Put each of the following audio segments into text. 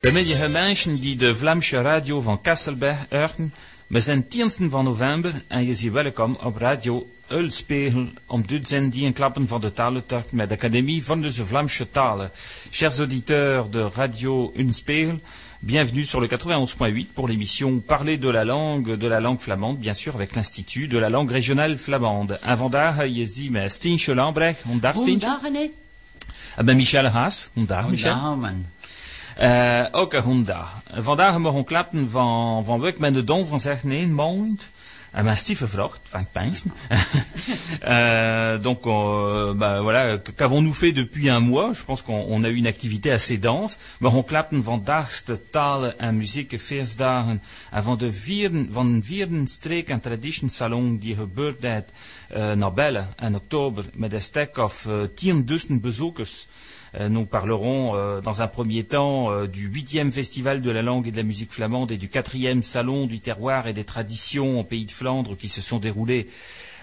De medige mensen die de Vlaamse radio van Kasselberg horen, we zijn 10 van november en je ziet welkom op radio Ulspegel om dit zijn die klappen van de talentuig met de Académie van de Vlaamse talen. Chers auditeurs de radio Ulspegel, bienvenue sur le 91.8 pour l'émission Parler de la langue, de la langue flamande, bien sûr avec l'Institut de la langue régionale flamande. En vandaag je ziet met Stientje Lambrecht, daar Stientje? Ik ben Michel Haas. Goedendag, Michel. Uh, ook een goedendag. Vandaag mogen klappen van, van werk met de don van zeg nee, maand. En mijn stieve vracht, enfin pince. euh, donc euh, bah, voilà, qu'avons-nous fait depuis un mois Je pense qu'on on a eu une activité assez dense. Maar on klappen vandaag de talen en muziek feestdagen en van de vieren, van vieren streek en tradition salon die gebeurd heeft uh, naar Belle in oktober met een stek of uh, 10.000 bezoekers. Euh, nous parlerons euh, dans un premier temps euh, du huitième festival de la langue et de la musique flamande et du quatrième salon du terroir et des traditions au pays de Flandre qui se sont déroulés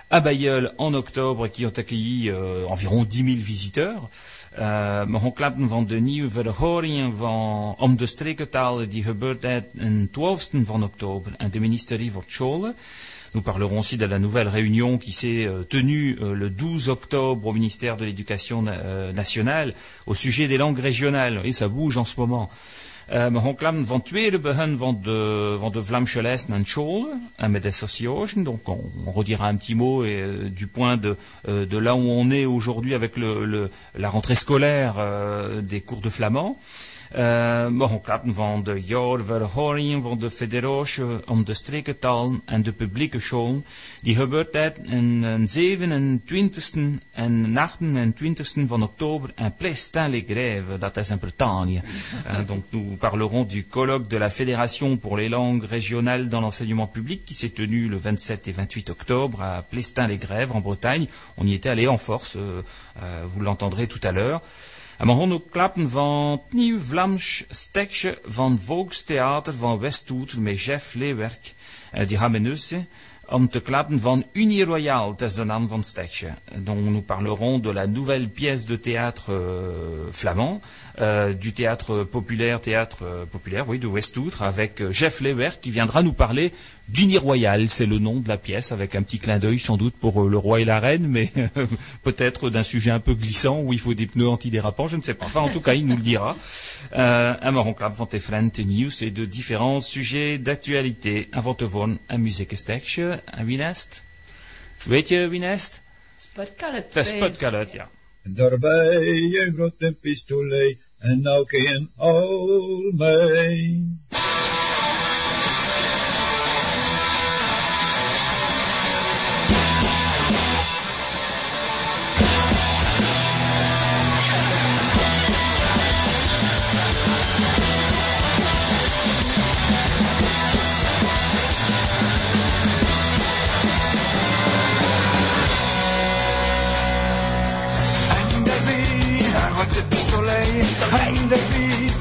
à Bayeul en octobre et qui ont accueilli environ 10 000 visiteurs. Van de nieuwe van, om de die gebeurd is den 12 van oktober en de ministerie Scholen. Nous parlerons aussi de la nouvelle réunion qui s'est euh, tenue euh, le 12 octobre au ministère de l'Éducation euh, nationale au sujet des langues régionales. Et ça bouge en ce moment. De. Donc on, redira un petit mot et, du point de, là où on est aujourd'hui avec la rentrée scolaire des cours de flamand. Uh, mogen klappen van de jaarverhoringen van de federatie om de strekentalen en de publieke scholen. Die gebeurt in 27 en 28 van oktober in Plestin-les-Grèves, dat is in Bretagne. uh, donc nous parlerons du colloque de la Fédération pour les langues régionales dans l'enseignement public qui s'est tenu le 27 et 28 octobre à Plestin-les-Grèves en Bretagne. On y était allé en force, uh, vous l'entendrez tout à l'heure. En we gaan ook klappen van het nieuw Vlaams stekje van Volkstheater van Westhoed met Jeff Leeuwerk. Uh, die gaan om te klappen van Unie Royale, dat is de naam van het stekje. Donc nous parlerons de la nouvelle pièce de théâtre euh, flamand, euh, du théâtre populaire, théâtre euh, populaire, oui, de Westoutre, avec Jeff Leeuwerk qui viendra nous parler d'Unie Royale, c'est le nom de la pièce, avec un petit clin d'œil sans doute pour le roi et la reine, mais peut-être d'un sujet un peu glissant où il faut des pneus antidérapants, je ne sais pas. Enfin, en tout cas, il nous le dira. un marron clap van Tefrent News et de différents sujets d'actualité. Avant te voir un muziekestekje, en wie nest? Weet je wie nest? Spotkallet. Dat Spotkallet, ja. Daarbij een grote pistolet en ook een al mee. En de vie,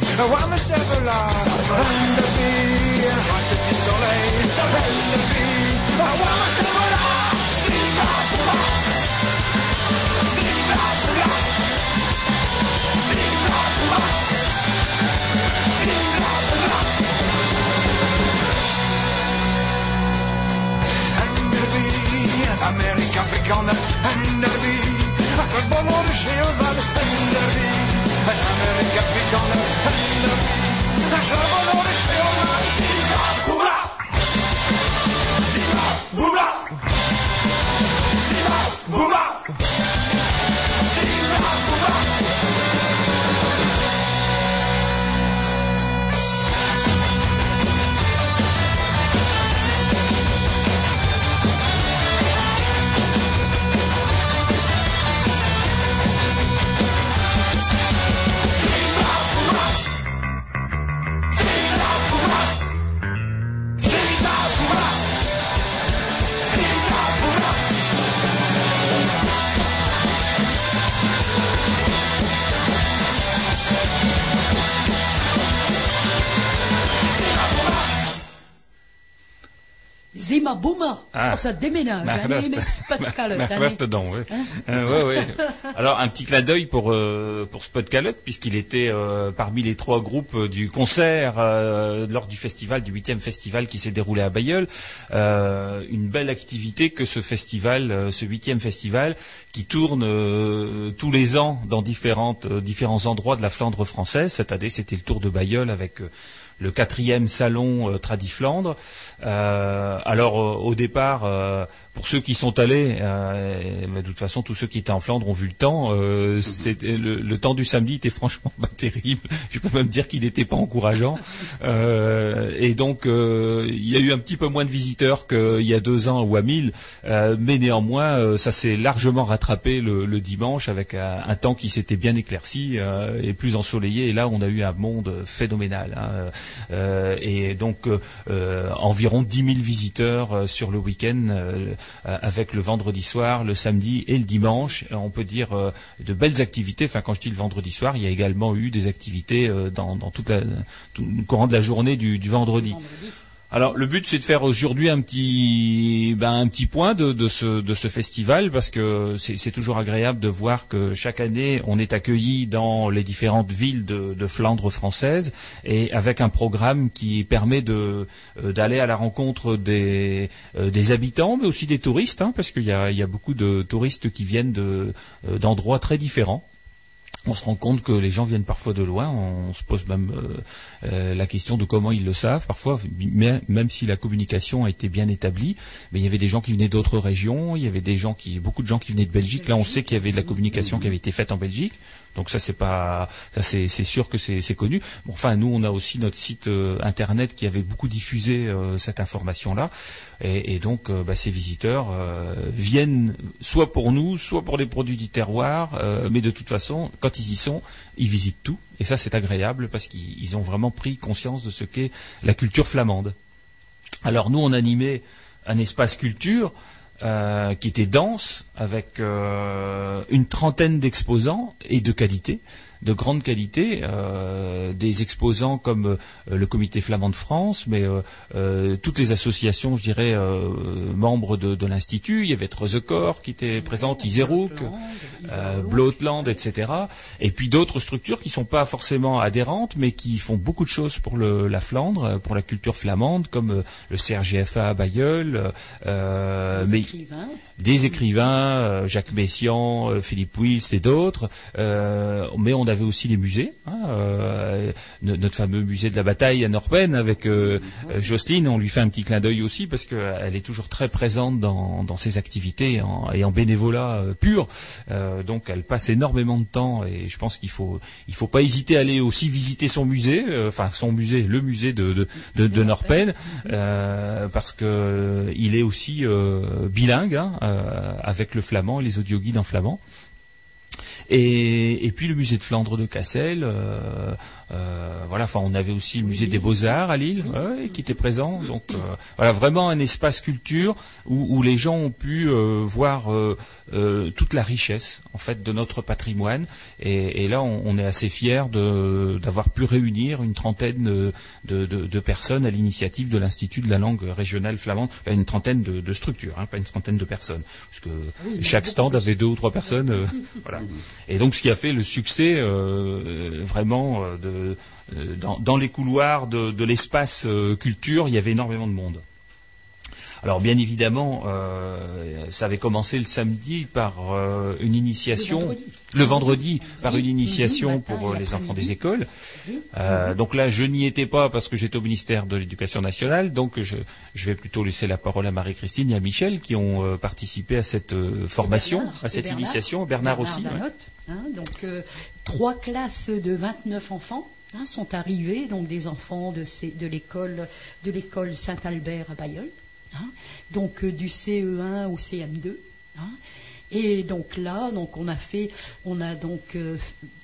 Ah. Oh, ça déménage. Hein, calotte, hein, dedans, oui. Euh, ouais, ouais. Alors un petit clin d'œil pour euh, pour Spot Calotte puisqu'il était euh, parmi les trois groupes euh, du concert euh, lors du festival du huitième festival qui s'est déroulé à Bayeul. Euh, une belle activité que ce festival, euh, ce huitième festival, qui tourne euh, tous les ans dans différentes euh, différents endroits de la Flandre française. Cette année, c'était le tour de Bayeul avec euh, le quatrième salon euh, Tradiflandre. Euh, alors euh, au départ, pour ceux qui sont allés, euh, de toute façon tous ceux qui étaient en Flandre ont vu le temps. Euh, le, le temps du samedi était franchement pas terrible. Je peux même dire qu'il n'était pas encourageant. Euh, et donc euh, il y a eu un petit peu moins de visiteurs qu'il y a deux ans ou à 1000, euh, mais néanmoins euh, ça s'est largement rattrapé le, le dimanche avec un, temps qui s'était bien éclairci et plus ensoleillé. Et là on a eu un monde phénoménal. hein. Et donc environ 10 000 visiteurs sur le week-end avec le vendredi soir, le samedi et le dimanche. Euh, On peut dire euh, de belles activités. Enfin, quand je dis le vendredi soir, il y a également eu des activités euh, dans, toute la, tout le courant de la journée du, vendredi. Alors le but c'est de faire aujourd'hui un petit ben, un petit point de, ce festival parce que c'est toujours agréable de voir que chaque année on est accueilli dans les différentes villes de, Flandre française et avec un programme qui permet de euh, d'aller à la rencontre des euh, des habitants mais aussi des touristes hein, parce qu'il y a beaucoup de touristes qui viennent euh, d'endroits très différents on se rend compte que les gens viennent parfois de loin. On se pose même euh, euh, la question de comment ils le savent. Parfois, même si la communication a été bien établie, mais il y avait des gens qui venaient d'autres régions. Il y avait des gens qui, beaucoup de gens qui venaient de Belgique. Là, on sait qu'il y avait de la communication qui avait été faite en Belgique. Donc ça, c'est pas, ça c'est sûr que c'est connu. Enfin, nous, on a aussi notre site euh, internet qui avait beaucoup diffusé euh, cette information-là. Et, et donc, euh, bah, ces visiteurs euh, viennent soit pour nous, soit pour les produits du terroir. mais de toute façon, quand ils y sont, ils visitent tout. Et ça, c'est agréable parce qu'ils ils ont vraiment pris conscience de ce qu'est la culture flamande. Alors nous, on animait un espace culture euh, qui était dense, avec euh, une trentaine d'exposants et de qualité, de grande qualité, euh, des exposants comme euh, le Comité flamand de France, mais euh, euh, toutes les associations, je dirais, membres de, de l'Institut. Il y avait Trezecor qui était présente, Iserouk, Blotland, etc. Et puis d'autres structures qui sont pas forcément adhérentes, mais qui font beaucoup de choses pour le, la Flandre, pour la culture flamande, comme le CRGFA à Bayeul, euh, mais écrivains. des écrivains, Jacques Messiaen, Philippe Wills et d'autres. Euh, mais on avait aussi les musées, hein, notre fameux musée de la bataille à Norpen avec euh, euh, Jocelyne. On lui fait un petit clin d'œil aussi parce qu'elle est toujours très présente dans, ses activités et en, bénévolat euh, pur. Euh, donc elle passe énormément de temps et je pense qu'il faut il faut pas hésiter à aller aussi visiter son musée, euh, enfin son musée, le musée de de, Norpen, euh, parce que euh, il est aussi euh, bilingue hein, euh, avec le flamand et les audioguides en flamand. Et, puis le musée de Flandre de Cassel, euh, euh, voilà. Enfin, on avait aussi le musée des Beaux Arts à Lille, ouais, qui était présent. Donc euh, voilà, vraiment un espace culture où, où les gens ont pu euh, voir euh, euh, toute la richesse en fait de notre patrimoine. Et, et là, on, on est assez fiers de d'avoir pu réunir une trentaine de, de, de- de personnes à l'initiative de l'Institut de la langue régionale flamande, enfin une trentaine de, structures, hein, pas une trentaine de personnes, parce que Oui, chaque stand avait deux ou trois personnes. euh, voilà. Et donc, ce qui a fait le succès euh, euh, vraiment euh, de, euh, dans, dans les couloirs de, de l'espace euh, culture, il y avait énormément de monde. Alors bien évidemment, euh, ça avait commencé le samedi par euh, une initiation, Le vendredi. le vendredi par une initiation pour euh, les enfants des écoles. Euh, donc là, je n'y étais pas parce que j'étais au ministère de l'Éducation nationale, donc je, je vais plutôt laisser la parole à Marie-Christine et à Michel qui ont participé à cette formation, Bernard, à cette Bernard. initiation. Bernard, aussi. ouais. Hein, donc trois classes de 29 enfants hein, sont arrivés, donc des enfants de, ces- de l'école de l'école Saint-Albert à Bayeul, hein, donc euh, du CE1 au CM2. hein. et donc là, donc on a fait, on a donc euh,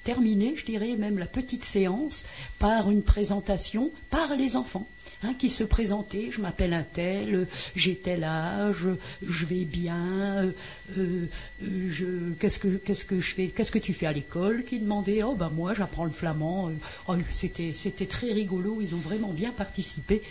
terminé, je dirais même la petite séance par une présentation par les enfants. hein, qui se présentaient. Je m'appelle un tel, j'ai tel âge, je vais bien, euh, qu'est-ce que qu'est-ce que je fais, qu'est-ce que tu fais à l'école? Qui demandait, oh ben moi j'apprends le flamand. Oh, c'était c'était très rigolo. Ils ont vraiment bien participé.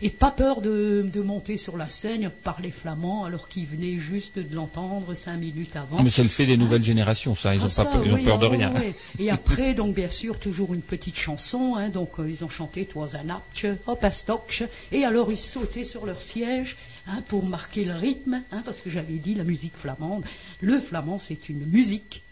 Et pas peur de, de monter sur la scène, parler flamand, alors qu'ils venaient juste de l'entendre cinq minutes avant. Mais c'est le fait des nouvelles générations, ça. Ils Ah, ont pas peur, ils ont oui, peur de ah, rien. Et après, donc bien sûr, toujours une petite chanson. hein, donc euh, ils ont chanté aptje, hop un stokje. Et alors ils sautaient sur leur siège hein, pour marquer le rythme, hein, parce que j'avais dit la musique flamande. Le flamand, c'est une musique.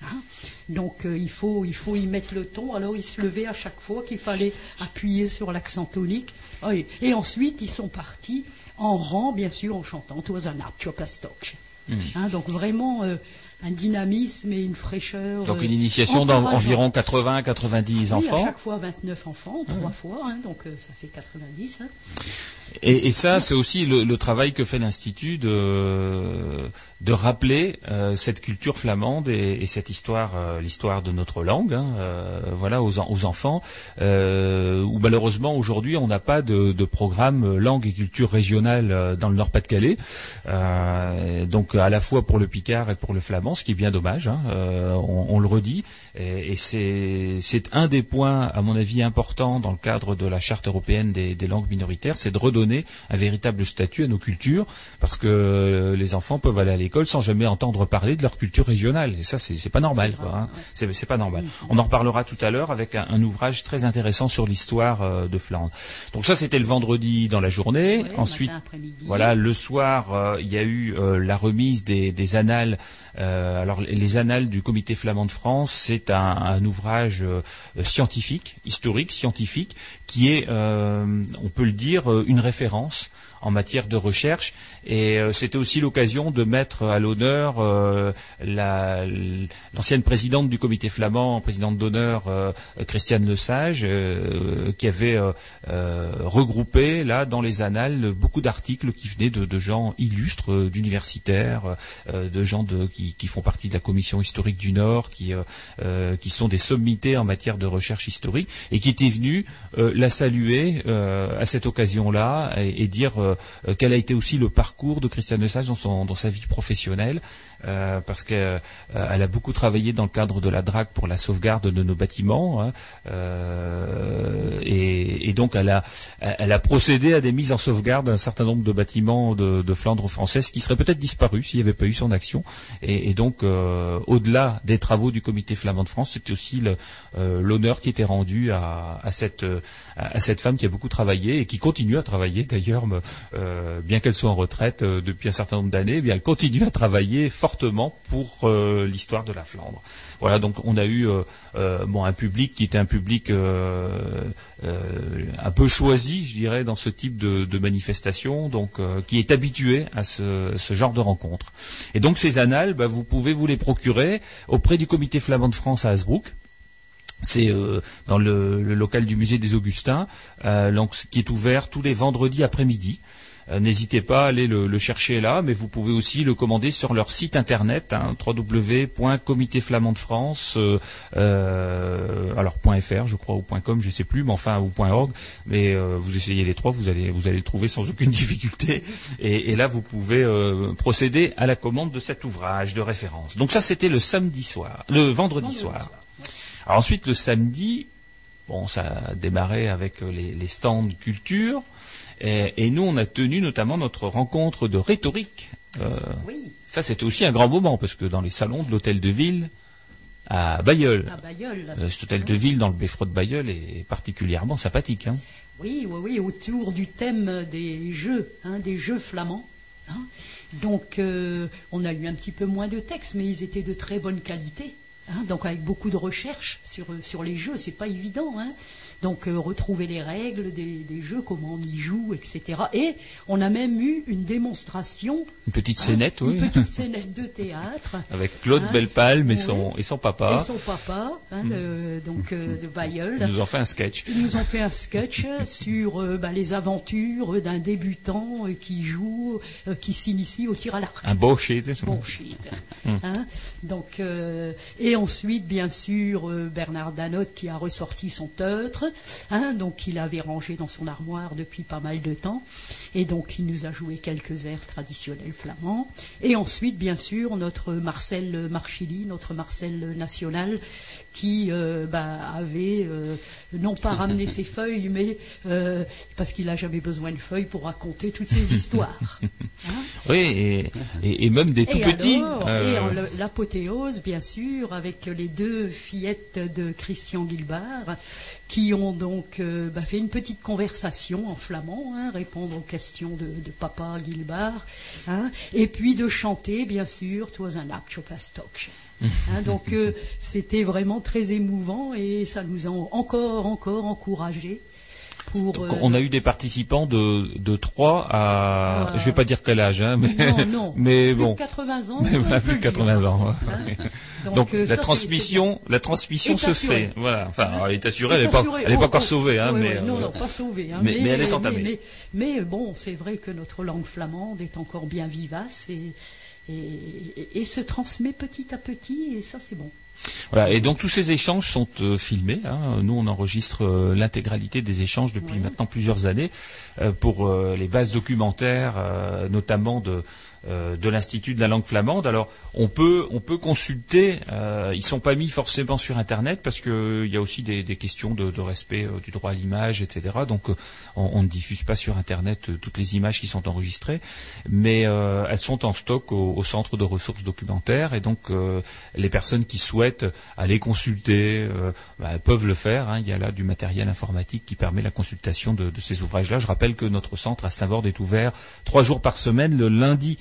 donc euh, il faut il faut y mettre le ton. Alors ils se levaient à chaque fois qu'il fallait appuyer sur l'accent tonique. Oui. Et ensuite ils sont partis en rang, bien sûr, en chantant aptje, hop un stokje. Hmm. Hein, donc vraiment euh, un dynamisme et une fraîcheur. Donc euh, une initiation d'environ encourageante. 80-90 Oui, à enfants. chaque fois 29 enfants, trois fois, hein, donc euh, ça fait 90. hein. Et, et ça, c'est aussi le, le travail que fait l'Institut de, de rappeler euh, cette culture flamande et, et cette histoire, euh, l'histoire de notre langue, hein, euh, voilà, aux, en- aux enfants. Euh, où malheureusement aujourd'hui, on n'a pas de, de programme euh, langue et culture régionale euh, dans le Nord-Pas-de-Calais. Euh, donc à la fois pour le Picard et pour le flamand, ce qui est bien dommage. hein, euh, on, on le redit, et, et c'est un des points, à mon avis, importants dans le cadre de la charte européenne des, des langues minoritaires, c'est de redonner un véritable statut à nos cultures, parce que euh, les enfants peuvent aller à l'école sans jamais entendre parler de leur culture régionale, et ça c'est pas normal, C'est hein. C'est pas normal. On en reparlera tout à l'heure avec un, un ouvrage très intéressant sur l'histoire euh, de Flandre. Donc ça c'était le vendredi dans la journée. Ensuite, matin, voilà, le soir, euh, il y a eu euh, la remise des, des annales. Euh, alors, les annales du Comité flamand de France, c'est un, ouvrage euh, scientifique, historique, scientifique, qui est, euh, on peut le dire, euh, une référence en matière de recherche. Et euh, c'était aussi l'occasion de mettre à l'honneur euh, la- l'ancienne présidente du Comité flamand, présidente d'honneur, euh, Christiane Lesage, qui avait regroupé là dans les annales beaucoup d'articles qui venaient de, gens illustres, d'universitaires, de gens de, qui, font partie de la commission historique du Nord, qui, qui sont des sommités en matière de recherche historique et qui étaient venus la saluer à cette occasion-là et, dire quel a été aussi le parcours de Christiane Lesage dans sa vie professionnelle, euh, parce qu'elle a beaucoup travaillé dans le cadre de la DRAC pour la sauvegarde de nos bâtiments, hein, euh, et, et donc elle a, elle a procédé à des mises en sauvegarde d'un certain nombre de bâtiments de, de Flandre française qui seraient peut-être disparus s'il n'y avait pas eu son action. Et, et donc, euh, au-delà des travaux du Comité flamand de France, c'était aussi euh, l'honneur qui était rendu à, à cette, euh, à cette femme qui a beaucoup travaillé et qui continue à travailler d'ailleurs, euh, bien qu'elle soit en retraite euh, depuis un certain nombre d'années, eh bien elle continue à travailler pour euh, l'histoire de la Flandre. Voilà, donc on a eu euh, euh, bon un public qui était un public un peu choisi, je dirais, dans ce type de, manifestation, donc qui est habitué à ce, genre de rencontres. Et donc ces annales, bah, vous pouvez vous les procurer auprès du Comité flamand de France à Hasbrook. C'est dans le, local du musée des Augustins, donc, qui est ouvert tous les vendredis après-midi. Euh, N'hésitez pas à aller le, le chercher là, mais vous pouvez aussi le commander sur leur site internet, hein, www.comitéflamand de France, euh, euh, alors .fr je crois ou .com, je sais plus, mais enfin ou .org. Mais euh, vous essayez les trois, vous allez vous allez le trouver sans aucune difficulté. Et, et là, vous pouvez euh, procéder à la commande de cet ouvrage de référence. Donc ça, c'était le samedi soir, le vendredi, soir. Alors ensuite, le samedi, bon, ça a démarré avec les, les stands culture. Et, et nous, on a tenu notamment notre rencontre de rhétorique. Euh, Oui, ça, c'était aussi un grand moment, parce que dans les salons de l'hôtel de ville à Bayeul, à Bayeul. euh, cet hôtel de ville dans le beffroi de Bayeul est particulièrement sympathique. Hein. Oui, oui, oui, autour du thème des jeux, hein, des jeux flamands. hein. Donc, euh, on a eu un petit peu moins de textes, mais ils étaient de très bonne qualité. hein. donc, avec beaucoup de recherche sur, sur les jeux, c'est pas évident. hein. Donc, euh, retrouver les règles des, des jeux, comment on y joue, etc. Et on a même eu une démonstration, Une petite hein, scénette, oui, une petite scénette de théâtre. avec Claude Hein, Bellepalme et oui. son, et son papa. Et son papa, hein, de- donc euh, de Bayeul. Ils nous ont fait un sketch. Ils nous ont fait un sketch sur euh, bah, les aventures d'un débutant euh, qui joue, euh, qui s'initie au tir à l'arc. Un beau shit. Bon shit. Hein Donc, euh, et ensuite, bien sûr, euh, Bernard Danotte qui a ressorti son teutre. Hein, donc qu'il avait rangé dans son armoire depuis pas mal de temps. Et donc il nous a joué quelques airs traditionnels flamands. Et ensuite, bien sûr, notre Marcel Marchilly, notre Marcel national, qui euh, bah, avait euh, non pas ramené ses feuilles, mais euh, parce qu'il n'a jamais besoin de feuilles pour raconter toutes ces histoires. Hein Oui, et, et- et même des tout et petits. alors, euh, et l'apothéose, bien sûr, avec les deux fillettes de Christian Guilbard, qui ont donc bah, fait une petite conversation en flamand, hein, répondre aux questions de, de papa Guilbard, hein, et puis de chanter, bien sûr, Twas un Abchopastock. Hein, donc euh, c'était vraiment très émouvant et ça nous a encore, encore encouragés pour. donc, euh, on a eu des participants de, de 3 à... Euh, je vais pas dire quel âge, hein, mais, non, non, mais plus bon. de 80 ans. Mais peut plus de le dire 80 ans, hein. Donc, euh, ça, la c'est- c'est transmission, la transmission se assurée. fait. Voilà. Enfin, elle est assurée, Est elle n'est pas, elle est Oh, pas encore sauvée, hein, ouais, mais. ouais, non, euh, non, pas sauvée. hein, mais- mais elle est entamée. Mais, mais bon, c'est vrai que notre langue flamande est encore bien vivace et, et, et se transmet petit à petit, et ça, c'est bon. Voilà, et donc tous ces échanges sont euh, filmés. hein. Nous, on enregistre euh, l'intégralité des échanges depuis Ouais. maintenant plusieurs années euh, pour les bases documentaires, notamment de euh, de l'Institut de la langue flamande. Alors, on peut on peut consulter. Euh, ils sont pas mis forcément sur Internet parce que il y a aussi des, questions de, respect euh, du droit à l'image, etc. Donc, euh, on, ne diffuse pas sur Internet euh, toutes les images qui sont enregistrées, mais euh, elles sont en stock au, centre de ressources documentaires et donc euh, les personnes qui souhaitent aller consulter euh, bah, peuvent le faire. hein. Il y a là du matériel informatique qui permet la consultation de, de ces ouvrages-là. Je rappelle que notre centre à Stavord est ouvert trois jours par semaine, le lundi,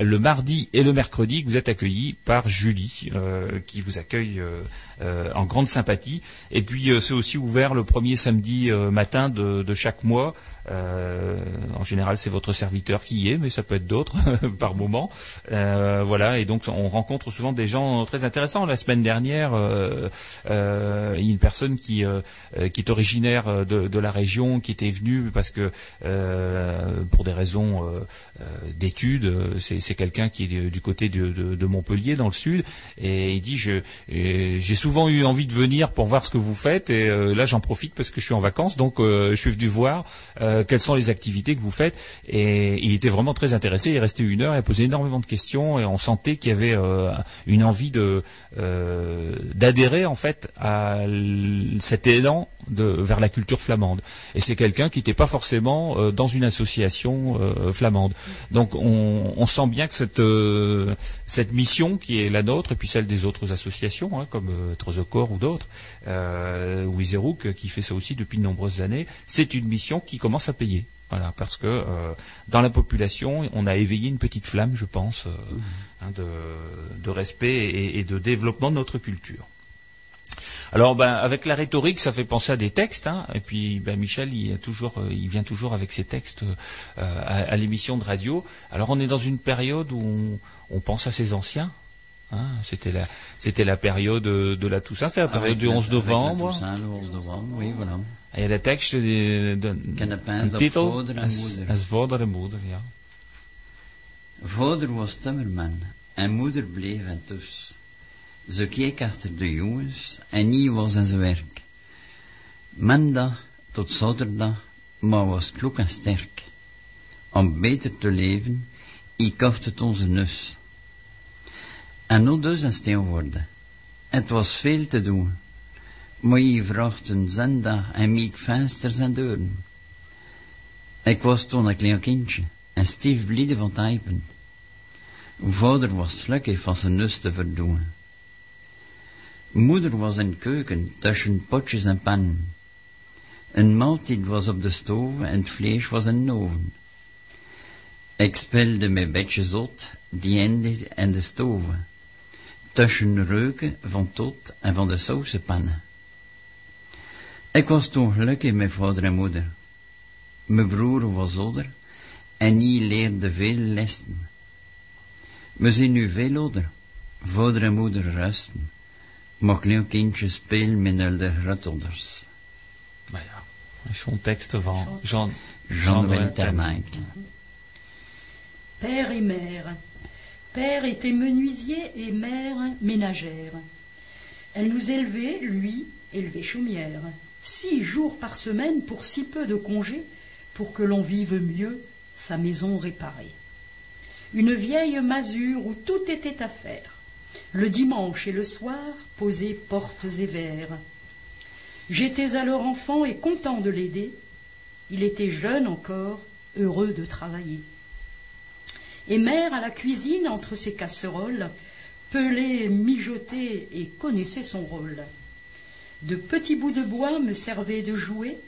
le mardi et le mercredi. Vous êtes accueillis par Julie, euh, qui vous accueille euh, en grande sympathie. Et puis euh, c'est aussi ouvert le premier samedi euh, matin de, chaque mois. En général, c'est votre serviteur qui y est, mais ça peut être d'autres par moment. Voilà, et donc on rencontre souvent des gens très intéressants. La semaine dernière, une personne qui, est originaire de, la région, qui était venue parce que pour des raisons d'études, c'est quelqu'un qui est du, côté de, de- Montpellier, dans le sud, et il dit je j'ai souvent eu envie de venir pour voir ce que vous faites, et euh, là j'en profite parce que je suis en vacances, donc euh, je suis venu voir euh, quelles sont les activités que vous faites, et il était vraiment très intéressé. Il est resté une heure, il a posé énormément de questions, et on sentait qu'il y avait une envie de d'adhérer en fait à cet élan de, vers la culture flamande. Et c'est quelqu'un qui n'était pas forcément euh, dans une association euh, flamande. Donc on, on sent bien que cette, euh, cette mission qui est la nôtre, et puis celle des autres associations, hein, comme euh, Trezocor ou d'autres, euh, ou Iserouk, qui fait ça aussi depuis de nombreuses années, c'est une mission qui commence à payer. Voilà, parce que euh, dans la population, on a éveillé une petite flamme, je pense, euh, hein, de, de respect et, et de développement de notre culture. Alors, ben, avec la rhétorique, ça fait penser à des textes. Hein, et puis, ben, Michel, il, a toujours, euh, il vient toujours avec ses textes euh, à, à l'émission de radio. Alors, on est dans une période où on, on pense à ces anciens. Hein, c'était la, c'était la période de, de la Toussaint, c'est la période Avec du la- 11 avec la novembre. Toussaint, le 11 novembre, oui, voilà. Il y a de tekst, de, de op titel, vader en moeder. als vader en moeder, ja. Vader was timmerman en moeder bleef en dus. Ze keek achter de jongens en nie was aan zijn werk. Maandag tot zaterdag, maar was klok en sterk. Om beter te leven, ik kocht het onze nus. En nu dus een stil worden. Het was veel te doen. Maar je vraagt een zondag en meek vensters en deuren. Ik was toen een klein kindje en stief blide van typen. Vader was gelukkig van zijn nus te verdoen. Moeder was in keuken tussen potjes en pannen. Een maaltijd was op de stoof en vlees was in de oven. Ik speelde met beetje zot, die ende en de stoven. Tussen reuken van tot en van de sausenpannen. Ik was toen gelukkig met vader en moeder. Mijn broer was ouder en die leerde veel lessen. We zijn nu veel ouder. Vader en moeder rusten. Al de gratolders. Maar ja, zo'n teksten van Jean, Jean-Noël. Père et mère. Père était menuisier et mère ménagère. Elle nous élevait, lui, élevait chaumière. six jours par semaine pour si peu de congés, pour que l'on vive mieux sa maison réparée. Une vieille masure où tout était à faire. Le dimanche et le soir, poser portes et verres. J'étais alors enfant et content de l'aider. Il était jeune encore, heureux de travailler. Et mère à la cuisine entre ses casseroles, pelait, mijotait et connaissait son rôle. De petits bouts de bois me servaient de jouets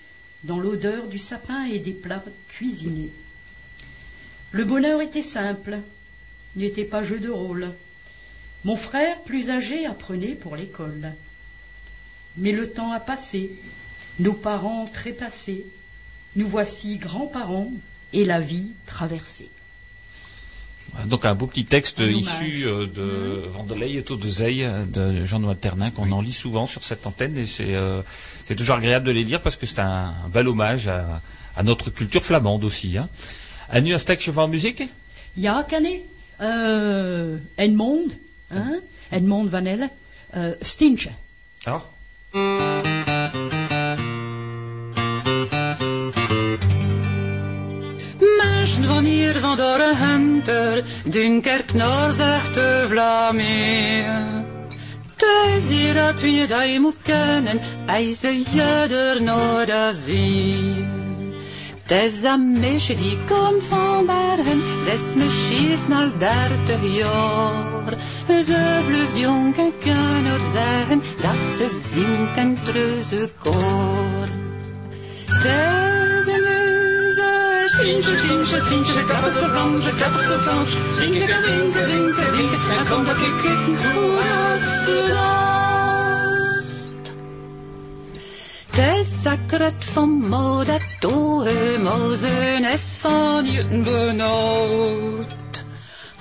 dans l'odeur du sapin et des plats cuisinés. Le bonheur était simple, n'était pas jeu de rôle. Mon frère, plus âgé, apprenait pour l'école. Mais le temps a passé, nos parents trépassés, nous voici grands-parents et la vie traversée. Donc un beau petit texte Un issu euh, de Vandelay et de Zeil de Jean-Noël Ternin qu'on en lit souvent sur cette antenne et c'est euh, toujours agréable de les lire parce que c'est un, un bel hommage à, à notre culture flamande aussi. Hein. En nu een stukje van muziek? Ja, Kenny, uh, Edmond, hein? Edmond Van Elle, uh, Stintje. Ah. Menschen van hier van door een hunter, dunkert naar zachte Vlameer. Het is hier dat je dat je moet kennen, eisen je er naar de zee. Het is een meisje die komt van Bergen, zes misschien is al dertig jaar. Ze blijft jong en kan er zeggen dat ze zingt en treuze koor. Het is een neuze, Sintje, Sintje, Sintje, ze klappert zo Frans, ze klappert zo Frans. Zinken, zinken, zinken, zinken, en kom dat ik kijken hoe Het is zakret van moeder, toe, mozen is van juten benauwd.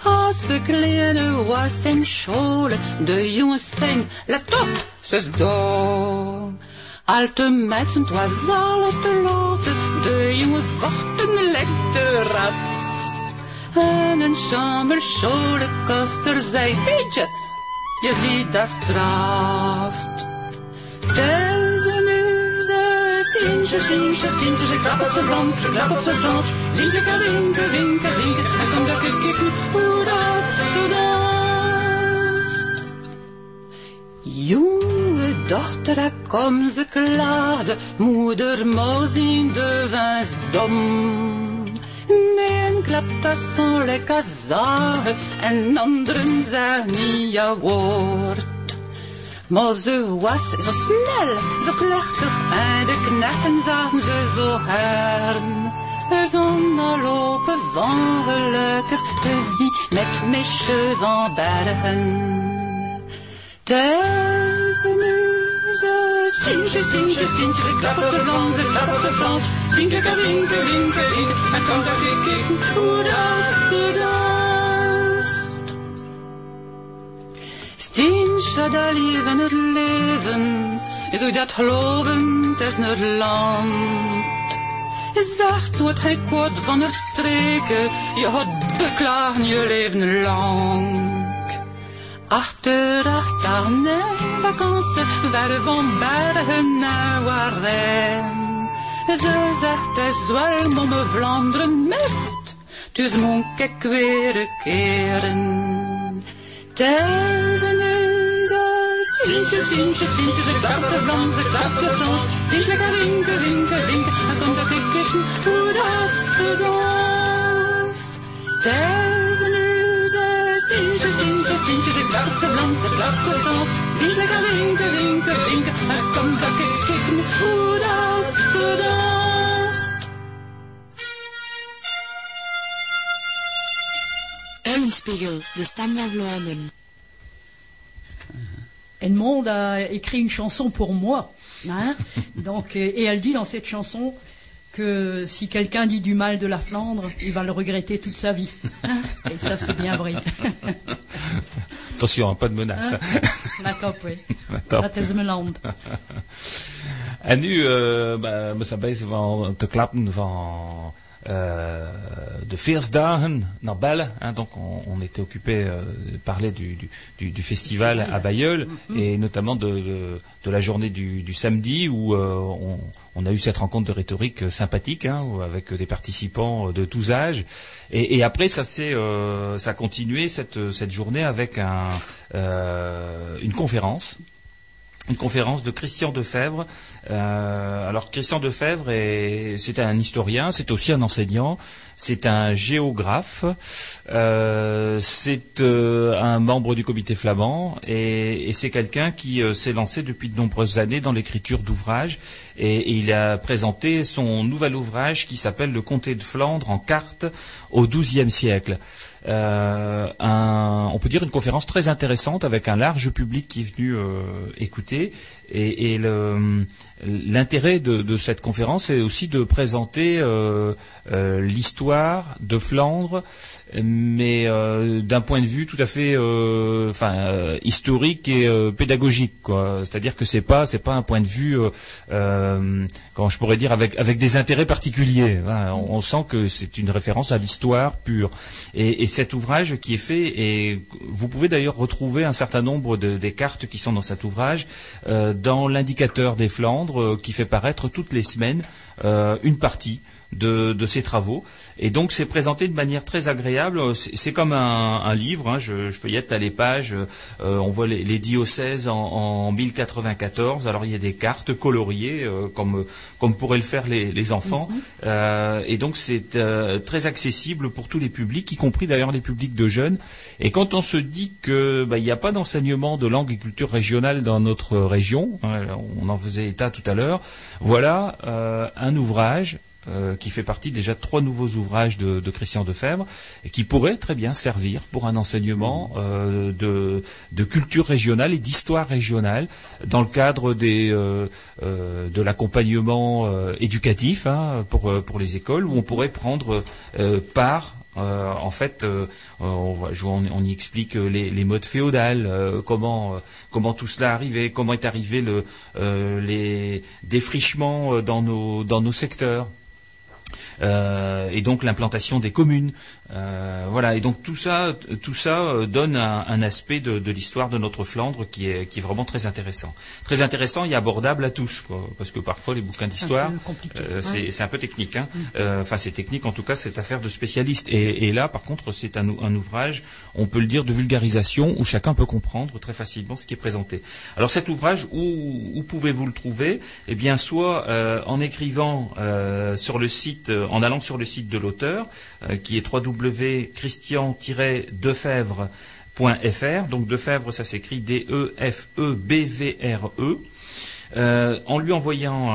Als de kleine was in school, de jongens zijn, let op, ze is dom. Alte mensen, het was alle te laat, de jongens vochten lekker rats. En een chamberscholen kost er zij steentje, je ziet dat straft. Stientje, stientje, stientje, ze klappert zo Frans, ze klappert zo Frans. Zinke, winke, winke, winke, en kom dat ik kijken hoe dat ze. Jonge dochter, kom ze klaarde, moeder moos in de vins dom. Nee, klapt dat zo lekker zagen, en anderen zijn niet jouw woord. Ze was zo snel, zo plechtig, en de knechten zagen ze zo hern. Zonder lopen van gelukkig te zien, met van bergen. Deze neuze, Stintje, Stintje, Stintje, ze klappert ze Frans, ze klappert ze Frans. Zinke, winke, winke, winke, en kom dat ik hoe dat ze Dat leven het leven, hoe dat geloven, het is het land. Zacht wordt hij kort van de streken, je had beklagen je leven lang. Achter, achter, nee, vakantie, verre van bergen naar Warren. Ze zegt, het is wel momme Vlaanderen mist, dus moet ik weer keren. Deze neuze, Sintje, Sintje, Sintje, ze klapt ze Frans, ze klapt ze Frans. Zinke, winke, winke, winke, en kom dat ik kijken hoe dat ze danst. Deze neuze, Sintje, Sintje, Sintje, ze klapt ze Frans, ze klapt ze Frans. Zinke, winke, winke, winke, en kom dat ik kijken hoe dat ze danst. Eulenspiegel, de stem van Vlaanderen. Edmond a écrit une chanson pour moi. hein. Donc, et elle dit dans cette chanson que si quelqu'un dit du mal de la Flandre, il va le regretter toute sa vie. hein. Et ça, c'est bien vrai. Attention, hein, pas de menace. Hein? Let op, oui. En nu, uh, zijn bezig van te klappen van euh, de Feersdagen naar Belle. hein, donc on, on était occupé euh, de parler du, du, du- du festival à Bayeul et notamment de, de, de la journée du, du samedi où euh, on, on a eu cette rencontre de rhétorique euh, sympathique hein, avec des participants euh, de tous âges. Et, et après ça s'est euh, ça a continué cette, cette journée avec un, euh, une conférence une conférence de Christian Defebvre. Euh, alors Christian Defebvre, est- c'est un historien, c'est aussi un enseignant, c'est un géographe, euh, c'est euh, un membre du comité flamand et, c'est quelqu'un qui s'est lancé depuis de nombreuses années dans l'écriture d'ouvrages et, il a présenté son nouvel ouvrage qui s'appelle Le comté de Flandre en carte au XIIe siècle. On peut dire une conférence très intéressante avec un large public qui est venu écouter. Et, l'intérêt de, cette conférence est aussi de présenter euh, euh, l'histoire de Flandre, mais euh, d'un point de vue tout à fait, historique et pédagogique. C'est-à-dire que c'est pas, c'est pas un point de vue, comment je pourrais dire, avec avec des intérêts particuliers. Voilà, on, sent que c'est une référence à l'histoire pure. Et, et cet ouvrage qui est fait, et vous pouvez d'ailleurs retrouver un certain nombre de, des cartes qui sont dans cet ouvrage dans l'indicateur des Flandres euh, qui fait paraître toutes les semaines euh, une partie de, de ces travaux. Et donc c'est présenté de manière très agréable. C'est c'est comme un, un livre. hein. Je, je feuillette à les pages. euh, on voit les, les diocèses en, en 1094. Alors il y a des cartes coloriées euh, comme comme pourraient le faire les, les enfants. Euh, et donc c'est euh, très accessible pour tous les publics, y compris d'ailleurs les publics de jeunes. Et quand on se dit que bah, il n'y a pas d'enseignement de langue et culture régionale dans notre région, hein, on en faisait état tout à l'heure. Voilà euh, un ouvrage euh, qui fait partie déjà de trois nouveaux ouvrages de, Christian Defebvre et qui pourrait très bien servir pour un enseignement euh, de, culture régionale et d'histoire régionale dans le cadre des, euh, de l'accompagnement éducatif hein, pour, pour les écoles où on pourrait prendre part en fait, on, y explique les, modes féodales, comment comment tout cela arrivé, comment est arrivé le, les défrichements dans nos dans nos secteurs. Euh, et donc l'implantation des communes, Euh, voilà. Et donc tout ça, tout ça euh, donne un, un aspect de, de l'histoire de notre Flandre qui est, qui est vraiment très intéressant, très intéressant et abordable à tous, quoi, parce que parfois les bouquins d'histoire, euh, c'est un peu technique. Hein. Euh, Enfin, c'est technique en tout cas, c'est affaire de spécialistes. Et, et là, par contre, c'est un, un ouvrage, on peut le dire, de vulgarisation où chacun peut comprendre très facilement ce qui est présenté. Alors cet ouvrage, où, où pouvez-vous le trouver? Eh bien, soit euh, en écrivant euh, sur le site, en allant sur le site de l'auteur, euh, qui est www.christian-defebvre.fr. Donc Defebvre, ça s'écrit D-E-F-E-B-V-R-E. Euh, en lui envoyant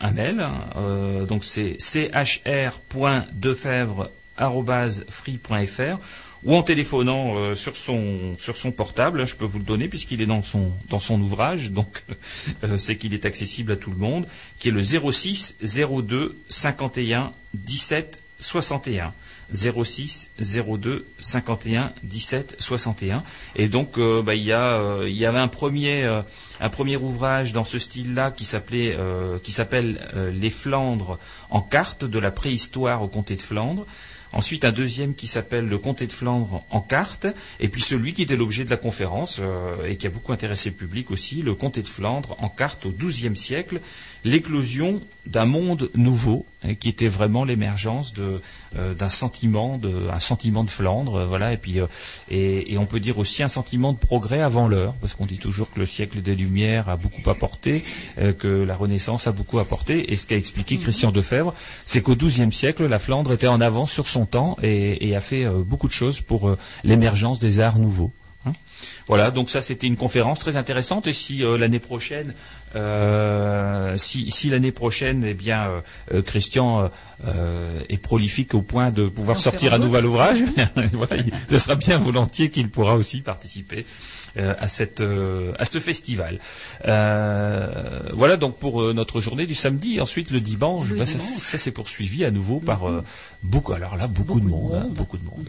un, mail, euh, donc c'est chr.defebvre.free.fr ou en téléphonant euh, sur son sur son portable, hein, je peux vous le donner puisqu'il est dans son dans son ouvrage, donc c'est qu'il est accessible à tout le monde, qui est le 06 02 51 17 61. 06 02 51 17 61 et donc euh, bah, il y a euh, il y avait un premier euh, un premier ouvrage dans ce style-là qui s'appelait qui s'appelle Les Flandres en carte de la préhistoire au comté de Flandre. Ensuite, un deuxième qui s'appelle Le comté de Flandre en carte. Et puis celui qui était l'objet de la conférence et qui a beaucoup intéressé le public aussi, Le comté de Flandre en carte au XIIe siècle, l'éclosion d'un monde nouveau hein, qui était vraiment l'émergence de euh, d'un sentiment de un sentiment de Flandre, euh, voilà. Et puis euh, et, et on peut dire aussi un sentiment de progrès avant l'heure, parce qu'on dit toujours que le siècle des Lumières a beaucoup apporté, que la Renaissance a beaucoup apporté. Et ce qu'a expliqué Christian Defebvre, c'est qu'au XIIe siècle, la Flandre était en avance sur son temps et, et a fait beaucoup de choses pour l'émergence des arts nouveaux. hein. Voilà, donc ça c'était une conférence très intéressante et si euh, l'année prochaine, euh, si, si l'année prochaine, eh bien, euh, euh, Christian euh, est prolifique au point de pouvoir sortir un nouvel ouvrage, voilà, il- ce sera bien volontiers qu'il pourra aussi participer à cette à ce festival. Voilà donc pour notre journée du samedi. Ensuite le dimanche, bah, ça, dimanche. ça s'est poursuivi à nouveau par euh, beaucoup. Alors là beaucoup, Beaucoup de de monde, hein, monde. beaucoup de monde.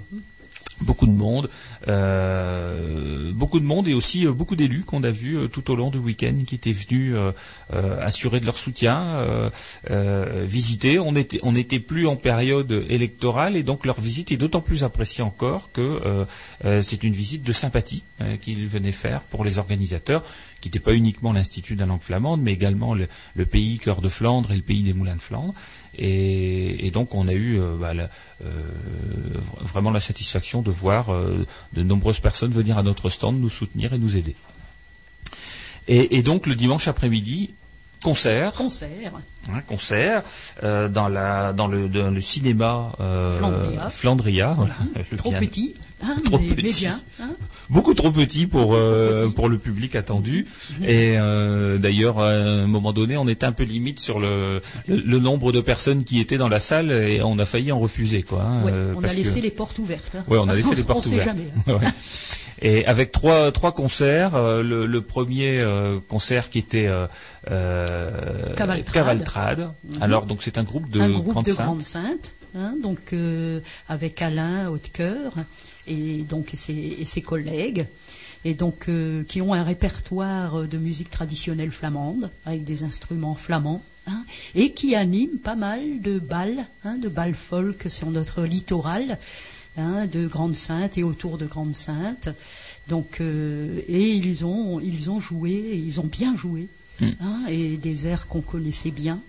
Beaucoup de monde, euh, beaucoup de monde et aussi euh, beaucoup d'élus qu'on a vus euh, tout au long du week-end qui étaient venus assurer de leur soutien, visiter. On était, n'était plus en période électorale et donc leur visite est d'autant plus appréciée encore que c'est une visite de sympathie qu'ils venaient faire pour les organisateurs, qui n'était pas uniquement l'Institut de la langue flamande, mais également le, le pays Cœur de Flandre et le pays des Moulins de Flandre. Et, et donc on a eu euh, bah, la- euh, vraiment la satisfaction de voir euh, de nombreuses personnes venir à notre stand nous soutenir et nous aider. Et, et donc le dimanche après-midi, concert, Concert. concert euh, dans la dans le dans le cinéma euh, Flandria. Flandria, voilà, le Trop petit, hein, Trop mais, mais petit. bien. hein. beaucoup trop petit pour euh, pour le public attendu et euh, d'ailleurs à un moment donné on était un peu limite sur le, le le nombre de personnes qui étaient dans la salle et on a failli en refuser quoi hein, Ouais, euh, on a laissé que- les portes ouvertes. hein. Ouais, on a laissé les portes on ouvertes. sait jamais. hein. Ouais. Et avec trois trois concerts, euh, le, le premier concert qui était Cavaltrade. Cavaltrade. Alors donc c'est un groupe de un groupe grandes de hein, donc avec Alain Hautecoeur et donc et ses, et ses collègues, et donc euh, qui ont un répertoire de musique traditionnelle flamande avec des instruments flamands. hein, et qui animent pas mal de balles, hein, de balles folk sur notre littoral, hein, de Grandes Saintes et autour de Grandes Saintes. Donc, euh, et ils ont, ils ont joué, et ils ont bien joué, Hmm. et des airs qu'on connaissait bien.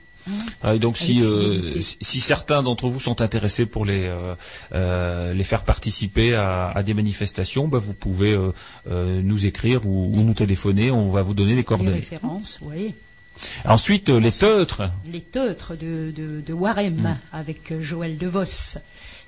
Ah, et donc si, Avec euh, si certains d'entre vous sont intéressés pour les euh, euh, les faire participer à, à des manifestations, bah, vous pouvez euh, nous écrire ou, ou nous téléphoner, on va vous donner les Les coordonnées. références, oui. Ensuite les teutres. Les teutres de, de, de Warem Hmm. avec Joël DeVos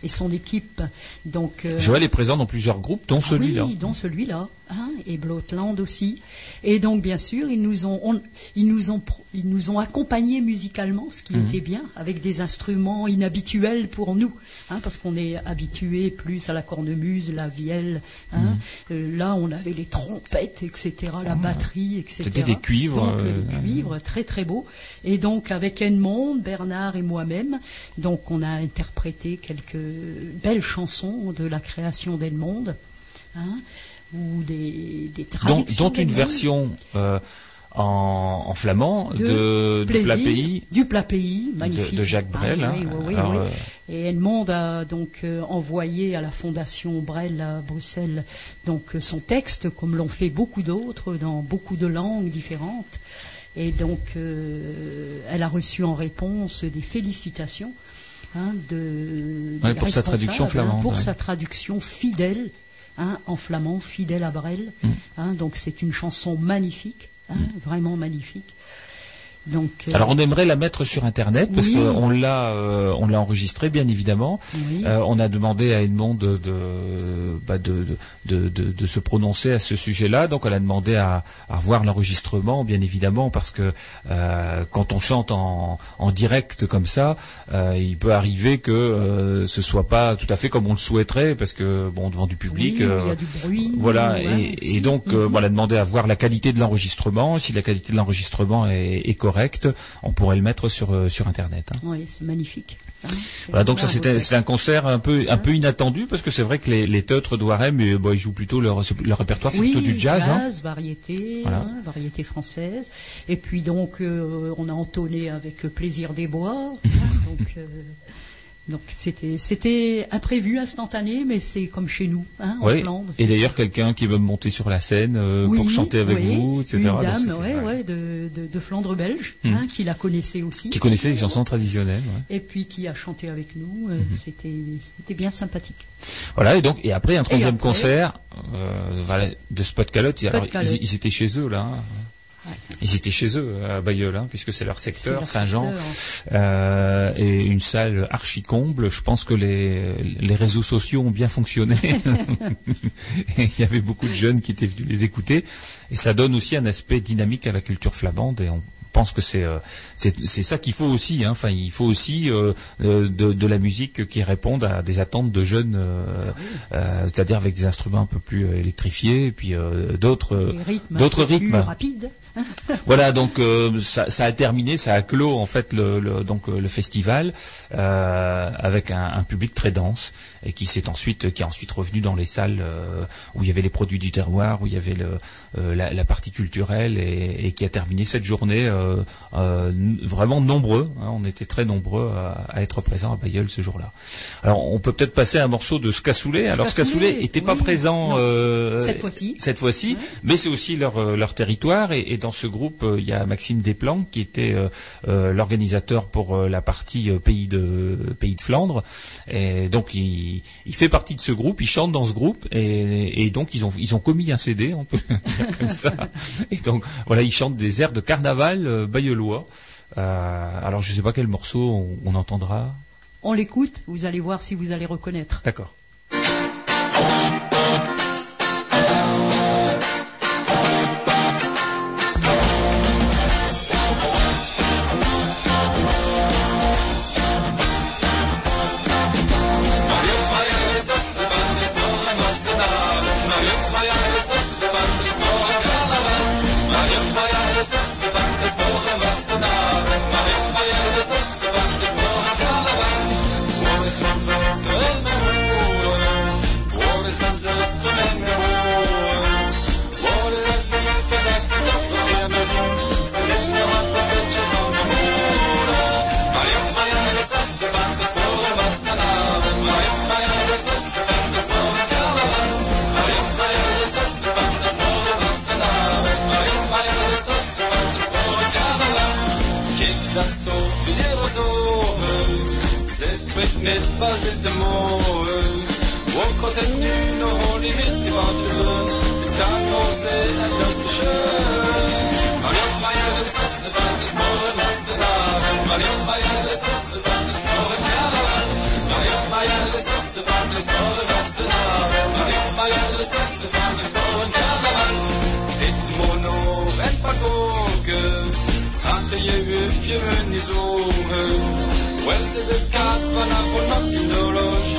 et son équipe. Donc, Joël est présent dans plusieurs groupes, dont ah celui-là. Oui, dont celui-là, hein, et Blotland aussi. Et donc, bien sûr, ils nous ont, on- ils nous ont, ils nous ont accompagnés musicalement, ce qui Mhm. était bien, avec des instruments inhabituels pour nous, hein, parce qu'on est habitué plus à la cornemuse, la vielle. Hein. Mhm. Euh, là, on avait les trompettes, etc., la batterie, etc. Ah. C'était des cuivres, Donc, euh, les cuivres, très très beaux. Et donc, avec Edmond, Bernard et moi-même, donc on a interprété quelques belles chansons de la création d'Edmond, hein, ou des, des dont, traductions dont une version euh, en, en flamand De de, de Plaisir, Plat Pays du plat pays, magnifique. de, de Jacques Brel. Ah, hein. oui, oui, oui, Alors, oui. euh, Et Edmond a donc euh, envoyé à la Fondation Brel à Bruxelles donc son texte, comme l'ont fait beaucoup d'autres dans beaucoup de langues différentes. Et donc, elle a reçu en réponse des félicitations hein, de, Ouais, pour sa traduction hein, flamande, pour ouais. sa traduction fidèle hein, en flamand, fidèle à Brel. Mm. hein, donc, c'est une chanson magnifique, hein, vraiment magnifique. Donc, euh, Alors on aimerait la mettre sur internet parce Oui. qu'on l'a euh, on l'a enregistré bien évidemment. oui. Euh, on a demandé à Edmond de de, bah, de, de, de, de se prononcer à ce sujet-là. Donc elle a demandé à, à revoir l'enregistrement bien évidemment parce que quand on chante en, en direct comme ça, il peut arriver que ce soit pas tout à fait comme on le souhaiterait parce que bon devant du public. Oui, il y a du bruit. Voilà, ouais, et, donc Mhm. bon, on a demandé à voir la qualité de l'enregistrement. Si la qualité de l'enregistrement est, est correcte, on pourrait le mettre sur euh, sur internet. hein. Oui, c'est magnifique. hein. Voilà, donc ça c'était un concert un peu un peu inattendu parce que c'est vrai que les, les teutres d'Ouarem, bon, ils jouent plutôt leur leur répertoire, c'est oui, plutôt du jazz. hein. variété, Voilà. hein, variété française. Et puis donc, euh, on a entonné avec Plaisir des Bois. hein, donc, euh, donc c'était c'était imprévu, instantané, mais c'est comme chez nous, hein, en Ouais. Flandre. Et d'ailleurs quelqu'un qui veut monter sur la scène euh, Oui, pour chanter avec oui, vous, etc. Une dame, ouais, ouais, de, de, de Flandre belge, Mhm. hein, qui la connaissait aussi. qui connaissait les chansons traditionnelles. ouais. Et puis qui a chanté avec nous. euh, Mhm. C'était c'était bien sympathique. Voilà, et donc et après un troisième après- concert euh, de Spot Calotte. Spot Alors, Calotte. ils, ils étaient chez eux là. hein. Ils étaient chez eux à Bayeul, hein, puisque c'est leur secteur, Saint-Jean. secteur. Euh, et une salle archi comble. Je pense que les, les réseaux sociaux ont bien fonctionné. Il y avait beaucoup de jeunes qui étaient venus les écouter. Et ça donne aussi un aspect dynamique à la culture flamande. Et on pense que c'est euh, c'est c'est ça qu'il faut aussi. hein. Enfin, il faut aussi euh, euh, de, de la musique qui réponde à des attentes de jeunes, euh, c'est-à-dire avec des instruments un peu plus électrifiés, et puis d'autres plus rythmes. rapides. Voilà, donc euh, ça, ça a terminé, ça a clos en fait le, le- donc euh, le festival euh, avec un, un public très dense et qui s'est ensuite qui est ensuite revenu dans les salles euh, où il y avait les produits du terroir, où il y avait le, la, la partie culturelle et, et qui a terminé cette journée vraiment nombreux. hein, on était très nombreux à, à être présents à Bayeul ce jour-là. Alors on peut peut-être passer un morceau de Scassoulé. Alors Scassoulé, Scassoulé était pas présent Cette fois-ci. cette fois-ci, mais c'est aussi leur, leur territoire. Et, et dans ce groupe, euh, il y a Maxime Desplanques qui était euh, euh, l'organisateur pour la partie pays de pays de Flandre. Et donc il, il fait partie de ce groupe, il chante dans ce groupe, et, et donc ils ont ils ont commis un CD, on peut dire comme ça. Et donc voilà, ils chantent des airs de carnaval bayeulois. Euh, alors je sais pas quel morceau on, on entendra. On l'écoute, vous allez voir si vous allez reconnaître. D'accord. Zo weer zo Ze spreekt met was het de moe Walk out en nu nog holy hit i badrummen Det kan nog se en lust och kön Mariamma gör en sosse bland de små massorna Mariamma gör en sosse bland de små karlavan Mariamma gör en sosse bland de små massorna Mariamma gör en sosse bland de små karlavan ju fjön i solen Well, c'est le cat, voilà pour notre horloge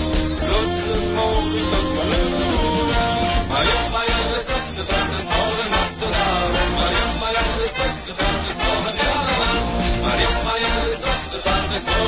L'autre mort, l'autre malheur Maria, Maria, le sauce, dans le sport, le national. Maria, Maria, le sauce, dans le sport, le carnaval Maria, Maria, le sauce, dans le sport,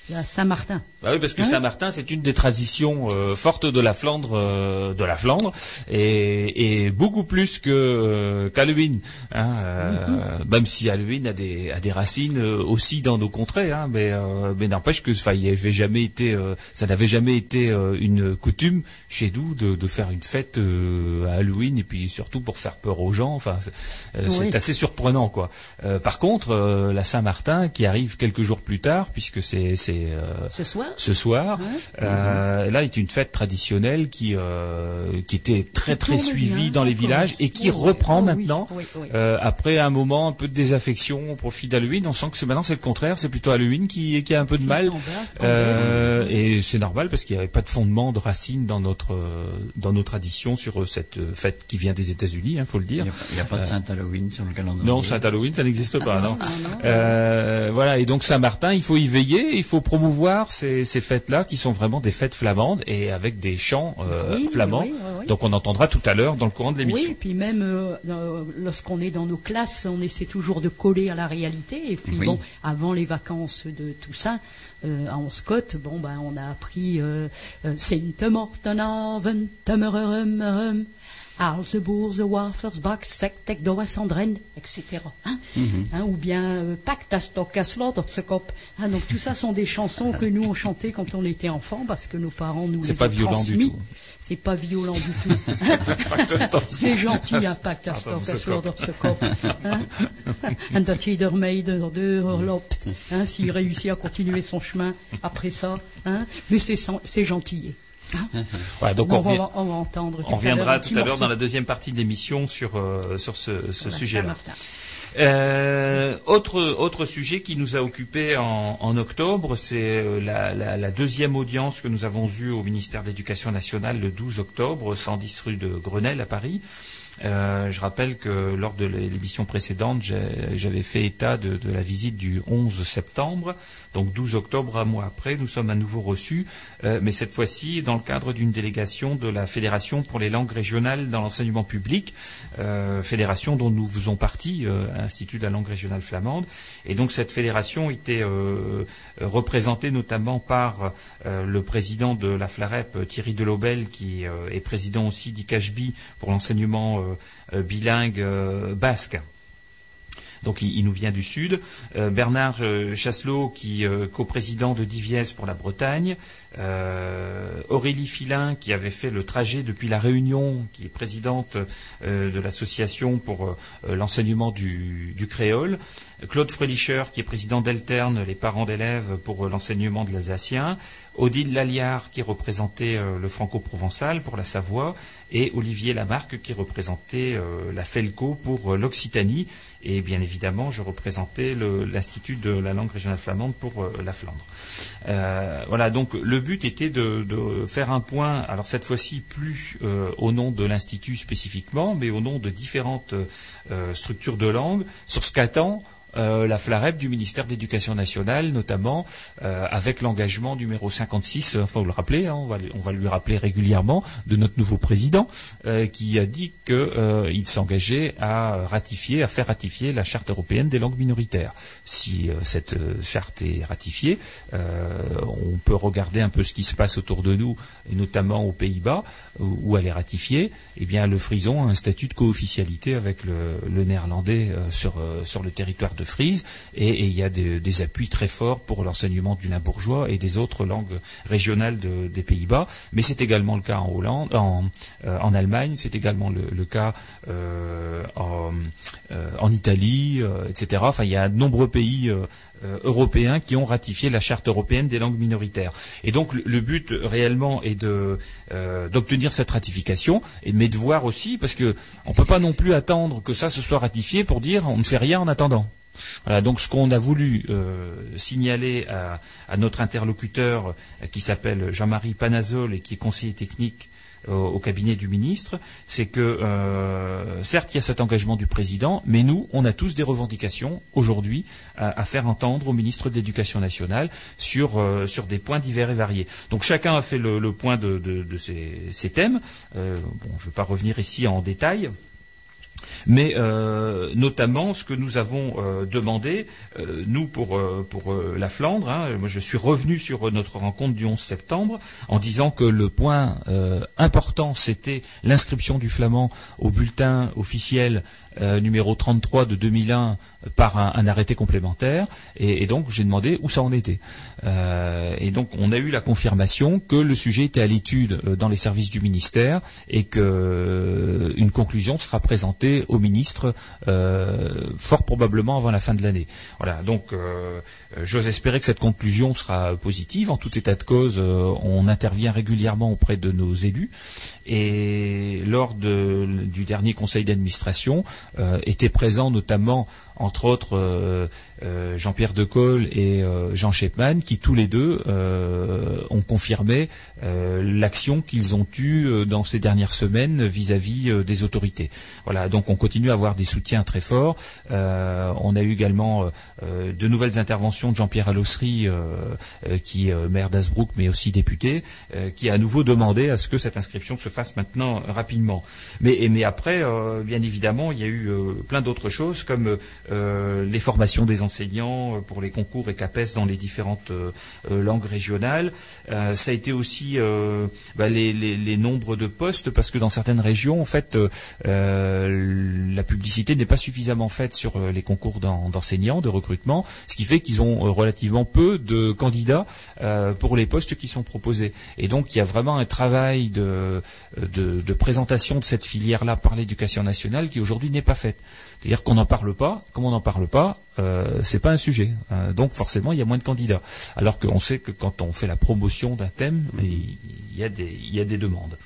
Saint-Martin. Bah oui, parce que Hein Saint-Martin, c'est une des traditions euh, fortes de la Flandre, euh, de la Flandre, et, et beaucoup plus que euh, qu'Halloween. Hein, euh, Même si Halloween a des, a des racines aussi dans nos contrées, hein, mais, mais n'empêche que, enfin, jamais été, ça n'avait jamais été une coutume chez nous de, de faire une fête à Halloween, et puis surtout pour faire peur aux gens. Enfin, c'est Oui. assez surprenant, quoi. Par contre, la Saint-Martin, qui arrive quelques jours plus tard, puisque c'est c'est euh, Ce soir ce soir. Ouais. Euh, là est une fête traditionnelle qui euh, qui était très Qui très suivie bien, dans les villages et qui Oui, reprend Oh, oui, maintenant oui, oui. euh, après un moment un peu de désaffection au profit d'Halloween. On sent que c'est- maintenant c'est le contraire, c'est plutôt Halloween qui qui a un peu de mal. Euh, et c'est normal parce qu'il n'y avait pas de fondement de racines dans notre dans nos traditions sur cette fête qui vient des États-Unis, il faut le Il dire. n'y a, il y a pas de Saint-Halloween sur le calendrier. Non, Saint Halloween, ça n'existe pas, Ah, non. non, non, non. Euh, voilà, et donc Saint-Martin, il faut y veiller, il faut promouvoir ces, ces fêtes-là qui sont vraiment des fêtes flamandes et avec des chants euh, Oui, flamands. oui, oui, oui. Donc on entendra tout à l'heure dans le courant de Oui, l'émission. et puis même euh, lorsqu'on est dans nos classes, on essaie toujours de coller à la réalité. Et puis Oui. bon, avant les vacances de Toussaint, euh, en Scott, bon ben on a appris euh, euh, Sint Mortenhaven, Tummerum, Als de boer, de wafers, bakt, sectek, does andren, etc. Hein Hein, ou bien euh, Pacte à stock à slot op se kop. Hein, donc tout ça sont des chansons que nous on chantait quand on était enfant parce que nos parents nous les pas ont violent du tout. C'est pas violent du tout. C'est gentil, un pacte à Pardon, stok, se à slot op se kop. Hein En dat iedermee de loopt. Hein, S'il réussit à continuer son chemin après ça. Hein Mais c'est gentil. Hein Voilà, donc Bon, on, on, revient- va, on va entendre. tout on reviendra tout à l'heure dans la deuxième partie de l'émission sur euh, sur ce, sujet-là. Euh, autre autre sujet qui nous a occupé en, en octobre, c'est euh, la, la- la deuxième audience que nous avons eue au ministère de l'Éducation nationale le 12 octobre, 110 rue de Grenelle à Paris. Euh, je rappelle que lors de l'émission précédente, j'avais fait état de, de la visite du 11 septembre, donc 12 octobre, un mois après, nous sommes à nouveau reçus, euh, mais cette fois-ci dans le cadre d'une délégation de la Fédération pour les langues régionales dans l'enseignement public, euh, fédération dont nous faisons partie, euh, Institut de la langue régionale flamande. Et donc cette fédération était représentée notamment par le président de la FLAREP, Thierry Delobel, qui est président aussi d'ICHB pour l'enseignement bilingue basque. Donc il, nous vient du sud. Euh, Bernard euh, Chasselot, qui euh, coprésident de Diviès pour la Bretagne. Euh, Aurélie Filin, qui avait fait le trajet depuis la Réunion, qui est présidente euh, de l'association pour euh, l'enseignement du, créole. Claude Frelicher, qui est président d'Elterne, les parents d'élèves pour l'enseignement de l'alsacien. Odile Laliard, qui représentait le franco-provençal pour la Savoie. Et Olivier Lamarque, qui représentait la FELCO pour l'Occitanie. Et bien évidemment, je représentais l'Institut de la langue régionale flamande pour la Flandre. Voilà, donc le but était de, de faire un point, alors cette fois-ci plus euh, au nom de l'Institut spécifiquement, mais au nom de différentes euh, structures de langue, sur ce qu'attend euh, la FLAREP du ministère de l'Éducation nationale, notamment euh, avec l'engagement numéro 56, il faut le rappeler, hein, on, va, on lui rappeler régulièrement, de notre nouveau président, euh, qui a dit qu'il s'engageait à ratifier, à faire ratifier la Charte européenne des langues minoritaires. Si cette charte est ratifiée, on peut regarder un peu ce qui se passe autour de nous, et notamment aux Pays-Bas, où, où elle est ratifiée. Eh bien, le Frison a un statut de co-officialité avec le, néerlandais euh, sur, euh, sur le territoire de Frise, et, il y a des, appuis très forts pour l'enseignement du limbourgeois et des autres langues régionales de- des Pays-Bas. Mais c'est également le cas en Hollande, en, euh, en Allemagne, c'est également le, cas euh, en, euh, en Italie, euh, etc. Enfin, il y a de nombreux pays euh, euh, européens qui ont ratifié la charte européenne des langues minoritaires. Et donc le, but réellement est de euh, d'obtenir cette ratification, et mais de voir aussi, parce que on peut pas non plus attendre que ça se soit ratifié pour dire on ne fait rien en attendant. Voilà, donc ce qu'on a voulu euh, signaler à, notre interlocuteur euh, qui s'appelle Jean-Marie Panazol et qui est conseiller technique au, cabinet du ministre, c'est que euh, certes il y a cet engagement du président, mais nous on a tous des revendications aujourd'hui à, faire entendre au ministre de l'Éducation nationale sur euh, sur des points divers et variés. Donc chacun a fait le, point de, de, ces thèmes. Euh, bon, je ne vais pas revenir ici en détail. Mais euh, notamment, ce que nous avons euh, demandé, euh, nous pour, pour la Flandre, hein, moi je suis revenu sur notre rencontre du 11 septembre en disant que le point important, c'était l'inscription du flamand au bulletin officiel euh, numéro 33 de 2001 par un, arrêté complémentaire. Et, donc j'ai demandé où ça en était. Euh, et donc on a eu la confirmation que le sujet était à l'étude euh, dans les services du ministère et que une conclusion sera présentée au ministre fort probablement avant la fin de l'année. Voilà. Donc j'ose espérer que cette conclusion sera positive. En tout état de cause, on intervient régulièrement auprès de nos élus et lors de- du dernier conseil d'administration étaient présents notamment entre autres euh, Jean-Pierre Decolle et euh, Jean Shepman, qui tous les deux euh, ont confirmé l'action qu'ils ont eue dans ces dernières semaines vis-à-vis des autorités. Voilà, donc on continue à avoir des soutiens très forts. On a eu également de nouvelles interventions de Jean-Pierre Allossery, qui est maire d'Asbrook, mais aussi député, qui a à nouveau demandé à ce que cette inscription se fasse maintenant rapidement. Mais, mais après, bien évidemment, il y a eu plein d'autres choses comme les formations des enseignants euh, pour les concours et CAPES dans les différentes euh, euh, langues régionales. Ça a été aussi bah, les, nombres de postes parce que dans certaines régions, en fait, la publicité n'est pas suffisamment faite sur les concours d'en- d'enseignants, de recrutement, ce qui fait qu'ils ont relativement peu de candidats pour les postes qui sont proposés. Et donc, il y a vraiment un travail de, de, de présentation de cette filière-là par l'éducation nationale qui aujourd'hui n'est pas faite. C'est-à-dire qu'on n'en parle pas. Comme on n'en parle pas, euh, c'est pas un sujet. Euh, donc forcément, il y a moins de candidats. Alors qu'on sait que quand on fait la promotion d'un thème, il y a des, il y a des demandes.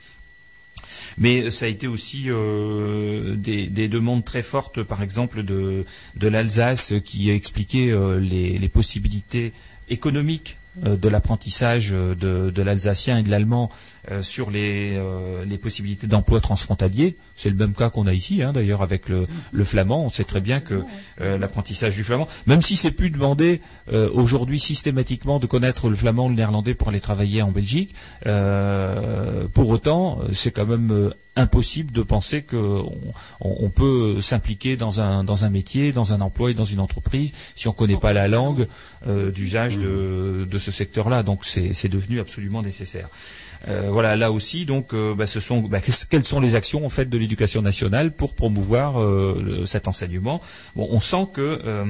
Mais ça a été aussi euh, des, des demandes très fortes, par exemple de, de l'Alsace, qui a expliqué euh, les, les possibilités économiques de l'apprentissage euh, de, de l'alsacien et de l'allemand euh, sur les, euh, les possibilités d'emploi transfrontalier. C'est le même cas qu'on a ici, hein, d'ailleurs, avec le, le flamand. On sait très bien que euh, l'apprentissage du flamand, même si c'est plus demandé euh, aujourd'hui systématiquement de connaître le flamand ou le néerlandais pour aller travailler en Belgique, euh, pour autant, euh, c'est quand même euh, impossible de penser qu'on on, peut s'impliquer dans un, dans un métier, dans un emploi et dans une entreprise si on ne connaît pas la langue euh, d'usage de, de ce secteur-là. Donc c'est devenu absolument nécessaire. Euh, voilà, là aussi, donc, euh, bah, ce sont, bah, quelles sont les actions en fait de l'éducation nationale pour promouvoir euh, cet enseignement? Bon, on sent que euh,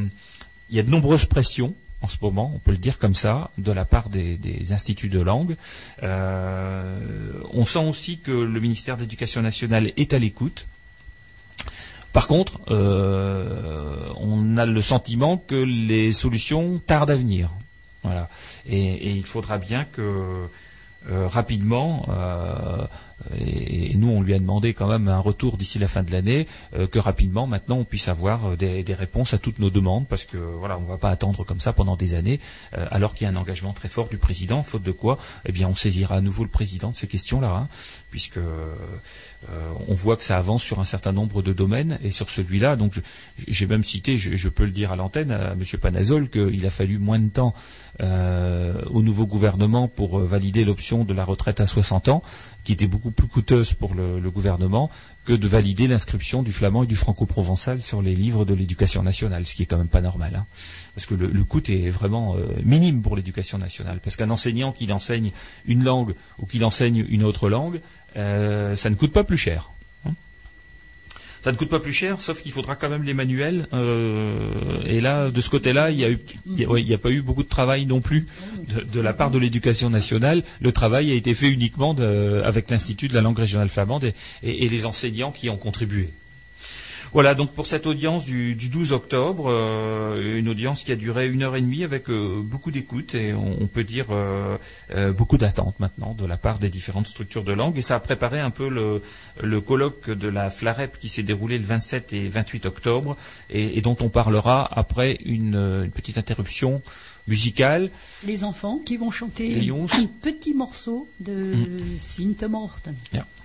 il y a de nombreuses pressions en ce moment, on peut le dire comme ça, de la part des, instituts de langue. Euh, on sent aussi que le ministère de l'Éducation nationale est à l'écoute. Par contre, euh, on a le sentiment que les solutions tardent à venir. Voilà. Et, il faudra bien que euh, rapidement, et, nous on lui a demandé quand même un retour d'ici la fin de l'année, euh, que rapidement maintenant on puisse avoir euh, des, des réponses à toutes nos demandes, parce que voilà, on ne va pas attendre comme ça pendant des années, euh, alors qu'il y a un engagement très fort du président, faute de quoi, eh bien on saisira à nouveau le président de ces questions-là, hein, puisque euh, on voit que ça avance sur un certain nombre de domaines, et sur celui-là, donc j'ai même cité, je, peux le dire à l'antenne, à M. Panazol, qu'il a fallu moins de temps euh, au nouveau gouvernement pour euh, valider l'option de la retraite à 60 ans, qui était beaucoup plus coûteuse pour le, gouvernement que de valider l'inscription du flamand et du franco-provençal sur les livres de l'éducation nationale, ce qui est quand même pas normal. hein. Parce que le, coût est vraiment minime pour l'éducation nationale. Parce qu'un enseignant qui enseigne une langue ou qui enseigne une autre langue, euh, ça ne coûte pas plus cher. hein. Ça ne coûte pas plus cher, sauf qu'il faudra quand même les manuels. euh, et là, de ce côté-là, il y a a- n'y pas eu beaucoup de travail non plus de, la part de l'éducation nationale. Le travail a été fait uniquement avec l'Institut de la langue régionale flamande et les enseignants qui ont contribué. Voilà, donc pour cette audience du, du 12 octobre, euh, une audience qui a duré une heure et demie avec euh, beaucoup d'écoute et on, on peut dire euh, euh, beaucoup d'attentes maintenant de la part des différentes structures de langue. Et ça a préparé un peu le, le colloque de la FLAREP qui s'est déroulé le 27 et 28 octobre et, et dont on parlera après une, une petite interruption musicale. Les enfants qui vont chanter un petit morceau de Sinte Morten. Intermortensabend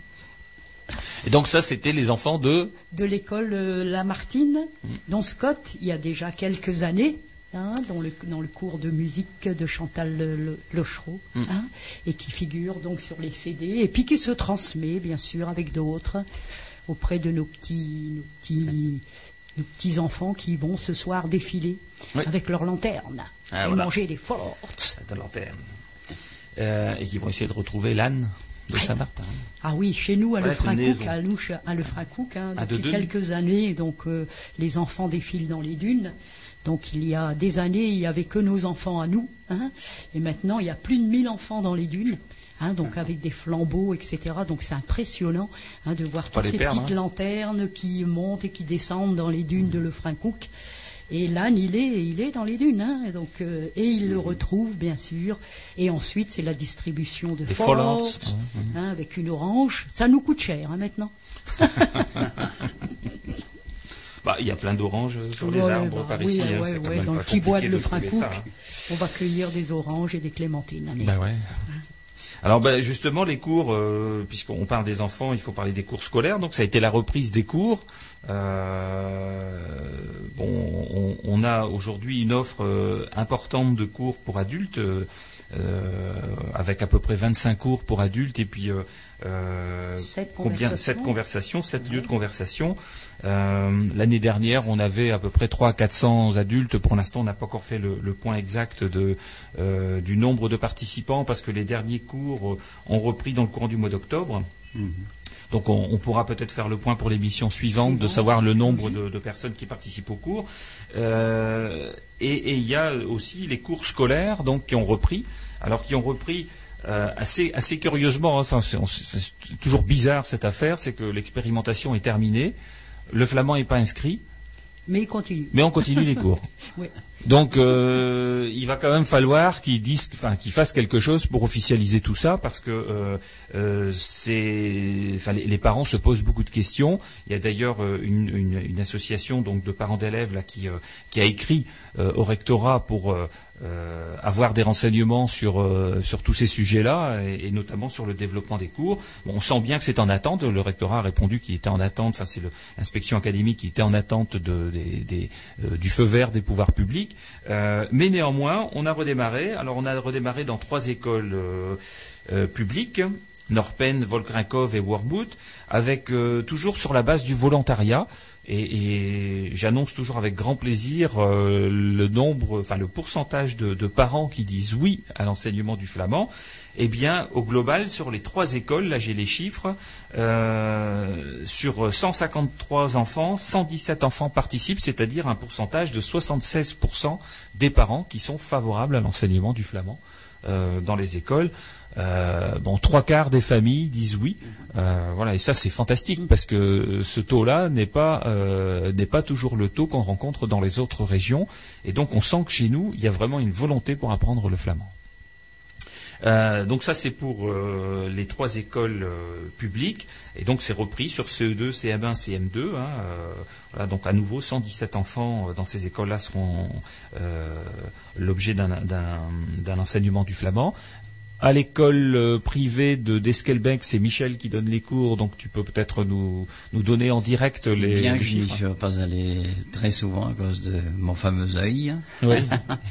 Et donc ça, c'était les enfants de... de l'école euh, Lamartine, dont Scott, il y a déjà quelques années, hein, dans, le, dans le cours de musique de Chantal Le- Le- Lochereau, hein, et qui figure donc sur les CD, et puis qui se transmet, bien sûr, avec d'autres, auprès de nos petits, nos petits, nos petits enfants qui vont ce soir défiler Oui. avec leurs lanternes Ah, et voilà. manger des fortes. de. Euh, et qui vont essayer de retrouver l'âne de Saint-Martin. Ah oui, chez nous, à Voilà, à, nous, à hein, Ah, de depuis quelques années, donc euh, les enfants défilent dans les dunes. Donc il y a des années, il n'y avait que nos enfants à nous, hein, et maintenant il y a plus de 1000 enfants dans les dunes. hein, donc avec des flambeaux, etc. Donc c'est impressionnant hein, de voir toutes ces perdre, petites lanternes qui montent et qui descendent dans les dunes de Lefrancouc. Et l'âne, il est, il est dans les dunes, hein, et donc euh, et il le retrouve bien sûr. Et ensuite, c'est la distribution de force, Fallouts, hein, avec une orange. Ça nous coûte cher hein, maintenant. Bah, il y a plein d'oranges euh, sur les arbres bah par oui, ici. ouais, hein, ouais, dans le petit bois de trouver Lefrancouc, hein. on va cueillir des oranges et des clémentines. allez. Bah ouais. Alors bah, justement les cours, euh, puisqu'on parle des enfants, il faut parler des cours scolaires. Donc ça a été la reprise des cours. Euh, bon, on, on a aujourd'hui une offre euh, importante de cours pour adultes, euh, euh, avec à peu près 25 cours pour adultes et puis euh, euh, Sept combien conversations. sept conversations, sept lieux de conversation. Euh, L'année dernière, on avait à peu près 300 à 400 adultes. Pour l'instant, on n'a pas encore fait le, le point exact de, euh, du nombre de participants parce que les derniers cours euh, ont repris dans le courant du mois d'octobre. Donc on, on pourra peut-être faire le point pour l'émission suivante, de savoir le nombre de, de personnes qui participent au cours. Euh, et il y a aussi les cours scolaires donc qui ont repris, alors qui ont repris euh, assez assez curieusement. hein, Enfin, c'est toujours bizarre cette affaire, c'est que l'expérimentation est terminée, le flamand n'est pas inscrit, Mais il continue. mais on continue les cours. Oui. Donc, euh, il va quand même falloir qu'ils disent, enfin, qu'ils fassent quelque chose pour officialiser tout ça, parce que euh, euh, c'est, les, parents se posent beaucoup de questions. Il y a d'ailleurs une, association donc de parents d'élèves là qui a écrit au rectorat pour avoir des renseignements sur sur tous ces sujets-là et, notamment sur le développement des cours. On sent bien que c'est en attente. Le rectorat a répondu qu'il était en attente. Enfin, c'est l'inspection académique qui était en attente du feu vert des pouvoirs publics. Euh, mais néanmoins, on a redémarré. Alors, on a redémarré dans trois écoles euh, euh, publiques. Norpen, Volkrinkov et Warboot, avec toujours sur la base du volontariat. Et, j'annonce toujours avec grand plaisir le nombre, le pourcentage de parents qui disent oui à l'enseignement du flamand. Eh bien, au global, sur les trois écoles, là j'ai les chiffres, euh, sur 153 enfants, 117 enfants participent, c'est-à-dire un pourcentage de 76% des parents qui sont favorables à l'enseignement du flamand euh, dans les écoles. Euh, bon, trois quarts des familles disent oui. Euh, voilà, et ça c'est fantastique parce que ce taux-là n'est pas euh, n'est pas toujours le taux qu'on rencontre dans les autres régions. Et donc on sent que chez nous il y a vraiment une volonté pour apprendre le flamand. Euh, donc ça c'est pour euh, les trois écoles euh, publiques et donc c'est repris sur CE2, CM1, CM2. Hein, euh, voilà, donc à nouveau 117 enfants euh, dans ces écoles-là seront l'objet d'un enseignement du flamand. À l'école euh, privée de d'Esquelbec, c'est Michel qui donne les cours, donc tu peux peut-être nous, nous donner en direct les, Bien les que je n'y suis pas allé très souvent à cause de mon fameux œil. Oui.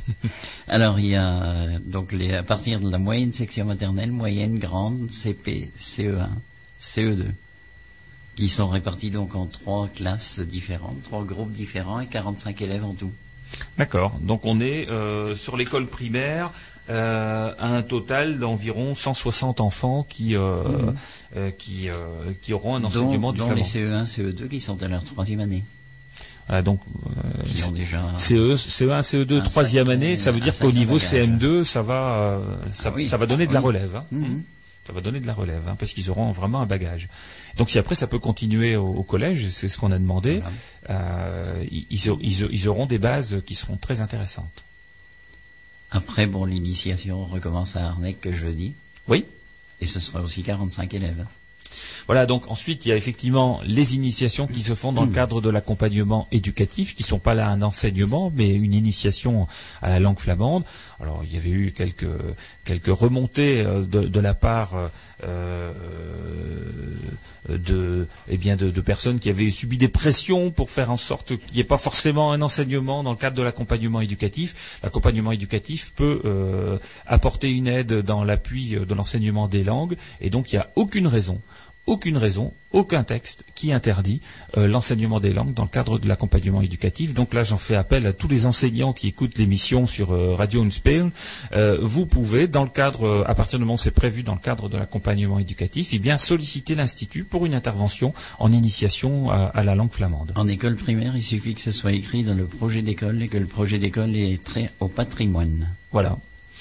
Alors il y a euh, donc les, à partir de la moyenne section maternelle, moyenne, grande, CP, CE1, CE2, qui sont répartis donc en trois classes différentes, trois groupes différents et 45 élèves en tout. D'accord. Donc on est euh, sur l'école primaire euh, à un total d'environ 160 enfants qui euh, euh, qui, euh, qui auront un Dont, enseignement du dont flamand. les E CE1, CE2 qui sont à leur troisième année, Voilà, donc euh, qui ont déjà... CE, CE1, CE2, Un troisième sacré- année, ça veut dire qu'au niveau bagage. CM2, ça va, euh, ça, Ah oui. ça va donner de la relève. hein. Mhm. Ça va donner de la relève, hein, parce qu'ils auront vraiment un bagage. Donc si après ça peut continuer au, au collège, c'est ce qu'on a demandé, Voilà. euh, ils, ils, ils- ils auront des bases qui seront très intéressantes. Après, bon, l'initiation recommence à Arnec jeudi, Oui. et ce sera aussi 45 élèves. Voilà, donc ensuite il y a effectivement les initiations qui se font dans le cadre de l'accompagnement éducatif, qui sont pas là un enseignement, mais une initiation à la langue flamande. Alors il y avait eu quelques quelques remontées euh, de, de la part euh, de eh bien de, de personnes qui avaient subi des pressions pour faire en sorte qu'il n'y ait pas forcément un enseignement dans le cadre de l'accompagnement éducatif. L'accompagnement éducatif peut euh, apporter une aide dans l'appui euh, de l'enseignement des langues, et donc il n'y a aucune raison aucune raison, aucun texte qui interdit euh, l'enseignement des langues dans le cadre de l'accompagnement éducatif. Donc là, j'en fais appel à tous les enseignants qui écoutent l'émission sur euh, Radio Unspeel. Euh, vous pouvez, dans le cadre, à partir du moment où c'est prévu dans le cadre de l'accompagnement éducatif, eh bien solliciter l'institut pour une intervention en initiation à, à la langue flamande. En école primaire, il suffit que ce soit écrit dans le projet d'école et que le projet d'école est trait au patrimoine. Voilà.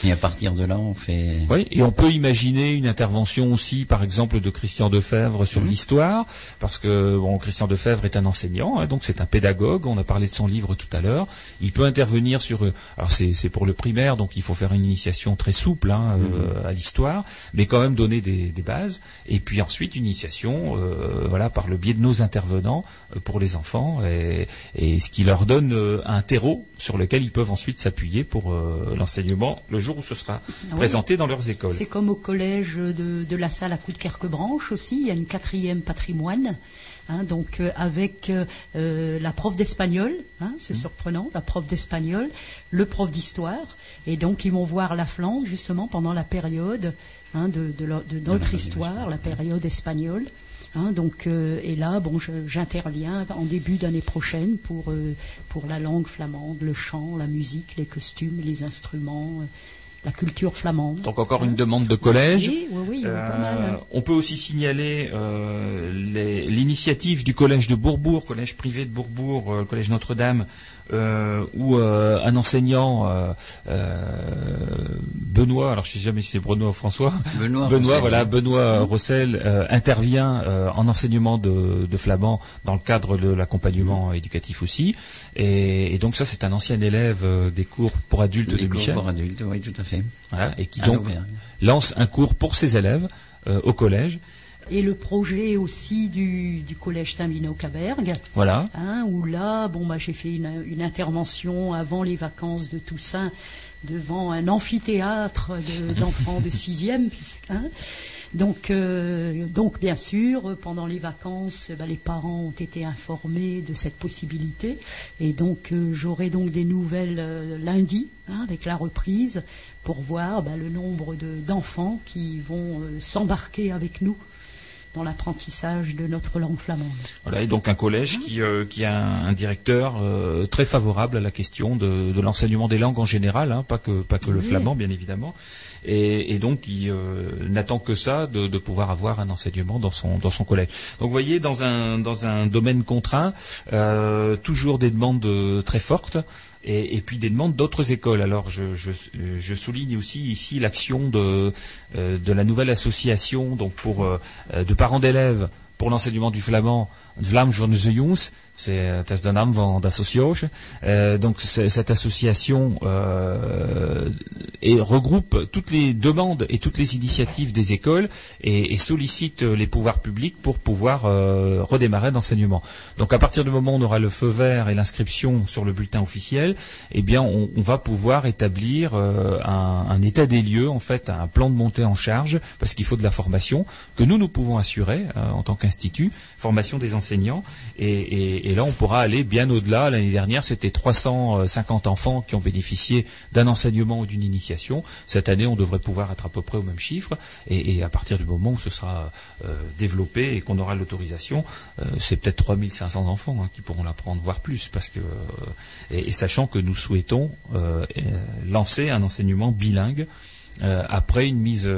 Et à partir de là, on fait. Oui, et on peut imaginer une intervention aussi, par exemple, de Christian Defebvre sur l'histoire, parce que bon, Christian Defebvre est un enseignant, hein, donc c'est un pédagogue. On a parlé de son livre tout à l'heure. Il peut intervenir sur. euh, Alors c'est c'est pour le primaire, donc il faut faire une initiation très souple hein, euh, à l'histoire, mais quand même donner des, des bases. Et puis ensuite une initiation, euh, voilà, par le biais de nos intervenants euh, pour les enfants, et, et ce qui leur donne euh, un terreau sur lequel ils peuvent ensuite s'appuyer pour euh, l'enseignement le jour où ce sera oui. présenté dans leurs écoles. C'est comme au collège de, de la salle à coup de Quelques-Branches aussi, il y a une quatrième patrimoine. hein, donc euh, avec euh, euh, la prof d'espagnol, hein, c'est surprenant, la prof d'espagnol, le prof d'histoire, et donc ils vont voir la Flandre justement pendant la période hein, de, de leur- de notre histoire, la période espagnole. Hein, donc, euh, et là, bon, j'interviens en début d'année prochaine pour, euh, pour la langue flamande, le chant, la musique, les costumes, les instruments, la culture flamande. Donc encore une demande de collège. Oui, oui, pas Euh, mal. on peut aussi signaler euh, l'initiative du collège de Bourbourg, collège privé de Bourbourg, euh, le collège Notre-Dame, euh, où euh, un enseignant, euh, euh, Benoît, alors je sais jamais si c'est Benoît ou François, Benoît Rossel. voilà, Benoît Rossel euh, intervient euh, en enseignement de, de flamand dans le cadre de l'accompagnement éducatif aussi, et, et donc ça c'est un ancien élève des cours pour adultes Les de cours Michel. pour adultes, oui, tout à fait. Voilà, et qui À donc lance un cours pour ses élèves euh, au collège. Et le projet aussi du, du collège Saint-Vino-Cabergue, Voilà. hein, où là, bon, bah, j'ai fait une, une intervention avant les vacances de Toussaint devant un amphithéâtre de- d'enfants de sixième. puis- hein. Donc, euh, donc, bien sûr, pendant les vacances, bah, les parents ont été informés de cette possibilité. Et donc, euh, j'aurai donc des nouvelles euh, lundi, hein, avec la reprise, pour voir bah, le nombre de- d'enfants qui vont s'embarquer avec nous dans l'apprentissage de notre langue flamande. Voilà, et donc un collège qui, euh, qui a un, un directeur euh, très favorable à la question de, de l'enseignement des langues en général, hein, pas que pas que le Oui. flamand bien évidemment, et, et donc qui euh, n'attend que ça de, de pouvoir avoir un enseignement dans son dans son collège. Donc vous voyez dans un dans un domaine contraint, euh, toujours des demandes euh, très fortes. Et, puis des demandes d'autres écoles. Alors je, souligne aussi ici l'action de, euh, la nouvelle association euh, euh, de parents d'élèves pour l'enseignement du flamand, De Jongs, c'est de naam van donc cette association euh, regroupe toutes les demandes et toutes les initiatives des écoles et, sollicite les pouvoirs publics pour pouvoir euh, redémarrer l'enseignement. Donc à partir du moment où on aura le feu vert et l'inscription sur le bulletin officiel, eh bien on, va pouvoir établir euh, un, un état des lieux, en fait, un plan de montée en charge, parce qu'il faut de la formation que nous nous pouvons assurer en tant qu'institut, formation des enseignants, et, là on pourra aller bien au-delà. L'année dernière, c'était 350 enfants qui ont bénéficié d'un enseignement ou d'une initiation. Cette année, on devrait pouvoir être à peu près au même chiffre, et, à partir du moment où ce sera euh, développé et qu'on aura l'autorisation, euh, c'est peut-être 3500 enfants hein, qui pourront l'apprendre, voire plus, parce que euh, et, sachant que nous souhaitons lancer un enseignement bilingue après une mise,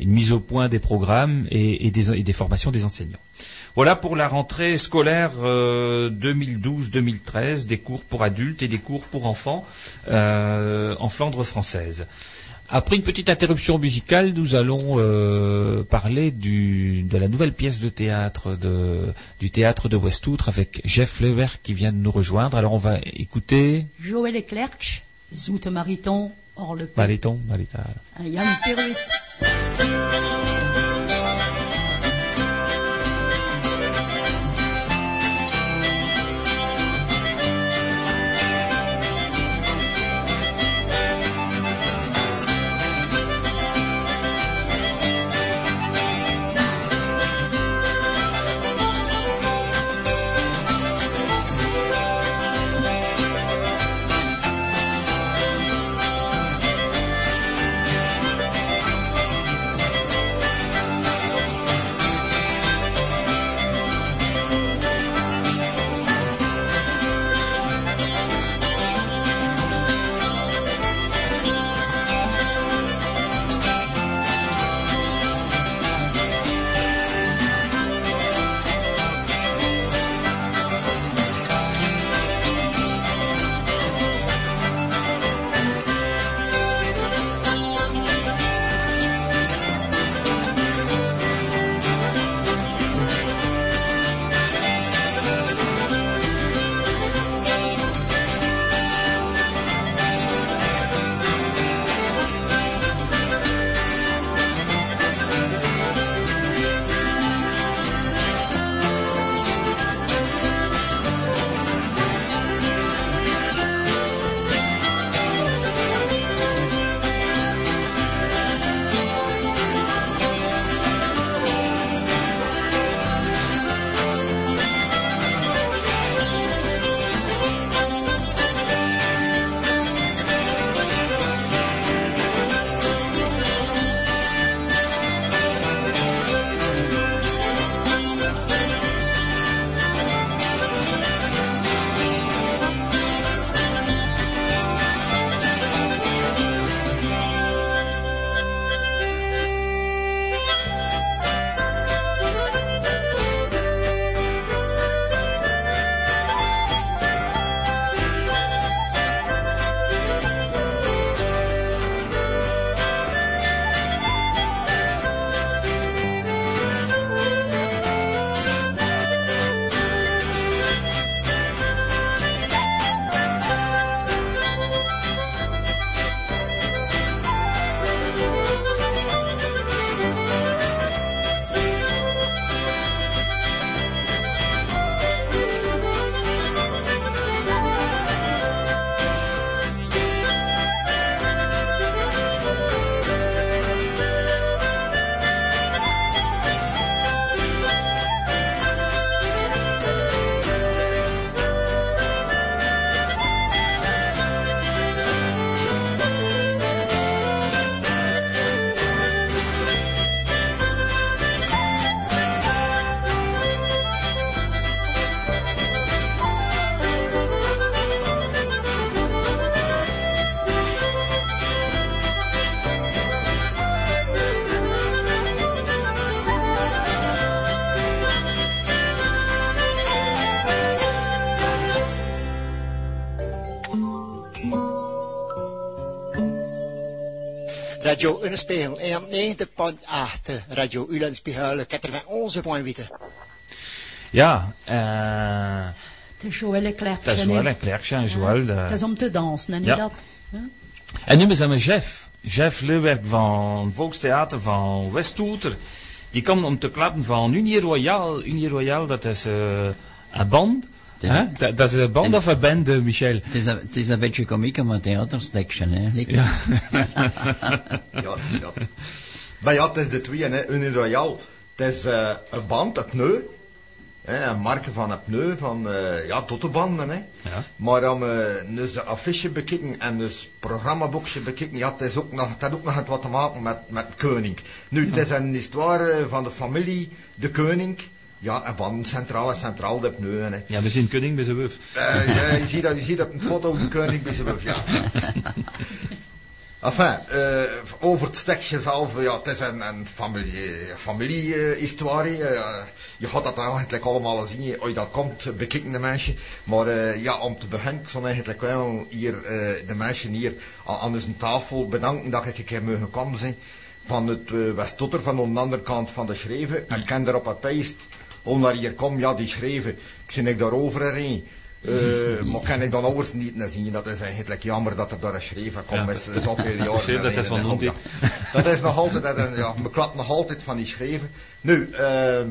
une mise au point des programmes et des formations des enseignants. Voilà pour la rentrée scolaire euh, 2012-2013, des cours pour adultes et des cours pour enfants euh, en Flandre française. Après une petite interruption musicale, nous allons euh, parler du, de la nouvelle pièce de théâtre de, du théâtre de Westoutre avec Jeff Lever qui vient de nous rejoindre. Alors on va écouter Joël Eclerc, Zoete Mariton, hors le Mariton, Peruit. Radio Unnespiegel, en 90.8, Radio Ulenspiegel 91.8. Ja, eh... Het is Joël Leclerc. Dat is Joël Leclerc, ja, Joël. Het is om te dansen, en niet dat? En nu zijn we Jeff. Jeff Leuwerk van het Volkstheater van Westouter. Die komt om te klappen van Unie Royale. Unie Royale, dat is eh, een band. Hè? Dat, dat is een band of een band, eh, Michel? Het is, een- het is een beetje komiek om een theaterstekje, hè? Ja. Ja, ja. Maar ja, het is de twee, hè. Unie Royal. Het is eh, een band, een pneu. Hè, een marke van een pneu, van eh ja, tot de banden. Hè. Ja. Maar om eh dus de affiche bekijken en dus programmaboekje bekijken, ja, het, is ook nog, het heeft ook nog wat te maken met, met Koning. Nu, het is een histoire van de familie De Koning. Ja, en van centraal en centraal de pneu. Hè. Ja, we zien Kunning bij zijn wuf. Eh, ja, je, ziet dat, je ziet dat een foto de koning bij zijn ja. Enfin, eh, over het stekje zelf, ja, het is een, een familie- familie-historie. eh, je gaat dat eigenlijk allemaal zien als je dat komt, bekijken de mensen. Maar ja, om te beginnen, ik zou eigenlijk wel hier de mensen hier aan, deze tafel bedanken dat ik een keer mogen komen zijn. Van het uh, Westtotter, van de andere kant van de schreven. En ken erop het peest, omdat hier kom, ja, die schreven. Ik zie ik daarover heen. Eh, maar kan ik dan anders niet naar zien? Dat is eigenlijk jammer dat er daar een schreven komt Ja, met zoveel jaren. Dat is van Ja, Dat is nog altijd, dat is- ja, me klapt nog altijd van die schreven. Nu, ehm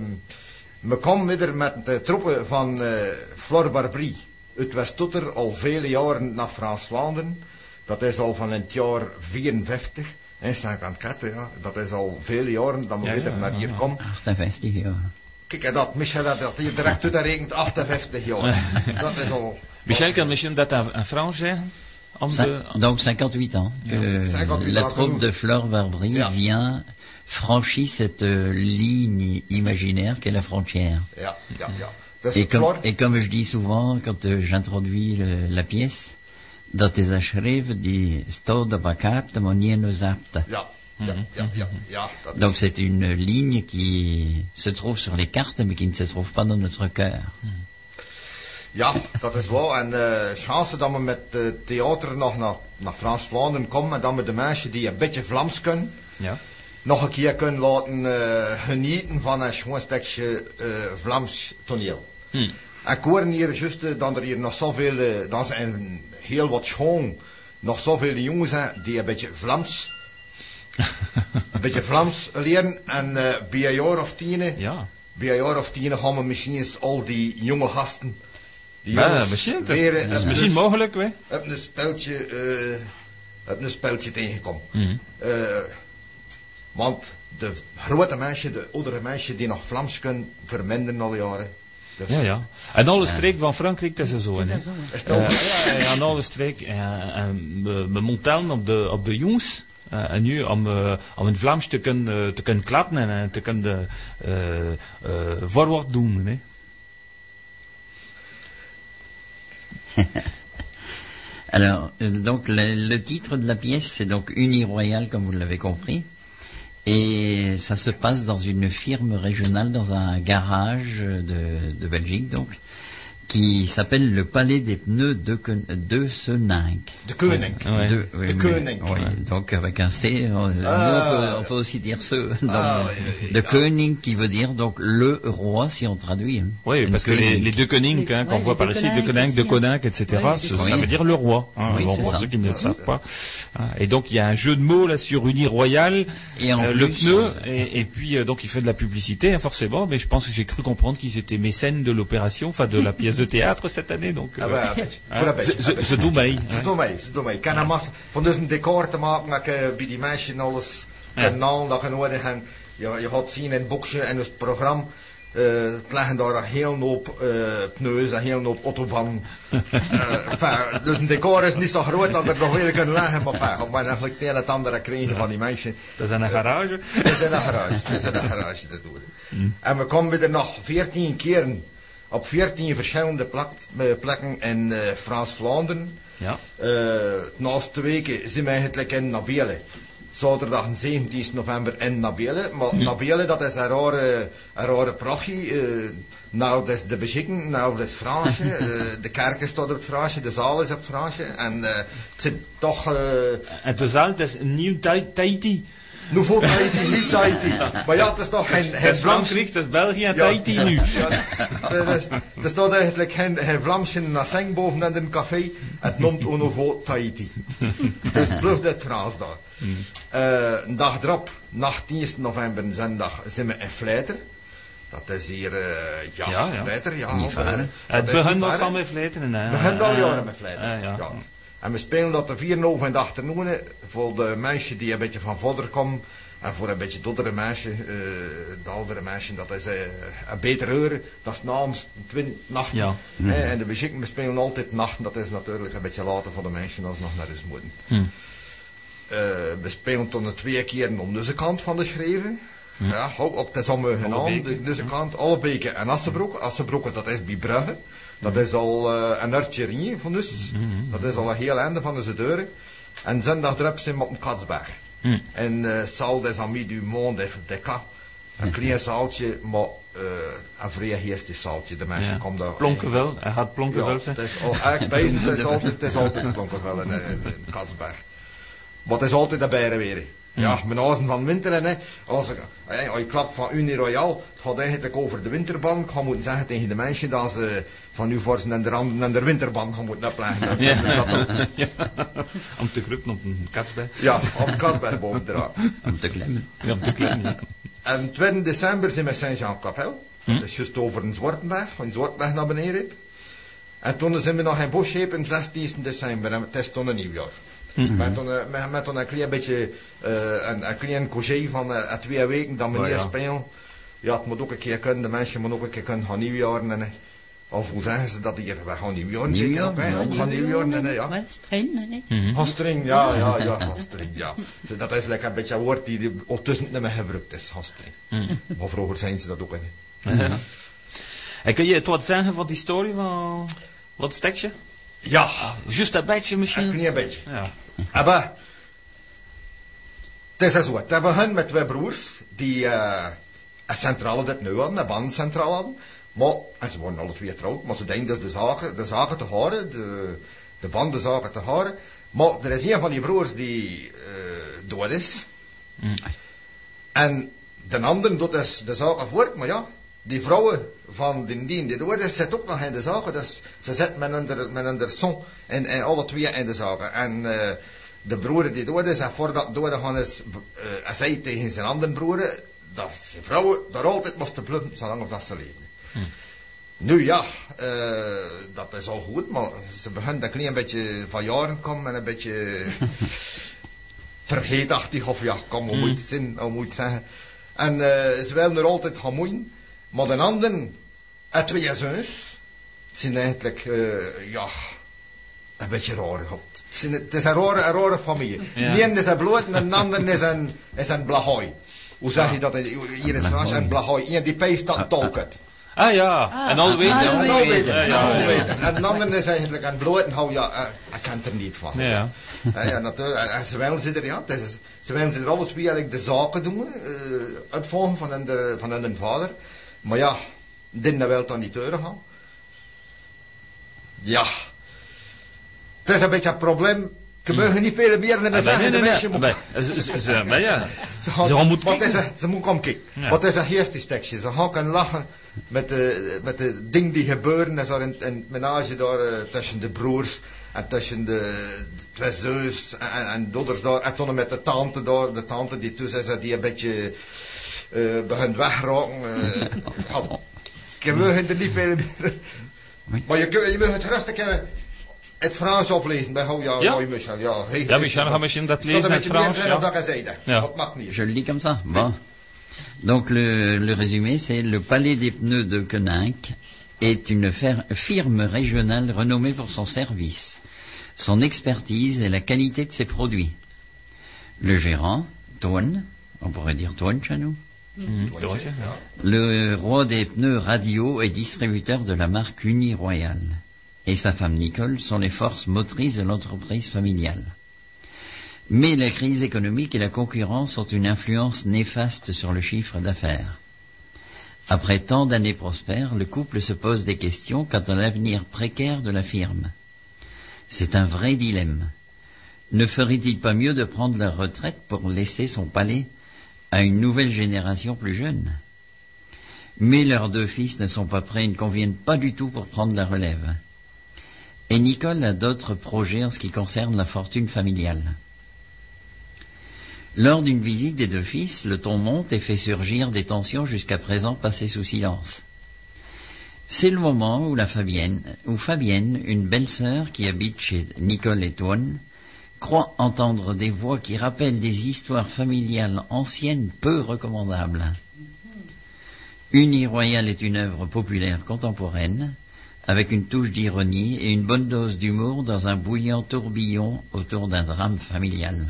we komen weer met de troepen van eh Flor Barbrie uit Westtotter al vele jaren naar Frans-Vlaanderen. Dat is al van het jaar 54. En 54, ja. Dat is al vele jaren dat we Ja, weer ja, naar ja, hier ja. komen. 58 jaar. Kijk, en dat, Michel had dat hier direct uit, dat rekent 58 jaar. Dat is al... Michel kan misschien dat Frans zeggen? De, donc 58 ans que 58 la troupe nous- de Fleur Barbry Ja. vient, franchit cette euh, ligne imaginaire qu'est la frontière. Ja, ja, ja. Dus Et comme, Flor... et comme je dis souvent quand euh, j'introduis la pièce, dat is schreef die staat op niet in een zapte. Ja, ja, ja, ja. Dat is- Donc c'est une ligne qui se trouve sur les cartes, mais qui ne se trouve pas dans notre cœur. Ja, dat is wel. En eh chance dat we met het theater nog naar, naar Frans-Vlaanderen komen en dat we de mensen die een beetje Vlaams kunnen, ja. nog een keer kunnen laten eh, genieten van een schoon stukje eh, Vlaams toneel. Hm. En ik hoor hier juist eh, dat er hier nog zoveel, eh, dat zijn heel wat schoon, nog zoveel jongens zijn die een beetje Vlaams, een beetje Vlaams leren. En eh, bij een jaar of tien, Ja. bij een jaar of tien gaan we misschien eens al die jonge gasten, die Ja, misschien. Dat is, leren dat is en misschien dus mogelijk, hè? Heb een speltje, eh heb een speltje tegengekomen. Mhm. Eh, want de grote mensen, de oudere mensen die nog Vlaams kunnen, verminderen al jaren. Dus, Ja, ja. En alle streek van Frankrijk, dat is zo. Hè. is zo, dat ja, ja, en alle streek. en we, we op de, op de jongens. Eh, en nu om, eh, om in Vlaams te kunnen, eh, te kunnen klappen en te kunnen voorwaarts doen. Hè. Alors, euh, donc le, le titre de la pièce, c'est donc Uni Royale, comme vous l'avez compris. Et ça se passe dans une firme régionale, dans un garage de, de Belgique, donc, qui s'appelle le Palais des pneus de, de Seninck. De koning. Ouais. De, oui, De mais- Koning. oui, donc avec un C, on, Ah. on, peut, on peut aussi dire ce. donc, Ah, oui, oui, de ah. Koning qui veut dire donc le roi si on traduit. hein. Oui, parce que les, les deux Koning, Les- hein, qu'on ouais, voit par ici, Koninck, deux aussi, hein. Koninck, etc., ça, veut dire le roi. Hein, Oui, bon, pour ça. ceux qui ne le savent pas. Et donc, il y a un jeu de mots là sur Uni Royale, Et en euh, le pneu, euh, et, et puis euh, donc il fait de la publicité, hein, forcément, mais je pense que j'ai cru comprendre qu'ils étaient mécènes de l'opération, enfin de la pièce de théâtre cette année, donc... Ah, ze- doen mee, Ze doen mee, ze doen mee. Ik kan een massa van dus een decor te maken, dat eh, bij die meisjes alles Ja. kan naam, dat je nodig hebt. Je, je gaat zien in het boekje en dus het programma. eh, het leggen daar een heel hoop eh pneus, een heel hoop autobahn. Enfin, dus een decor is niet zo groot dat er nog weer kunnen leggen, maar enfin, maar eigenlijk het en het andere krijgen van die meisjes. Dat is een garage. Het is in een garage, het is in een garage te doen. En we komen weer nog 14 keren op 14 verschillende eh, plekken in eh, Frans-Vlaanderen. Ja. Eh, naast twee weken zijn we eigenlijk in Nabele. zaterdag 17 november in Nabele. Maar Nabele, dat is een rare, een rare prachtje. nou, dat is de beschikking, nou, dat is Fransje. de kerk staat op het Fransje, de zaal is op het Fransje. En het zit toch... En de zaal, dat is een nieuw Tahiti. Tahiti. Nouveau Tahiti, niet Tahiti. Maar ja, het is toch Dat is, geen, dat geen is Vlaams... Frankrijk, dat is België en Ja. Tahiti nu. Ja, er, is, er staat eigenlijk geen, geen Vlaamsje nassing boven in een café. Het noemt au nouveau Tahiti. dus blijft het Frans daar. Eh, een dag erop, 18 november, zondag, zijn we in Vleiter. Dat is hier, eh, ja, Ja, ja. Vleiter, ja. Niet of, ver, eh, hè? dat Het is begint niet ons ver, al hè. met vleeteren. hè. We beginnen al Eh, jaren met Vleiter. eh, ja. Ja. En we spelen dat de vier over in de achternoon voor de mensen die een beetje van vodder komen. En voor een beetje doddere mensen, eh, de oudere mensen, dat is eh, een beter uur. Dat is namens 20 nachten. Ja. En de beschikking, we spelen altijd nachten. Dat is natuurlijk een beetje later voor de mensen als ze nog naar huis moeten. Eh, we spelen tot een twee keer om deze kant van de schreven. Ja, ook op de naam, Allebeke. de kant, Allebeke en Assebroek. Assebroek, dat is bij Brugge. Dat is al eh, een uurtje van ons. Dat is al een heel einde van onze deuren. En zondag erop zijn we op een Katsberg. Hm. En uh, Salle des Amis du Monde even Deca. Een klein zaaltje, maar eh, een vrij geestig zaaltje. De mensen Ja. komen daar... Plonken wel, hij gaat plonken Ja, wel het zijn. is al eigenlijk bezig, het is altijd, het is altijd Plonkervel in, in, in Katsberg. Maar het is altijd daarbij weer. Ja, mijn huizen van winter en hè, als ik, als klapt van Unie Royal, het gaat eigenlijk over de winterband. Ik ga moeten zeggen tegen de mensen dat ze van nu voor ze en de randen en de winterband gaan moeten opleggen. Ja. Ja. Om te kruppen op een katsbij. ja, op Katsberg boven eraan. Om te klemmen. Ja, om te klimmen. ja. En 2 december zijn we in Saint-Jean-Capel. Dat is juist over een Zwartenberg, van Zwartenberg naar beneden. En toen zijn we nog in Boschepen op 16 december, en het is toen een nieuwjaar. Met, toen, eh, met, met toen een klein beetje, eh, een, een klein congé van eh, twee weken dat we Oh, niet ja. spelen. Ja, het moet ook een keer kunnen, de mensen moeten ook een keer kunnen gaan nieuwjaren. En, of hoe zeggen ze dat hier? We gaan nieuwjaren zeker ook, hè? ja, We gaan nieuwjaren, en, eh, ja. Ouais, streng, nee. Hastring, ja, ja, ja, hastring, ja. Dat is lekker een beetje een woord die die ondertussen niet meer gebruikt is, hastring. Maar vroeger zijn ze dat ook niet. En kun je het wat zeggen van die story van wat stekje? Ja, Juist een beetje een misschien. klein beetje. Ja. Maar, het is zo, het begon met twee broers die eh, een centrale dit nu hadden, een bandcentrale hadden. Maar, en ze waren alle twee getrouwd, maar ze denken dus de zaken, de zaken te houden, de, de bandenzaken te houden. Maar er is een van die broers die eh dood is. En de andere doet dus de zaken voort, maar ja, die vrouwen van die die, die dood is, zit ook nog in de zaken. Dus ze zit met een, met son en, en alle twee in de zaken. En eh, de broer die dood is, en voordat dood gaan is, eh, hij zei tegen zijn andere broer, dat zijn vrouwen daar altijd moesten plukken, zolang dat ze leven. Nu ja, eh, dat is al goed, maar ze beginnen een klein beetje van jaren komen en een beetje vergeetachtig, of ja, zin, hoe moet je het zeggen. En eh, ze willen er altijd gaan moeien, maar de anderen, en twee zoons, zijn eigenlijk, eh, ja, een beetje raar. Het, zijn- het is een rare, een rare familie. Ja. De is een bloot en de andere is een, is een blahooi. Hoe zeg je dat hier in het Frans? Een blahooi. Eén die peest dat tolket. Ah ja, en al weten. nou nou ja. weten. En andere is eigenlijk een bloot en hou ja, eh, ik kan het er niet van. Ja, ja. Ja, natuurlijk. En- En ze willen ze er, ja, is, ze willen ze er alle twee eigenlijk de zaken doen, eh uitvolgen van hun, de- van hun vader. Maar ja, dit wil dan niet deuren gaan. Ja. Het is een beetje een probleem. Je mag niet veel meer naar me Ah, zeggen. nee, de nee, mensen nee. ze- ze- ze- maar ja, ze ze kijken. een, ze moeten komen kijken. Ja. Wat is een geestig Ze gaan kunnen lachen met de, met de dingen die gebeuren. En zo in, in het menage daar eh, tussen de broers en tussen de, de twee zus en, en, dochters daar. En toen met de tante daar. De tante die tussen is die een beetje eh begint wegraken. eh ja, ik wil er niet veel meer. Maar je, je mag het rustig eh, het Frans aflezen bij jou, ja, Ja. Michel. Ja, hey, Ja, Michel, ga misschien dat lezen in het Frans, Ja. ja. Dat ik zei, Ja. Wat mag niet. Je le dis comme ça Bon. Donc le, le résumé, c'est le Palais des pneus de Queninck est une firme régionale renommée pour son service, son expertise et la qualité de ses produits. Le gérant, Toine, on pourrait dire Toine chez nous, ja. le roi des pneus radio et distributeur de la marque Uni Royal, et sa femme Nicole sont les forces motrices de l'entreprise familiale. Mais la crise économique et la concurrence ont une influence néfaste sur le chiffre d'affaires. Après tant d'années prospères, le couple se pose des questions quant à l'avenir précaire de la firme. C'est un vrai dilemme. Ne ferait-il pas mieux de prendre la retraite pour laisser son palais à une nouvelle génération plus jeune? Mais leurs deux fils ne sont pas prêts et ne conviennent pas du tout pour prendre la relève. Et Nicole a d'autres projets en ce qui concerne la fortune familiale. Lors d'une visite des deux fils, le ton monte et fait surgir des tensions jusqu'à présent passées sous silence. C'est le moment où la Fabienne, où Fabienne, une belle-sœur qui habite chez Nicole et Toine, croit entendre des voix qui rappellent des histoires familiales anciennes peu recommandables. Uni Royale est une œuvre populaire contemporaine, avec une touche d'ironie et une bonne dose d'humour dans un bouillant tourbillon autour d'un drame familial.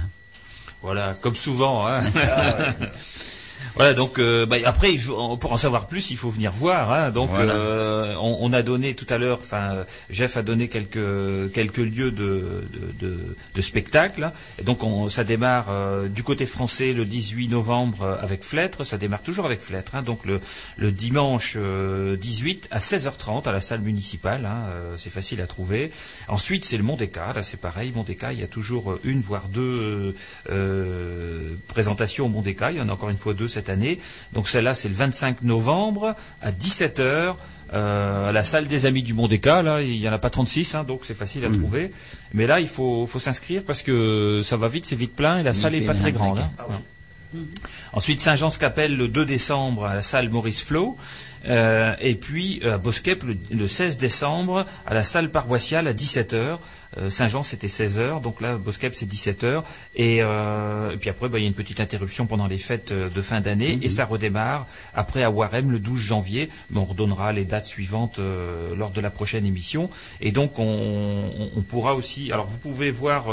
Voilà, comme souvent. Hein. Voilà, donc euh, bah, après, il faut- pour en savoir plus, il faut venir voir. Hein, donc, Voilà. euh, on, on a donné tout à l'heure, enfin, Jeff a donné quelques quelques lieux de de, de, de spectacle. Et donc, on, ça démarre euh, du côté français le 18 novembre euh, avec Flêtre. Ça démarre toujours avec Flêtre. Hein, donc le le dimanche euh, 18 à 16h30 à la salle municipale. Hein, euh, c'est facile à trouver. Ensuite, c'est le Mondéca. Là, c'est pareil. Mondéca, il y a toujours euh, une voire deux euh, euh, présentations au Mondéca. Il y en a encore une fois deux cette année. Donc celle-là, c'est le 25 novembre à 17h. à la salle des Amis du Mondéca, là, il n'y en a pas 36, hein, donc c'est facile à trouver. Mais là, il faut, faut s'inscrire parce que ça va vite, c'est vite plein et la salle n'est pas très grande. hein. Ensuite, Saint-Jean-Scapelle le 2 décembre à la salle Maurice Flo. Euh, et puis euh, à Bosquep le, le 16 décembre à la salle paroissiale à 17h. Euh, Saint-Jean, c'était 16h, donc là, Boskep, c'est 17h. Et, euh, et, puis après, bah, il y a une petite interruption pendant les fêtes euh, de fin d'année, mhm. et ça redémarre après à Warem le 12 janvier. Mais on redonnera les dates suivantes lors de la prochaine émission. Et donc, on, pourra aussi... Alors, vous pouvez voir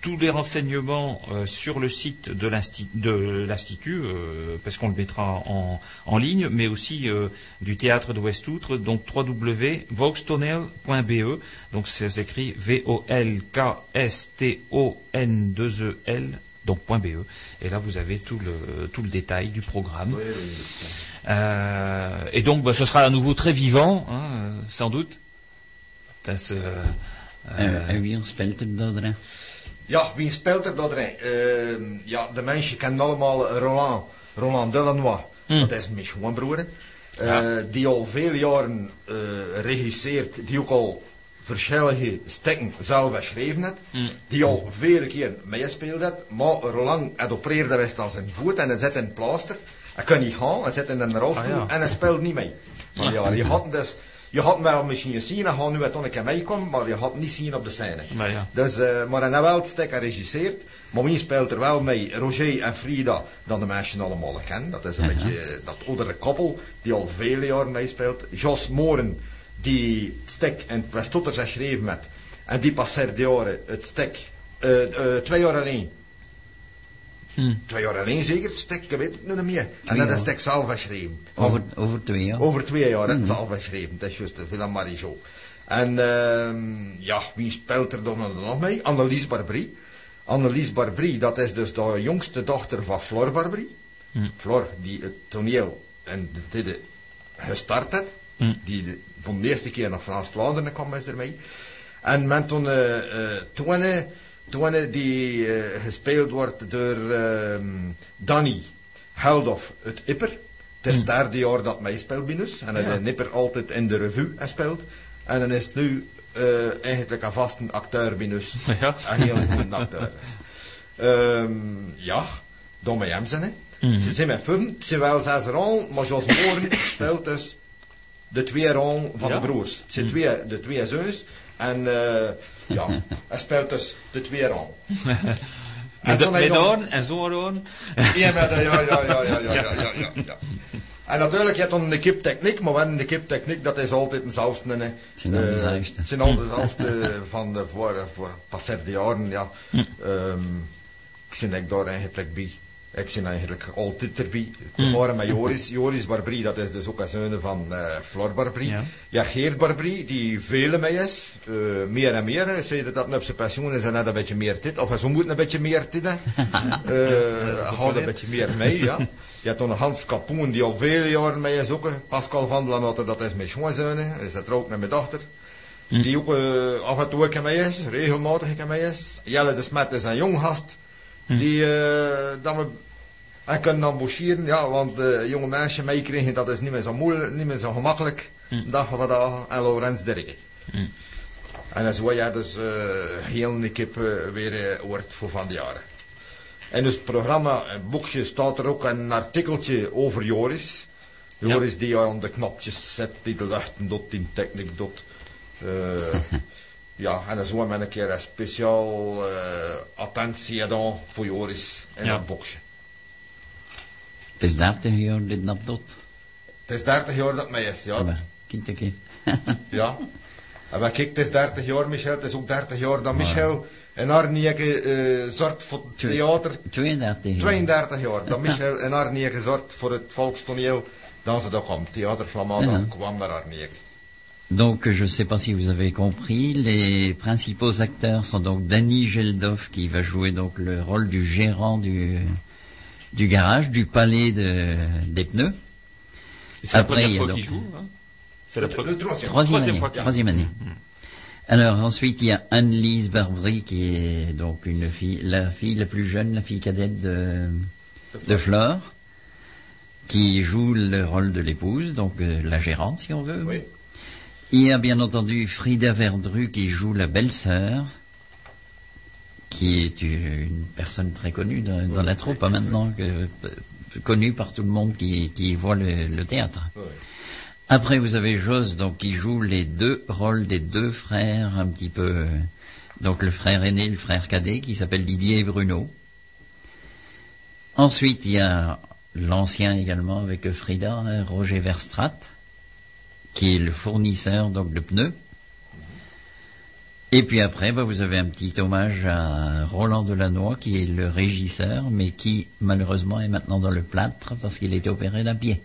tous les renseignements sur le site de l'Institut, parce qu'on le mettra en, ligne, mais aussi du théâtre de West-Outre, donc www.voxtonel.be, donc c'est écrit v o L K S T O N 2 E L donc .be. Et là, vous avez tout le, tout le détail du programme. Euh, et donc, bah, ce sera à nouveau très vivant, hein, sans doute. Parce. Euh, ja, wie dat ehm, ja, de mensen kennen allemaal Roland, Roland Delanois. Hmm. Is mijn schoonbroer. Uh. Die al veel jaren eh, regisseert, die ook al verschillende stukken zelf geschreven heeft. Die al vele keer meespeeld heeft. Maar Roland had opereerde wist aan zijn voet en hij zit in het plaaster. Hij kan niet gaan, hij zit in een rolstoel Ah, ja. en hij speelt niet mee. Maar ja, je had dus... Je had hem wel misschien gezien, hij gaat nu uit een keer meekomen, maar je had niet zien op de scène. Maar ja. Dus, eh, maar hij heeft wel het stuk geregisseerd. Maar wie speelt er wel mee? Roger en Frida, dat de mensen allemaal kennen. Dat is een beetje eh, dat oudere koppel, die al vele jaren meespeelt. Jos Moren, die in het Westotters geschreven heeft. En die passeert de jaren het stuk, eh, eh, twee jaar alleen. Twee jaar alleen zeker, het stuk, ik weet het nu niet meer. En dat is jaar. stuk zelf geschreven. Over, over twee jaar. Over twee jaar, het zelf geschreven. Dat is juist de Villa Marijo. En ehm, ja, wie speelt er dan nog mee? Annelies Barbry. Annelies Barbry, dat is dus de jongste dochter van Flor Barbry. Flor, die het toneel en de gestart heeft. Die de, voor de eerste keer naar Frans-Vlaanderen kwam, is ermee. En men toen eh eh, die eh, gespeeld wordt door ehm, Danny Heldof uit Ipper. Het is het derde jaar dat mij speelt binnen. En hij Ja. heeft Ipper altijd in de revue gespeeld. En dan is het nu eh, eigenlijk een vaste acteur binnen. Ja. Een heel goede acteur. Ehm, ja, dan met hem zijn. hè. Ze zijn met vijf, het zijn wel zes rollen, maar Jos Moren speelt dus de twee rollen van Ja. de broers. Het zijn twee, de twee zoons. En eh, ja, hij speelt dus de twee rollen. En Met, je met oren en zo'n oren. ja, met, ja, ja, ja, ja, ja, ja, ja, ja. En natuurlijk, je hebt dan een kiptechniek, maar wel een kiptechniek, dat is altijd eenzelfde. hè. Het zijn al Eh, dezelfde. Het zijn al dezelfde van de voor, voor passeerde jaren, ja. Ehm, ik zie ik daar eigenlijk bij. Ik zit eigenlijk altijd erbij. We waren met Joris. Joris Barbrie, dat is dus ook een zoon van eh Flor Barbrie. Ja. Ja. Geert Barbrie, die vele mee is. eh, meer en meer. Hij zei dat dat op zijn pensioen is en net een beetje meer dit. Of ze moeten een beetje meer dit. hè. Eh, Houd een beetje meer mee, ja. Je hebt Hans Kapoen, die al vele jaren mee is ook. Pascal van der Lamotte, dat is mijn schoonzoon. Hij zit er ook met mijn dochter. Die ook af en toe mee is, regelmatig mee is. Jelle de Smet is een jong gast. Die eh, dat we en kunnen embaucheren, ja, want de jonge mensen meekregen, dat is niet meer zo moeilijk, niet meer zo gemakkelijk. Dag van vandaag en Laurens Dirke. En dan zo ja, dus eh heel een kip eh, weer eh, wordt voor van de jaren. En dus het programma, het boekje, staat er ook een artikeltje over Joris. Joris die aan de knopjes zet, die de luchten doet, die techniek doet. Ja, en dan zo met een keer een speciaal eh, attentie gedaan voor Joris in Ja. dat boekje. Het is 30 jaar dit dat doet. Het is 30 jaar dat mij is, ja. Maar, kind een keer. Ja. En maar kijk, het is 30 jaar, Michel. Het is ook 30 jaar dat Michel in Arnieke eh zorgt voor het theater. 32 jaar. 32 jaar dat Michel in Arnieke zorgt voor het volkstoneel. Dan ze daar kwam. Theater Flamand, Ja. dan kwam naar Arnieke. Donc, je ne sais pas si vous avez compris, les principaux acteurs sont donc Danny Geldov qui va jouer donc le rôle du gérant du, du garage, du palais de, des pneus. C'est la Après, première il y a fois donc- qu'il joue. hein? C'est la Le, première le troisième. Troisième, Troisième année. fois qu'il- Troisième année. Alors ensuite il y a Anne-Lise Barbry qui est donc une fille, la fille la plus jeune, la fille cadette de, de Flore, qui joue le rôle de l'épouse, donc euh, la gérante si on veut. Oui. Il y a bien entendu Frida Verdru qui joue la belle-sœur, qui est une personne très connue dans, dans la troupe hein, maintenant, que- connue par tout le monde qui, qui voit le, le théâtre. Ouais. Après, vous avez Jos, donc qui joue les deux rôles des deux frères, un petit peu. euh, Donc le frère aîné, le frère cadet, qui s'appelle Didier et Bruno. Ensuite, il y a l'ancien également avec Frida, Roger Verstrat, qui est le fournisseur donc de pneus. Et puis après, bah, vous avez un petit hommage à Roland Delannoy, qui est le régisseur, mais qui malheureusement est maintenant dans le plâtre parce qu'il a été opéré d'un pied.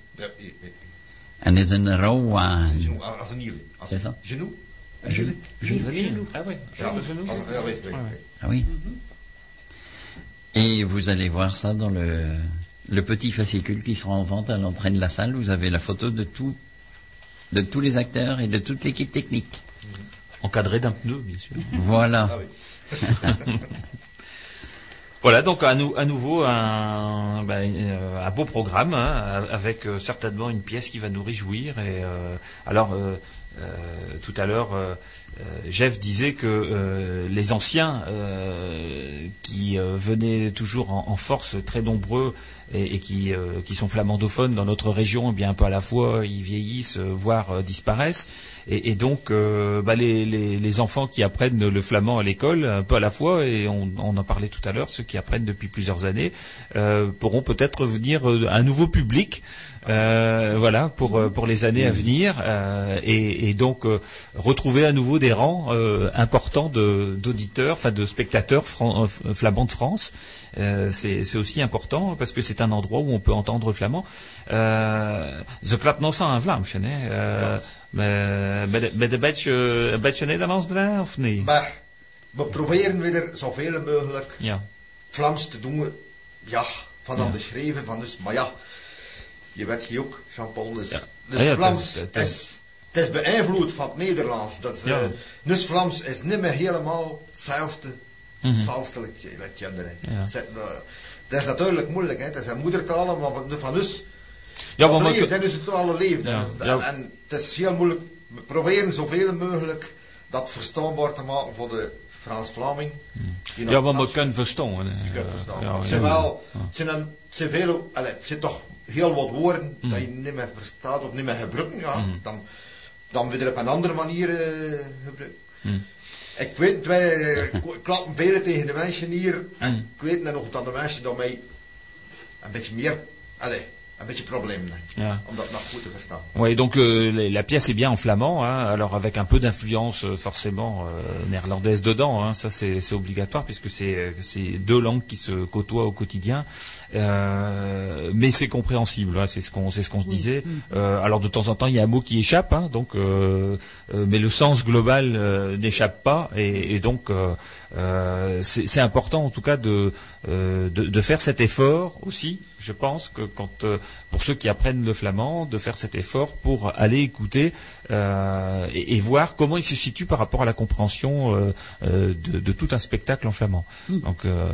Rowan. genou, C'est ça. genou. Genou. Ah genou. oui, oui. Ah oui. Et vous allez voir ça dans le, le petit fascicule qui sera en vente à l'entrée de la salle. Vous avez la photo de tout, de tous les acteurs et de toute l'équipe technique. Encadré d'un pneu, bien sûr. Voilà. Ah oui. Voilà, donc à, nou- à nouveau un, ben, euh, un beau programme hein, avec euh, certainement une pièce qui va nous réjouir. Et euh, alors euh, euh, tout à l'heure, Jeff disait que euh, les anciens euh, qui euh, venaient toujours en, force, très nombreux et, qui, euh, sont flamandophones dans notre région, eh bien un peu à la fois ils vieillissent, euh, voire euh, disparaissent. Et, donc euh, bah, les, enfants qui apprennent le flamand à l'école, un peu à la fois, et on, en parlait tout à l'heure, ceux qui apprennent depuis plusieurs années, euh, pourront peut-être venir euh, un nouveau public. euh, voilà pour euh, les années à venir euh, et, donc euh, retrouver à nouveau rangs euh, importants de d'auditeurs, enfin de spectateurs euh, flamands de France. Euh, c'est aussi important parce que c'est un endroit où on peut entendre flamand. Ze klapt nog aan Vlaams, hè? Met, een beetje, een beetje Nederlands erin, of niet? Maar we proberen weer zoveel mogelijk Ja. Vlaams te doen. Ja, van Ja. de schrijven. Van dus, maar ja, je weet hier ook, Jean-Paul. Dus, Ja. dus Ah Vlaams is, het is- is beïnvloed van het Nederlands. Dat is, Ja. eh, dus Vlaams is niet meer helemaal hetzelfde. Mhm. Hetzelfde is, eh, Het is natuurlijk moeilijk, hè. het is een moedertaal, maar van, van ons. Ja, dat maar leeft, dus het alle leeft. Ja, En, ja. en het is heel moeilijk. We proberen zoveel mogelijk dat verstaanbaar te maken voor de Frans-Vlaming. nog Ja, want we kunnen verstaan. je kunt verstaan. Ja, Maar het ja. zijn wel, het zijn, een, het zijn veel, allee, het zijn toch heel wat woorden dat je niet meer verstaat of niet meer gebruikt. Ja, dan, dan weer op een andere manier eh, gebruiken. Ik weet, wij eh, klappen veel tegen de mensen hier. Ik weet nog dat de mensen daarmee een beetje meer. Oui, donc euh, la la pièce est bien en flamand, hein, alors avec un peu d'influence euh, forcément euh, néerlandaise dedans, hein, ça c'est obligatoire puisque c'est deux langues qui se côtoient au quotidien, Euh, mais c'est compréhensible, hein, c'est ce qu'on c'est ce qu'on se disait. Euh, alors de temps en temps il y a un mot qui échappe, hein, donc euh, euh, mais le sens global euh, n'échappe pas et, et donc euh, euh, c'est c'est important en tout cas de, euh, de de faire cet effort aussi. Je pense que quand euh, pour ceux qui apprennent le flamand, de faire cet effort pour aller écouter euh, et, et voir comment il se situe par rapport à la compréhension euh, euh, de, de tout un spectacle en flamand. Donc euh,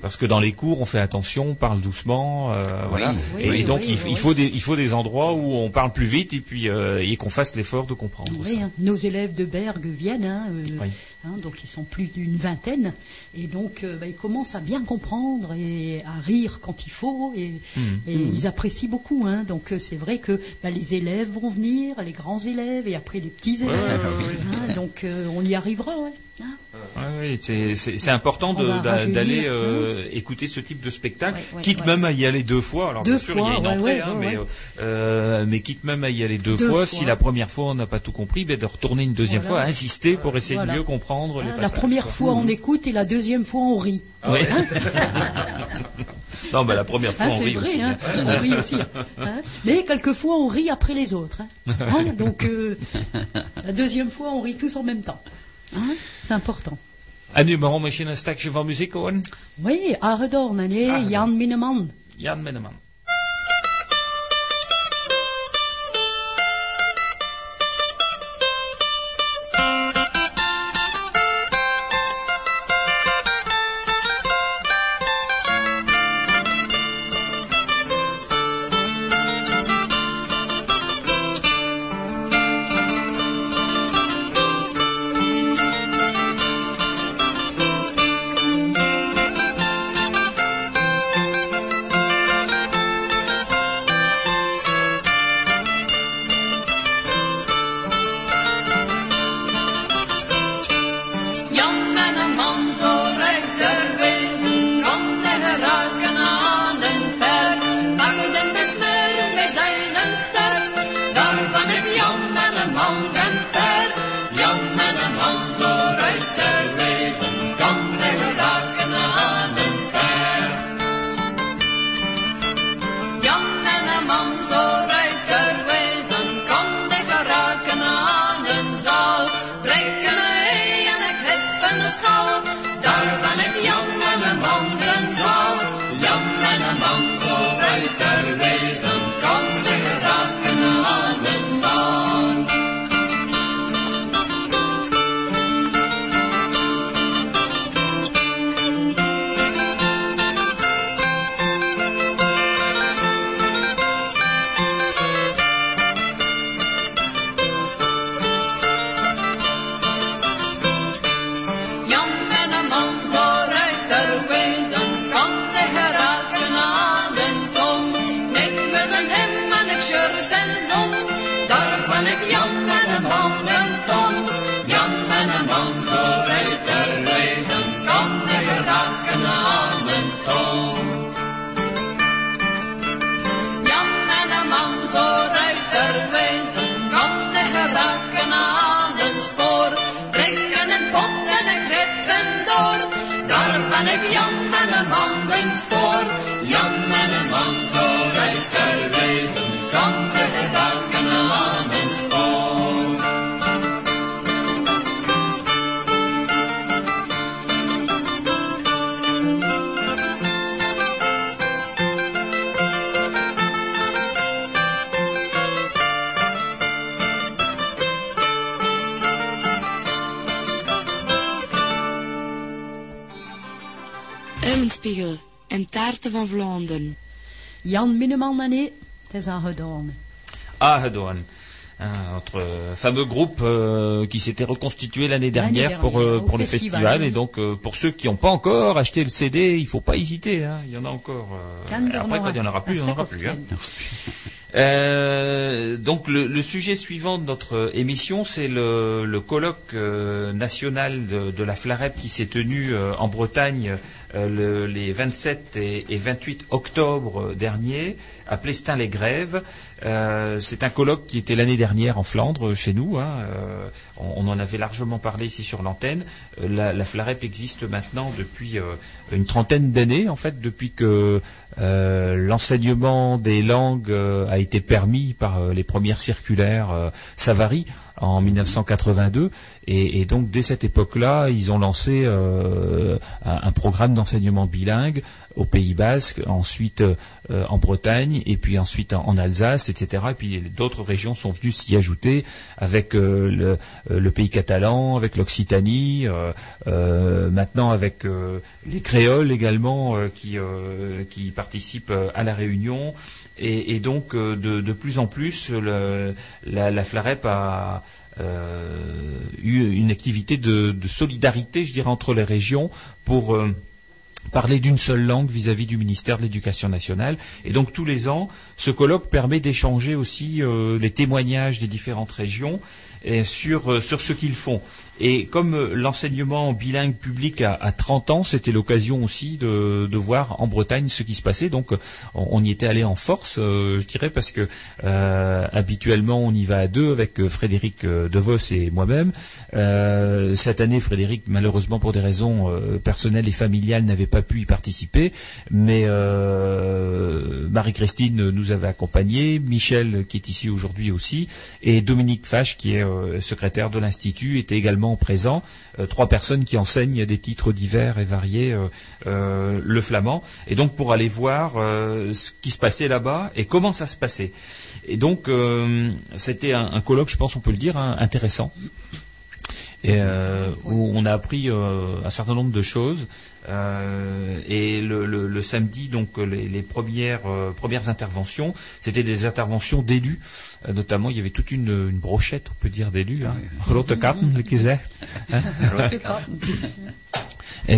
parce que dans les cours on fait attention, on parle doucement, euh, voilà. oui, et, oui, et donc oui, il, oui, il oui. faut des il faut des endroits où on parle plus vite et puis euh, et qu'on fasse l'effort de comprendre. Oui, hein, nos élèves de Berg viennent, hein, euh, Oui. hein, donc ils sont plus d'une vingtaine, et donc euh, bah, ils commencent à bien comprendre et à rire quand il faut, et, Mhm. et ils apprécient beaucoup. Hein, donc euh, c'est vrai que bah, les élèves vont venir, les grands élèves, et après les petits Ouais, élèves. ouais, ouais. hein, donc euh, on y arrivera. Ouais, hein. Oui, c'est- important d'aller hein. euh, écouter ce type de spectacle, Ouais, ouais, quitte ouais. même à y aller deux fois. Alors Deux bien sûr, il y a fois, une entrée, hein, mais, ouais. euh, mais quitte même à y aller deux, Deux fois, fois. si la première fois on n'a pas tout compris, ben de retourner une deuxième Voilà. fois, insister pour essayer Voilà. de mieux comprendre les Hein, la passages. première quoi. fois on écoute et la deuxième fois on rit. Oui. non, ben la première fois Hein, on rit vrai, aussi. hein, hein. on rit aussi. hein. Mais quelquefois on rit après les autres. hein. Hein, donc euh, la deuxième fois on rit tous en même temps. Hein, c'est important. En nu maar om eens een stukje van muziek horen. Oui, Aredorn, nee, Jan Minneman. Jan Minneman. Jan Minneman, nee, het is. Ah. Hein, notre fameux groupe euh, qui s'était reconstitué l'année dernière, dernière, pour, euh, pour le festival. festival. Et donc, euh, pour ceux qui n'ont pas encore acheté le CD, il faut pas hésiter. hein. Il y en a encore. après, quand il y en aura plus, il y en aura plus. hein. Euh, donc le, le sujet suivant de notre émission, c'est le, le colloque euh, national de, de la FLAREP qui s'est tenu euh, en Bretagne le- les 27 et, et 28 octobre dernier à Plestin-les-Grèves. Euh, c'est un colloque qui était l'année dernière en Flandre, chez nous. hein, euh, on, on en avait largement parlé ici sur l'antenne. Euh, la, la FLAREP existe maintenant depuis euh, une trentaine d'années, en fait, depuis que euh, l'enseignement des langues euh, a été permis par euh, les premières circulaires euh, Savary en 1982 et, et donc dès cette époque-là ils ont lancé euh, un, programme d'enseignement bilingue au Pays Basque, ensuite euh, en Bretagne et puis ensuite en, Alsace, etc. Et puis d'autres régions sont venues s'y ajouter avec euh, le, euh, le pays catalan, avec l'Occitanie, euh, euh, maintenant avec les créoles également qui, qui participent à la réunion. Et, donc euh, de, plus en plus, la, la FLAREP a euh, eu une activité de, solidarité, je dirais, entre les régions pour euh, parler d'une seule langue vis-à-vis du ministère de l'Éducation nationale. Et donc tous les ans, ce colloque permet d'échanger aussi les témoignages des différentes régions sur, euh, sur ce qu'ils font. Et comme euh, l'enseignement bilingue public a, a 30 ans, c'était l'occasion aussi de, de voir en Bretagne ce qui se passait. Donc euh, on, y était allé en force, euh, je dirais, parce que euh, habituellement on y va à deux avec euh, Frédéric euh, Devos et moi-même. Euh, cette année, Frédéric, malheureusement pour des raisons euh, personnelles et familiales, n'avait pas pu y participer, mais euh, Marie-Christine nous avait accompagnés, Michel qui est ici aujourd'hui aussi, et Dominique Fache qui est euh, secrétaire de l'Institut était également présent. Euh, trois personnes qui enseignent des titres divers et variés euh, le flamand. Et donc pour aller voir ce qui se passait là-bas et comment ça se passait. Et donc c'était un, colloque, je pense on peut le dire, hein, intéressant. Et où on a appris un certain nombre de choses. Euh, et le, le- le samedi, donc les, les premières euh, premières interventions, c'était des interventions d'élus. Euh, notamment, il y avait toute une, une brochette, on peut dire, d'élus. Hein.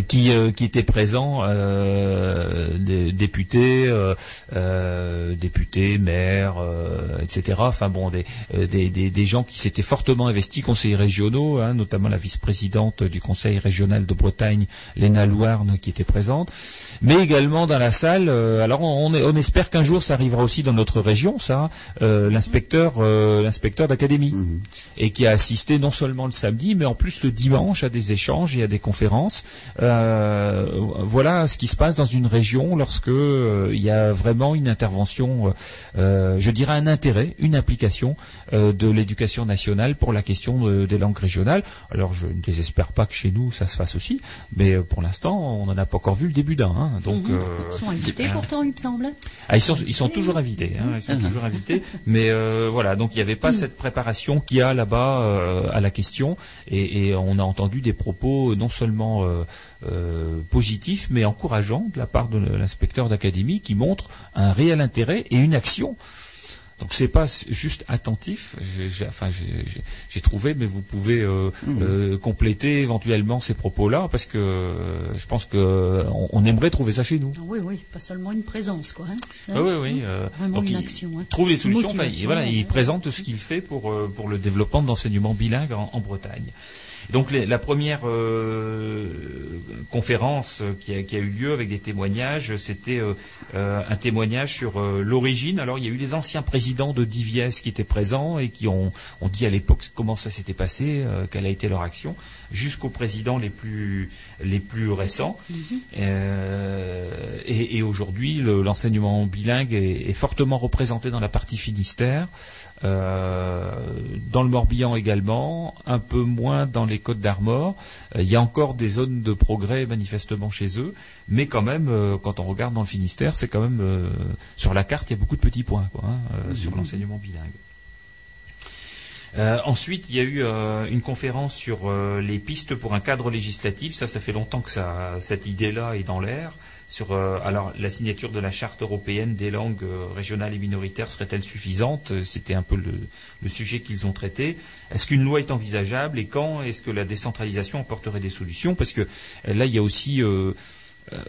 qui, euh, qui étaient présents, euh, des députés, euh, euh, députés, maires, euh, etc. Enfin bon, des, euh, des, des, des gens qui s'étaient fortement investis, conseillers régionaux, hein, notamment la vice-présidente du Conseil régional de Bretagne, Léna Louarne, qui était présente, mais également dans la salle. euh, alors on, on, on espère qu'un jour ça arrivera aussi dans notre région, ça, euh, l'inspecteur, euh, l'inspecteur d'académie, et qui a assisté non seulement le samedi, mais en plus le dimanche à des échanges et à des conférences. Euh, voilà ce qui se passe dans une région lorsque euh, il y a vraiment une intervention, euh, je dirais un intérêt, une application euh, de l'éducation nationale pour la question de- des langues régionales. Alors je ne désespère pas que chez nous ça se fasse aussi, mais euh, pour l'instant on n'en a pas encore vu le début d'un. hein. donc Mhm. euh, Ils sont invités pourtant, il me semble. ah, ils sont, ils sont toujours invités, hein, ils sont toujours invités, mais euh, voilà, donc il n'y avait pas cette préparation qu'il y a là-bas euh, à la question, et, et on a entendu des propos non seulement euh, positifs, mais encourageants de la part de l'inspecteur d'académie qui montre un réel intérêt et une action. Donc c'est pas juste attentif, j'ai, j'ai- enfin j'ai, j'ai- j'ai trouvé, mais vous pouvez euh, euh, compléter éventuellement ces propos-là parce que euh, je pense que on, on aimerait trouver ça chez nous. Ah Oui, oui, pas seulement une présence, quoi. hein. Ah oui, oui. euh, Vraiment donc une il action. hein. trouve les solutions. Enfin, il, voilà, il présente ce qu'il fait pour pour le développement de l'enseignement bilingue en, en Bretagne. Donc les- la première euh, conférence qui a, qui a eu lieu avec des témoignages, c'était euh, euh, un témoignage sur euh, l'origine. Alors il y a eu les anciens présidents de Diviès qui étaient présents et qui ont, ont dit à l'époque comment ça s'était passé, euh, quelle a été leur action, jusqu'aux présidents les plus les plus récents. Euh, et, et aujourd'hui, le- l'enseignement bilingue est, est fortement représenté dans la partie Finistère, euh, dans le Morbihan également, un peu moins dans les Côtes d'Armor. Euh, il y a encore des zones de progrès manifestement chez eux, mais quand même, euh, quand on regarde dans le Finistère, c'est quand même sur la carte, il y a beaucoup de petits points quoi, hein, sur l'enseignement bilingue. Euh, ensuite, il y a eu euh, une conférence sur euh, les pistes pour un cadre législatif. Ça, ça fait longtemps que cette idée-là est dans l'air. Sur alors la signature de la charte européenne des langues régionales et minoritaires serait-elle suffisante? C'était un peu le, sujet qu'ils ont traité. Est-ce qu'une loi est envisageable? Et quand est-ce que la décentralisation apporterait des solutions? Parce que là, il y a aussi euh,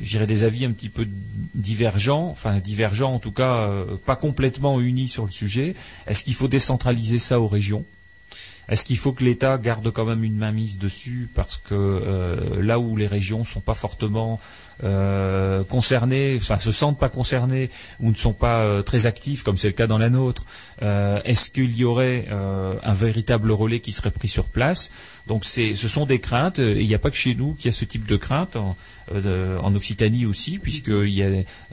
je dirais des avis un petit peu divergents, enfin divergents en tout cas, euh, pas complètement unis sur le sujet. Est-ce qu'il faut décentraliser ça aux régions? Est-ce qu'il faut que l'État garde quand même une mainmise dessus parce que euh, là où les régions sont pas fortement euh, concernées, enfin se sentent pas concernées ou ne sont pas euh, très actifs comme c'est le cas dans la nôtre, euh, est-ce qu'il y aurait un véritable relais qui serait pris sur place? Donc c'est, ce sont des craintes et il n'y a pas que chez nous qu'il y a ce type de crainte. En, euh, en Occitanie aussi, puisque y a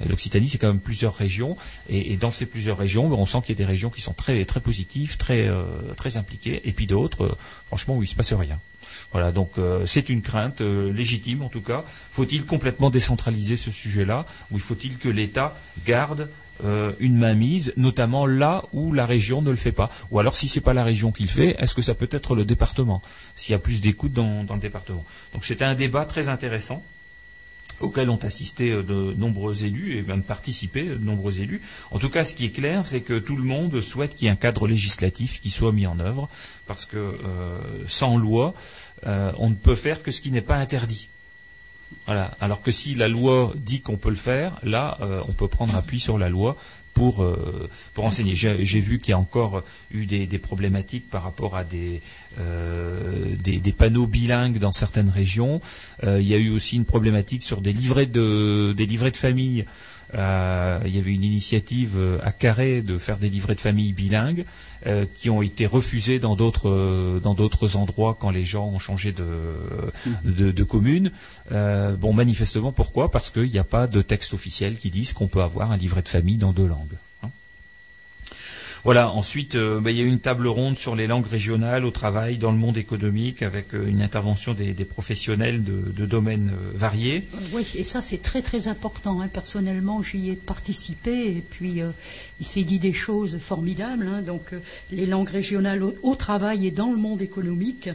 l'Occitanie, c'est quand même plusieurs régions, et, et dans ces plusieurs régions, on sent qu'il y a des régions qui sont très très positives, très euh, très impliquées, et puis d'autres, euh, franchement, où il se passe rien. Voilà, donc euh, c'est une crainte euh, légitime en tout cas. Faut-il complètement décentraliser ce sujet-là, ou faut-il que l'État garde euh, une mainmise, notamment là où la région ne le fait pas. Ou alors, si c'est pas la région qui le fait, est-ce que ça peut être le département S'il y a plus d'écoute dans, le département. Donc, c'était un débat très intéressant auquel ont assisté euh, de nombreux élus et même participé de nombreux élus. En tout cas, ce qui est clair, c'est que tout le monde souhaite qu'il y ait un cadre législatif qui soit mis en œuvre, parce que euh, sans loi, euh, on ne peut faire que ce qui n'est pas interdit. Alors que si la loi dit qu'on peut le faire, là, euh, on peut prendre appui sur la loi pour euh, enseigner. J'ai vu qu'il y a encore eu des, problématiques par rapport à des, euh, des panneaux bilingues dans certaines régions. Il y a eu aussi une problématique sur des livrets de des livrets de famille. Euh, il y avait une initiative euh, à Carré de faire des livrets de famille bilingues euh, qui ont été refusés dans d'autres euh, dans d'autres endroits quand les gens ont changé de de, de commune. Euh, bon, manifestement, pourquoi? Parce qu'il n'y a pas de texte officiel qui dise qu'on peut avoir un livret de famille dans deux langues. Voilà. Ensuite, euh, bah, il y a eu une table ronde sur les langues régionales au travail dans le monde économique avec euh, une intervention des, des professionnels de, de domaines euh, variés. Oui, et ça c'est très très important. hein. Personnellement, j'y ai participé et puis il s'est dit des choses formidables. hein. Donc les langues régionales au, au travail et dans le monde économique.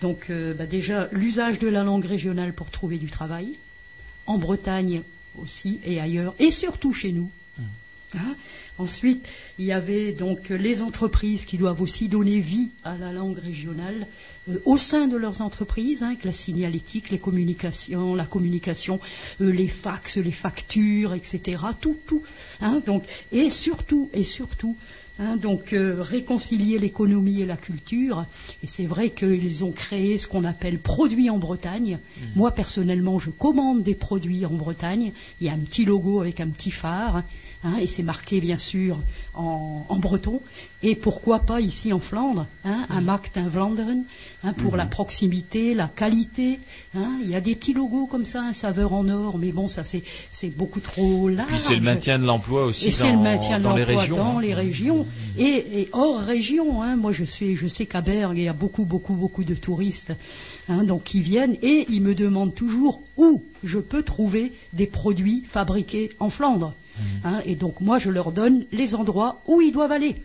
Donc bah, déjà l'usage de la langue régionale pour trouver du travail, en Bretagne aussi et ailleurs, et surtout chez nous. Hein. Ensuite, il y avait donc les entreprises qui doivent aussi donner vie à la langue régionale euh, au sein de leurs entreprises, hein, avec la signalétique, les communications, la communication, euh, les fax, les factures, etc. Tout, tout. hein, donc, et surtout, et surtout, hein, donc euh, réconcilier l'économie et la culture. Et c'est vrai qu'ils ont créé ce qu'on appelle produits en Bretagne. Moi personnellement, je commande des produits en Bretagne. Il y a un petit logo avec un petit phare. Hein, et c'est marqué bien sûr en, en breton. Et pourquoi pas ici en Flandre, hein, un Markt in Vlaanderen, hein, pour la proximité, la qualité. Il y a des petits logos comme ça, un saveur en or, mais bon, ça c'est beaucoup trop large. Puis c'est le maintien de l'emploi aussi Et c'est le dans, maintien de dans les régions. dans les régions et, et hors région. Moi, je sais, je sais qu'à Bergue, il y a beaucoup, beaucoup, beaucoup de touristes donc qui viennent et ils me demandent toujours où je peux trouver des produits fabriqués en Flandre. Hein. et donc moi, je leur donne les endroits où ils doivent aller.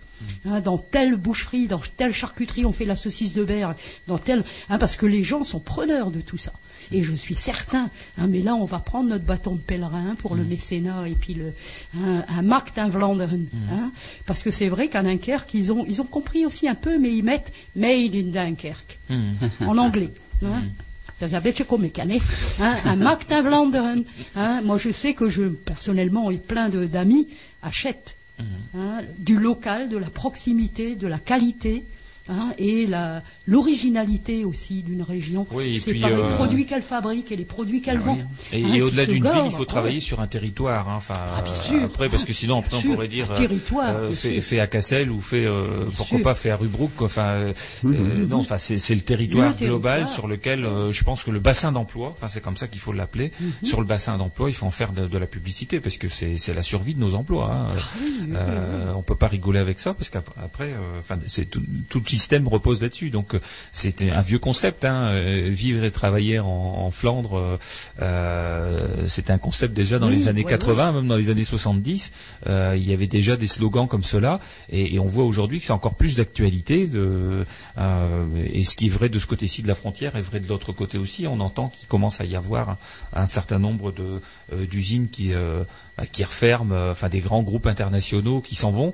Hein, dans telle boucherie, dans telle charcuterie, on fait la saucisse de Bergue, dans telle, hein, parce que les gens sont preneurs de tout ça. Et je suis certain, hein, mais là on va prendre notre bâton de pèlerin pour le mécénat et puis le, hein, un Markt in Vlaanderen. parce que c'est vrai qu'à Dunkerque, ils ont, ils ont compris aussi un peu, mais ils mettent Made in Dunkerque en anglais. Hein. Dat is een beetje comique, hein, un Markt in Vlaanderen. Hein. Moi, je sais que je, personnellement, et plein d'amis achètent hein, du local, de la proximité, de la qualité. Hein, et la- l'originalité aussi d'une région. Oui, c'est par les euh, produits qu'elle fabrique et les produits qu'elle vend. Et, hein, et au-delà d'une ville, il faut Ah travailler ouais. sur un territoire. hein. Enfin, Ah, bien sûr. après, parce que sinon, après, on sûr. pourrait dire territoire, euh, fait, à Cassel ou fait euh, pourquoi sûr. pas fait à Rubruck. Enfin, euh, non, enfin, c'est le territoire Le global territoire. sur lequel euh, je pense que le bassin d'emploi, enfin, c'est comme ça qu'il faut l'appeler. Mhm. Sur le bassin d'emploi, il faut en faire de, de la publicité parce que c'est c'est la survie de nos emplois. hein. Ah Euh, on peut pas rigoler avec ça parce qu'après, euh, enfin, c'est tout, tout le système repose là-dessus. Donc, euh, c'était un vieux concept. Hein, euh, vivre et travailler en, en Flandre, euh, euh, c'était un concept déjà dans Oui, les années ouais, 80, même dans les années 70. euh, il y avait déjà des slogans comme cela, et, et on voit aujourd'hui que c'est encore plus d'actualité. De, euh, et ce qui est vrai de ce côté-ci de la frontière est vrai de l'autre côté aussi. On entend qu'il commence à y avoir un, un certain nombre de euh, d'usines qui qui referment, euh, enfin des grands groupes internationaux qui s'en vont.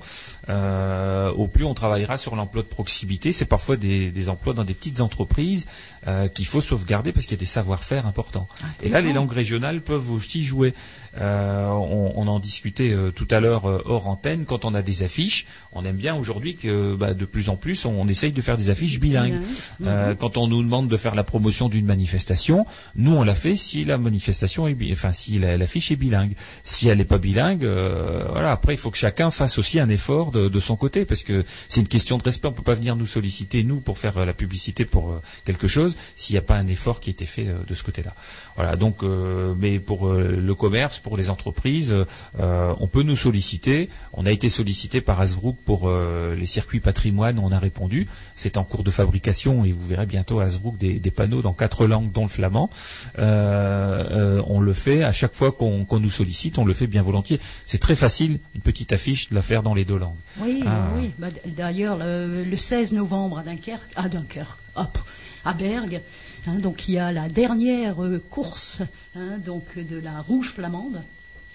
Euh, au plus on travaillera sur l'emploi de proximité. C'est parfois des, des emplois dans des petites entreprises euh, qu'il faut sauvegarder parce qu'il y a des savoir-faire importants. Et là, les langues régionales peuvent aussi jouer. Euh, on, on en discutait euh, tout à l'heure euh, hors antenne. Quand on a des affiches, on aime bien aujourd'hui que bah, de plus en plus on, on essaye de faire des affiches bilingues. Euh, quand on nous demande de faire la promotion d'une manifestation, nous on la fait si la manifestation est, enfin si la- l'affiche est bilingue. Si elle n'est pas bilingue, euh, voilà. Après, il faut que chacun fasse aussi un effort de, de son côté parce que c'est une question de respect. On peut pas venir nous solliciter nous pour faire la publicité pour quelque chose s'il n'y a pas un effort qui a été fait euh, de ce côté-là. Voilà. Donc, euh, mais pour euh, le commerce, pour les entreprises, euh, on peut nous solliciter. On a été sollicité par Hasbrook pour les circuits patrimoine. On a répondu. C'est en cours de fabrication et vous verrez bientôt à Hasbrook des, des panneaux dans quatre langues, dont le flamand. On le fait à chaque fois qu'on nous sollicite. On le fait bien volontiers. C'est très facile, une petite affiche, de la faire dans les deux langues. Oui, Ah. oui. Bah, D'ailleurs, le, le 16 novembre à Dunkerque, à Dunkerque, hop, à Bergue, hein, donc il y a la dernière euh, course hein, donc de la rouge flamande.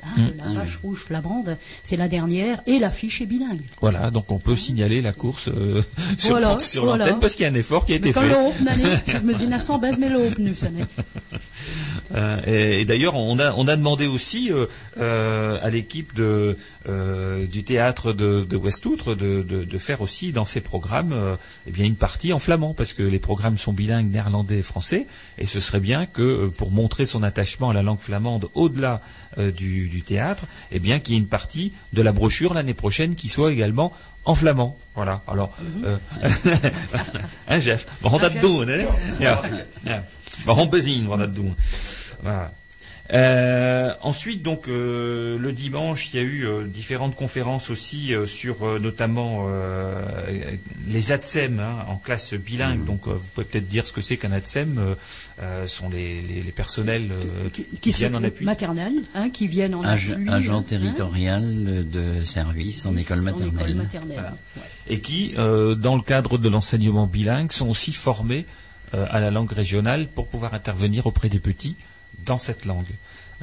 Hein, Mm. de la vache rouge flamande, c'est la dernière et l'affiche est bilingue. Voilà, donc on peut signaler la course euh, sur, Voilà, sur voilà. l'antenne parce qu'il y a un effort qui a été Quand fait. et et d'ailleurs, on a, on a demandé aussi euh, euh, à l'équipe de, du théâtre de, de Westoutre de, de, de faire aussi dans ses programmes eh bien une partie en flamand, parce que les programmes sont bilingues néerlandais et français, et ce serait bien que pour montrer son attachement à la langue flamande au-delà du, du théâtre, eh bien qu'il y ait une partie de la brochure l'année prochaine qui soit également en flamand. Voilà. Alors, bezien, we gaan dat doen. Voilà. Euh, ensuite, donc euh, le dimanche, il y a eu euh, différentes conférences aussi euh, sur euh, notamment euh, les ATSEM hein, en classe bilingue. Donc, euh, vous pouvez peut-être dire ce que c'est qu'un ATSEM. Euh, euh, sont les, les, les personnels euh, qui, Qui viennent sont en appui. maternelles, hein, qui viennent en Ag- afflux, agent hein, territorial de service en école en maternelle. école maternelle. Voilà. Ouais. et qui, euh, dans le cadre de l'enseignement bilingue, sont aussi formés euh, à la langue régionale pour pouvoir intervenir auprès des petits dans cette langue.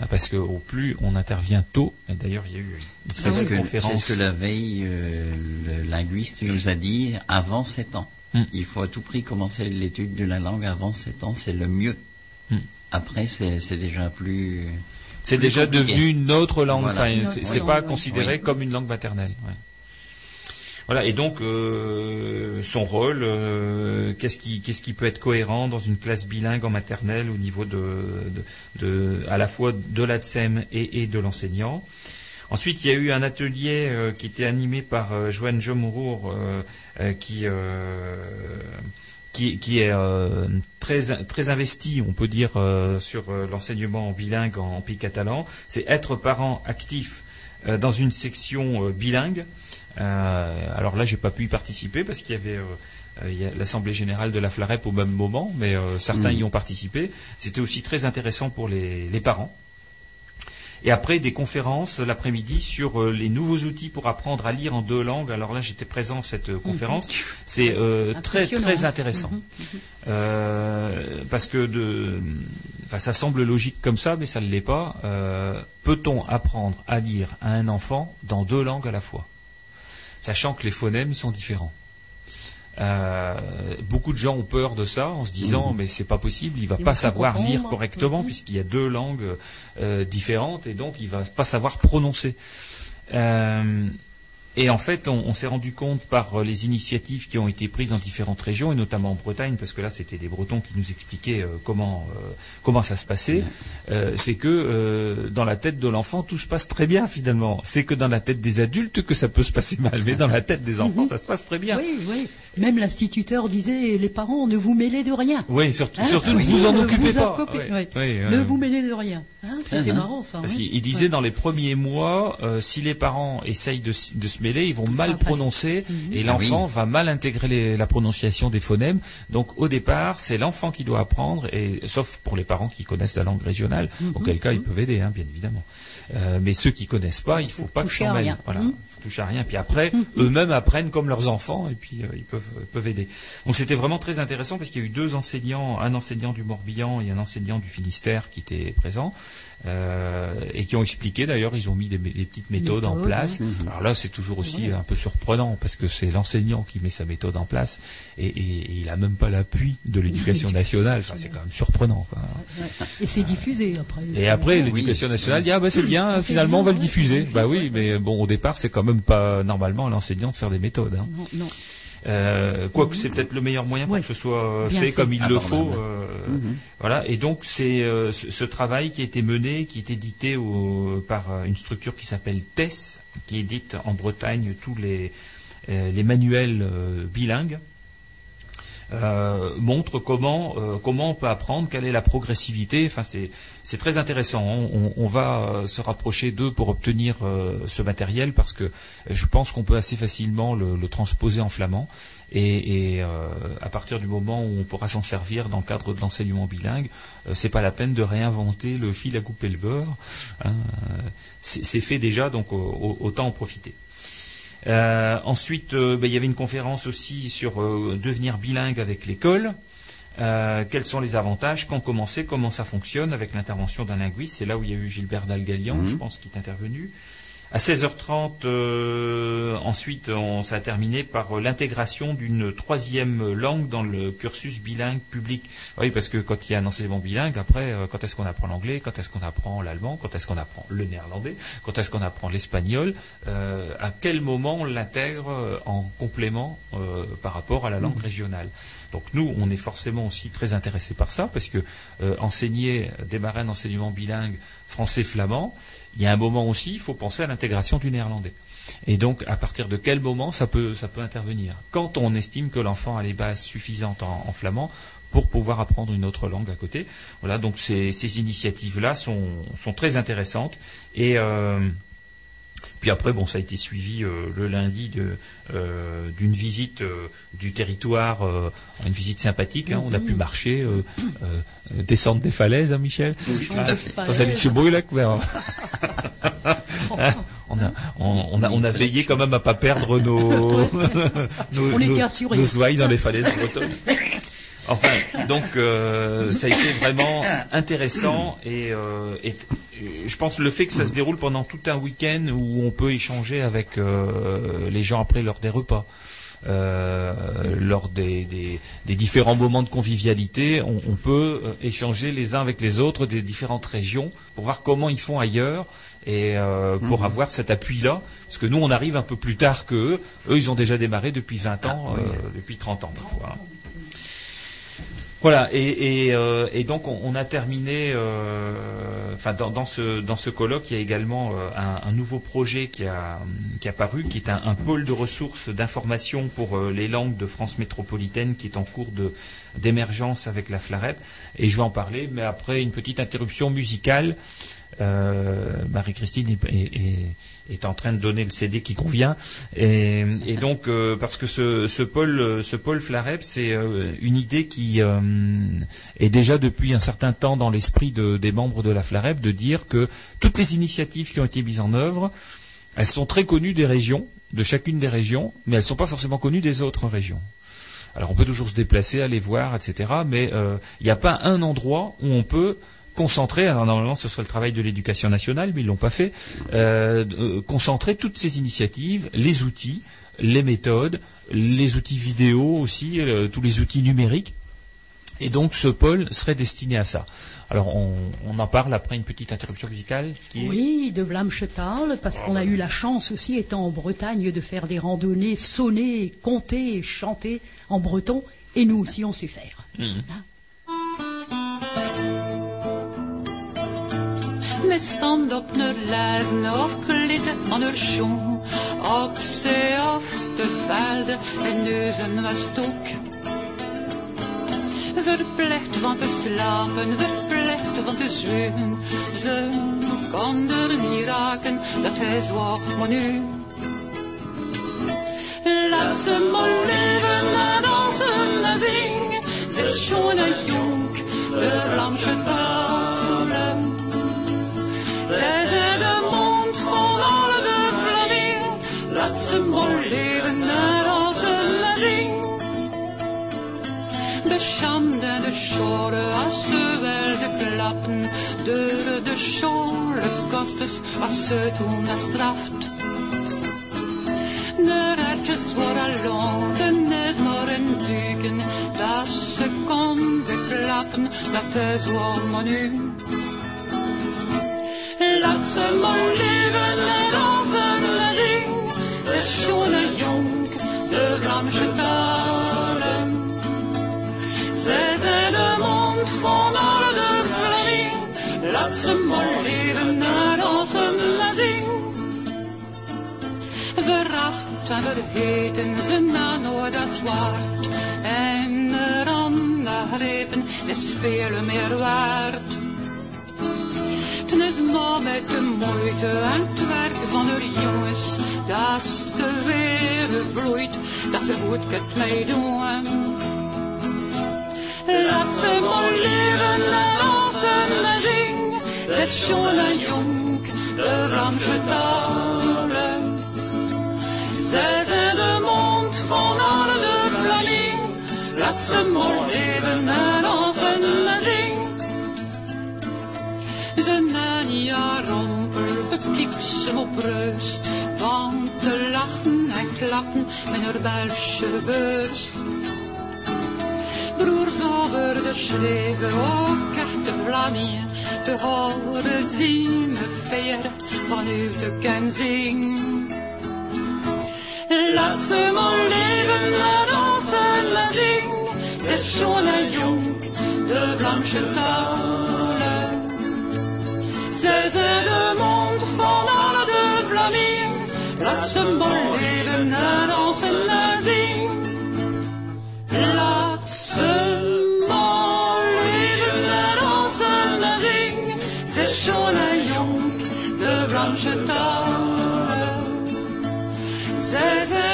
Hein, Parce que au plus on intervient tôt, et d'ailleurs il y a eu une C'est ce, ce que la veille, euh, le linguiste nous a dit avant 7 ans. Hmm. Il faut à tout prix commencer l'étude de la langue avant 7 ans, c'est le mieux. Hmm. Après, c'est déjà plus. C'est déjà compliqué. devenu une autre langue. Voilà. Enfin, c'est pas considéré Oui. comme une langue maternelle. ouais. Voilà. Et donc euh, son rôle, euh, qu'est-ce qui qu'est-ce qui peut être cohérent dans une classe bilingue en maternelle au niveau de, à la fois de l'ATSEM et, et de l'enseignant. Ensuite, il y a eu un atelier euh, qui était animé par Joanne euh, qui, qui, qui est très, très investi, on peut dire, sur l'enseignement bilingue en, en pays catalan. C'est être parent actif dans une section bilingue. Euh, alors là, j'ai pas pu y participer parce qu'il y avait euh, l'Assemblée générale de la Flarep au même moment, mais euh, certains Mm. y ont participé. C'était aussi très intéressant pour les, les parents. Et après, des conférences l'après-midi sur les nouveaux outils pour apprendre à lire en deux langues. Alors là, j'étais présent à cette euh, conférence. C'est très, très hein. intéressant. Mhm, parce que de, enfin, ça semble logique comme ça, mais ça ne l'est pas. Peut-on apprendre à lire à un enfant dans deux langues à la fois? Sachant que les phonèmes sont différents. Euh, beaucoup de gens ont peur de ça en se disant Mhm. mais c'est pas possible, il va pas savoir lire correctement Mhm. puisqu'il y a deux langues euh, différentes et donc il va pas savoir prononcer. Euh, et en fait, on, on s'est rendu compte par euh, les initiatives qui ont été prises dans différentes régions, et notamment en Bretagne, parce que là, c'était des Bretons qui nous expliquaient euh, comment euh, comment ça se passait. Euh, c'est que dans la tête de l'enfant, tout se passe très bien finalement. C'est que dans la tête des adultes que ça peut se passer mal, mais dans la tête des enfants, ça se passe très bien. Oui, oui. Même l'instituteur disait les parents, ne vous mêlez de rien. Oui, surtout, Hein, surtout oui, ne vous en occupez vous pas. Ne vous mêlez de rien. Hein, C'était marrant ça. Parce hein. qu'il disait dans les premiers mois, euh, si les parents essayent de, se mêler, ils vont mal prononcer Mhm. et Ah l'enfant oui. va mal intégrer les- la prononciation des phonèmes. Donc au départ, c'est l'enfant qui doit apprendre, et sauf pour les parents qui connaissent la langue régionale, Mhm. auquel cas ils peuvent aider, hein, bien évidemment. Euh, mais ceux qui connaissent pas, il faut Faut pas que s'en mêlent. Voilà, Toucher à rien. Puis après, eux-mêmes apprennent comme leurs enfants, et puis euh, ils peuvent euh, peuvent aider. Donc c'était vraiment très intéressant parce qu'il y a eu deux enseignants, un enseignant du Morbihan et un enseignant du Finistère qui étaient présents. Euh, et qui ont expliqué d'ailleurs, ils ont mis des, des petites méthodes en place. Alors là, c'est toujours aussi un peu surprenant parce que c'est l'enseignant qui met sa méthode en place et, et- et il a même pas l'appui de l'éducation nationale. Enfin, c'est quand même surprenant. quoi. Et c'est diffusé après. Et après, l'éducation nationale dit ah bah c'est bien, finalement on va le diffuser. Bah oui, mais bon au départ c'est quand même pas normalement à l'enseignant de faire des méthodes. Hein. Non, non. Euh, Quoique c'est peut-être le meilleur moyen pour Ouais. que ce soit euh, fait, fait. comme il le Abordable. faut. euh, Voilà. Et donc c'est euh, ce, ce travail qui a été mené, qui est édité au- par une structure qui s'appelle TESS, qui édite en Bretagne tous les euh, les manuels euh, bilingues. Euh, montre comment euh, comment on peut apprendre, quelle est la progressivité. Enfin, c'est c'est très intéressant. On, on va euh, se rapprocher d'eux pour obtenir ce matériel parce que je pense qu'on peut assez facilement le, transposer en flamand. Et, à partir du moment où on pourra s'en servir dans le cadre de l'enseignement bilingue, c'est pas la peine de réinventer le fil à couper le beurre. hein. c'est fait déjà, donc au- au- autant en profiter. Euh, ensuite, euh, ben, il y avait une conférence aussi sur euh, devenir bilingue avec l'école. Euh, quels sont les avantages, quand commencer, comment ça fonctionne avec l'intervention d'un linguiste. C'est là où il y a eu Gilbert Dalgalian, Mhm. je pense, qui est intervenu. À 16h30, euh, ensuite, on, a terminé par euh, l'intégration d'une troisième langue dans le cursus bilingue public. Oui, parce que quand il y a un enseignement bilingue, après, euh, quand est-ce qu'on apprend l'anglais, quand est-ce qu'on apprend l'allemand, quand est-ce qu'on apprend le néerlandais, quand est-ce qu'on apprend l'espagnol, euh, à quel moment on l'intègre en complément euh, par rapport à la langue régionale. Donc nous, on est forcément aussi très intéressés par ça, parce que euh, enseigner, démarrer un enseignement bilingue français-flamand, il y a un moment aussi, il faut penser à l'intégration du néerlandais. Et donc, à partir de quel moment ça peut, ça peut intervenir Quand on estime que l'enfant a les bases suffisantes en, en flamand pour pouvoir apprendre une autre langue à côté. Voilà, donc ces, ces initiatives-là sont, sont très intéressantes. Et euh, puis après, bon, ça a été suivi euh, le lundi de, euh, d'une visite euh, du territoire, une visite sympathique. hein. on a pu marcher, euh, euh, descendre des falaises, hein, Michel. Des Ah, on a, on, on a, on a veillé quand même à pas perdre nos, nos, On nos- nos ouailles dans les falaises bretonnes. Enfin, donc euh, ça a été vraiment intéressant et, euh, et- et je pense le fait que ça se déroule pendant tout un week-end où on peut échanger avec euh, les gens après lors des repas. lors des, des- des différents moments de convivialité, on, on peut échanger les uns avec les autres des différentes régions pour voir comment ils font ailleurs et pour avoir cet appui-là, parce que nous on arrive un peu plus tard que eux, eux ils ont déjà démarré depuis 20 ans, euh, depuis 30 ans parfois. Voilà, et, et, euh, donc on, a terminé, euh, enfin dans, dans ce dans ce colloque, il y a également euh, un, nouveau projet qui a qui a paru, qui est un, pôle de ressources d'information pour les langues de France métropolitaine, qui est en cours de d'émergence avec la FLAREP, et je vais en parler, mais après une petite interruption musicale. Marie-Christine est- est- est en train de donner le CD qui convient. Et, donc, euh, parce que ce, ce pôle, euh, ce pôle Flarep, c'est euh, une idée qui est déjà depuis un certain temps dans l'esprit de- des membres de la Flarep de dire que toutes les initiatives qui ont été mises en œuvre, elles sont très connues des régions, de chacune des régions, mais elles ne sont pas forcément connues des autres régions. Alors on peut toujours se déplacer, aller voir, etc. Mais il n'y a pas un endroit où on peut concentrer, alors normalement ce serait le travail de l'éducation nationale, mais ils l'ont pas fait, euh, euh, concentrer toutes ces initiatives, les outils, les méthodes, les outils vidéo aussi, euh, tous les outils numériques. Et donc ce pôle serait destiné à ça. Alors on, on en parle après une petite interruption musicale qui est... Oui, de Vlamchetal, parce qu'on a eu la chance aussi, étant en Bretagne, de faire des randonnées sonner, compter, chanter en breton, et nous aussi on sait faire. Mhm. Med sand op naar lijzen of klitten aan haar schoen. Op zee of de velden en neuzen was stok. Verplicht van te slapen, verplicht van te zwemmen. Ze kon er niet raken, dat is wat maar nu. Laat ze maar leven en dansen en zingen. Ze is schoon en jong, de Vlaamse schoren, als de klappen. De, de scholen kostes, als ze toen dat straft. De de net maar een duken. Dat ze konden klappen, dat is allemaal nu. Laat ze maar leven en dansen en zingen. Ze schone jong, de van alle Vlamingen. Laat ze maar leven en dansen en zingen. Veracht en vergeten ze na nooit dat zwart. En eraan grepen is veel meer waard. Het is maar met de moeite en het werk van de jongens dat ze weer bloeit, dat ze goed kunt meedoen. Ze maar leven en dansen en zingen, zet schoon en jong de mond van alle de Vlamingen, laat ze maar leven en dansen en zingen. Ze Nania romper bekikt ze op reus Van te lachen en klappen met haar Belgische beurs. Broers over de schreven, ook Vlamingen, te horen zien me veer vanuit de kenzing. Laat ze maar leven en dansen en zingen, ze schoon en jong, de Vlaamse talen. Zij zijn de mond van alle de Vlamingen. Laat ze maar leven en dansen en zingen. Zingen. Zij is schoon en jong, de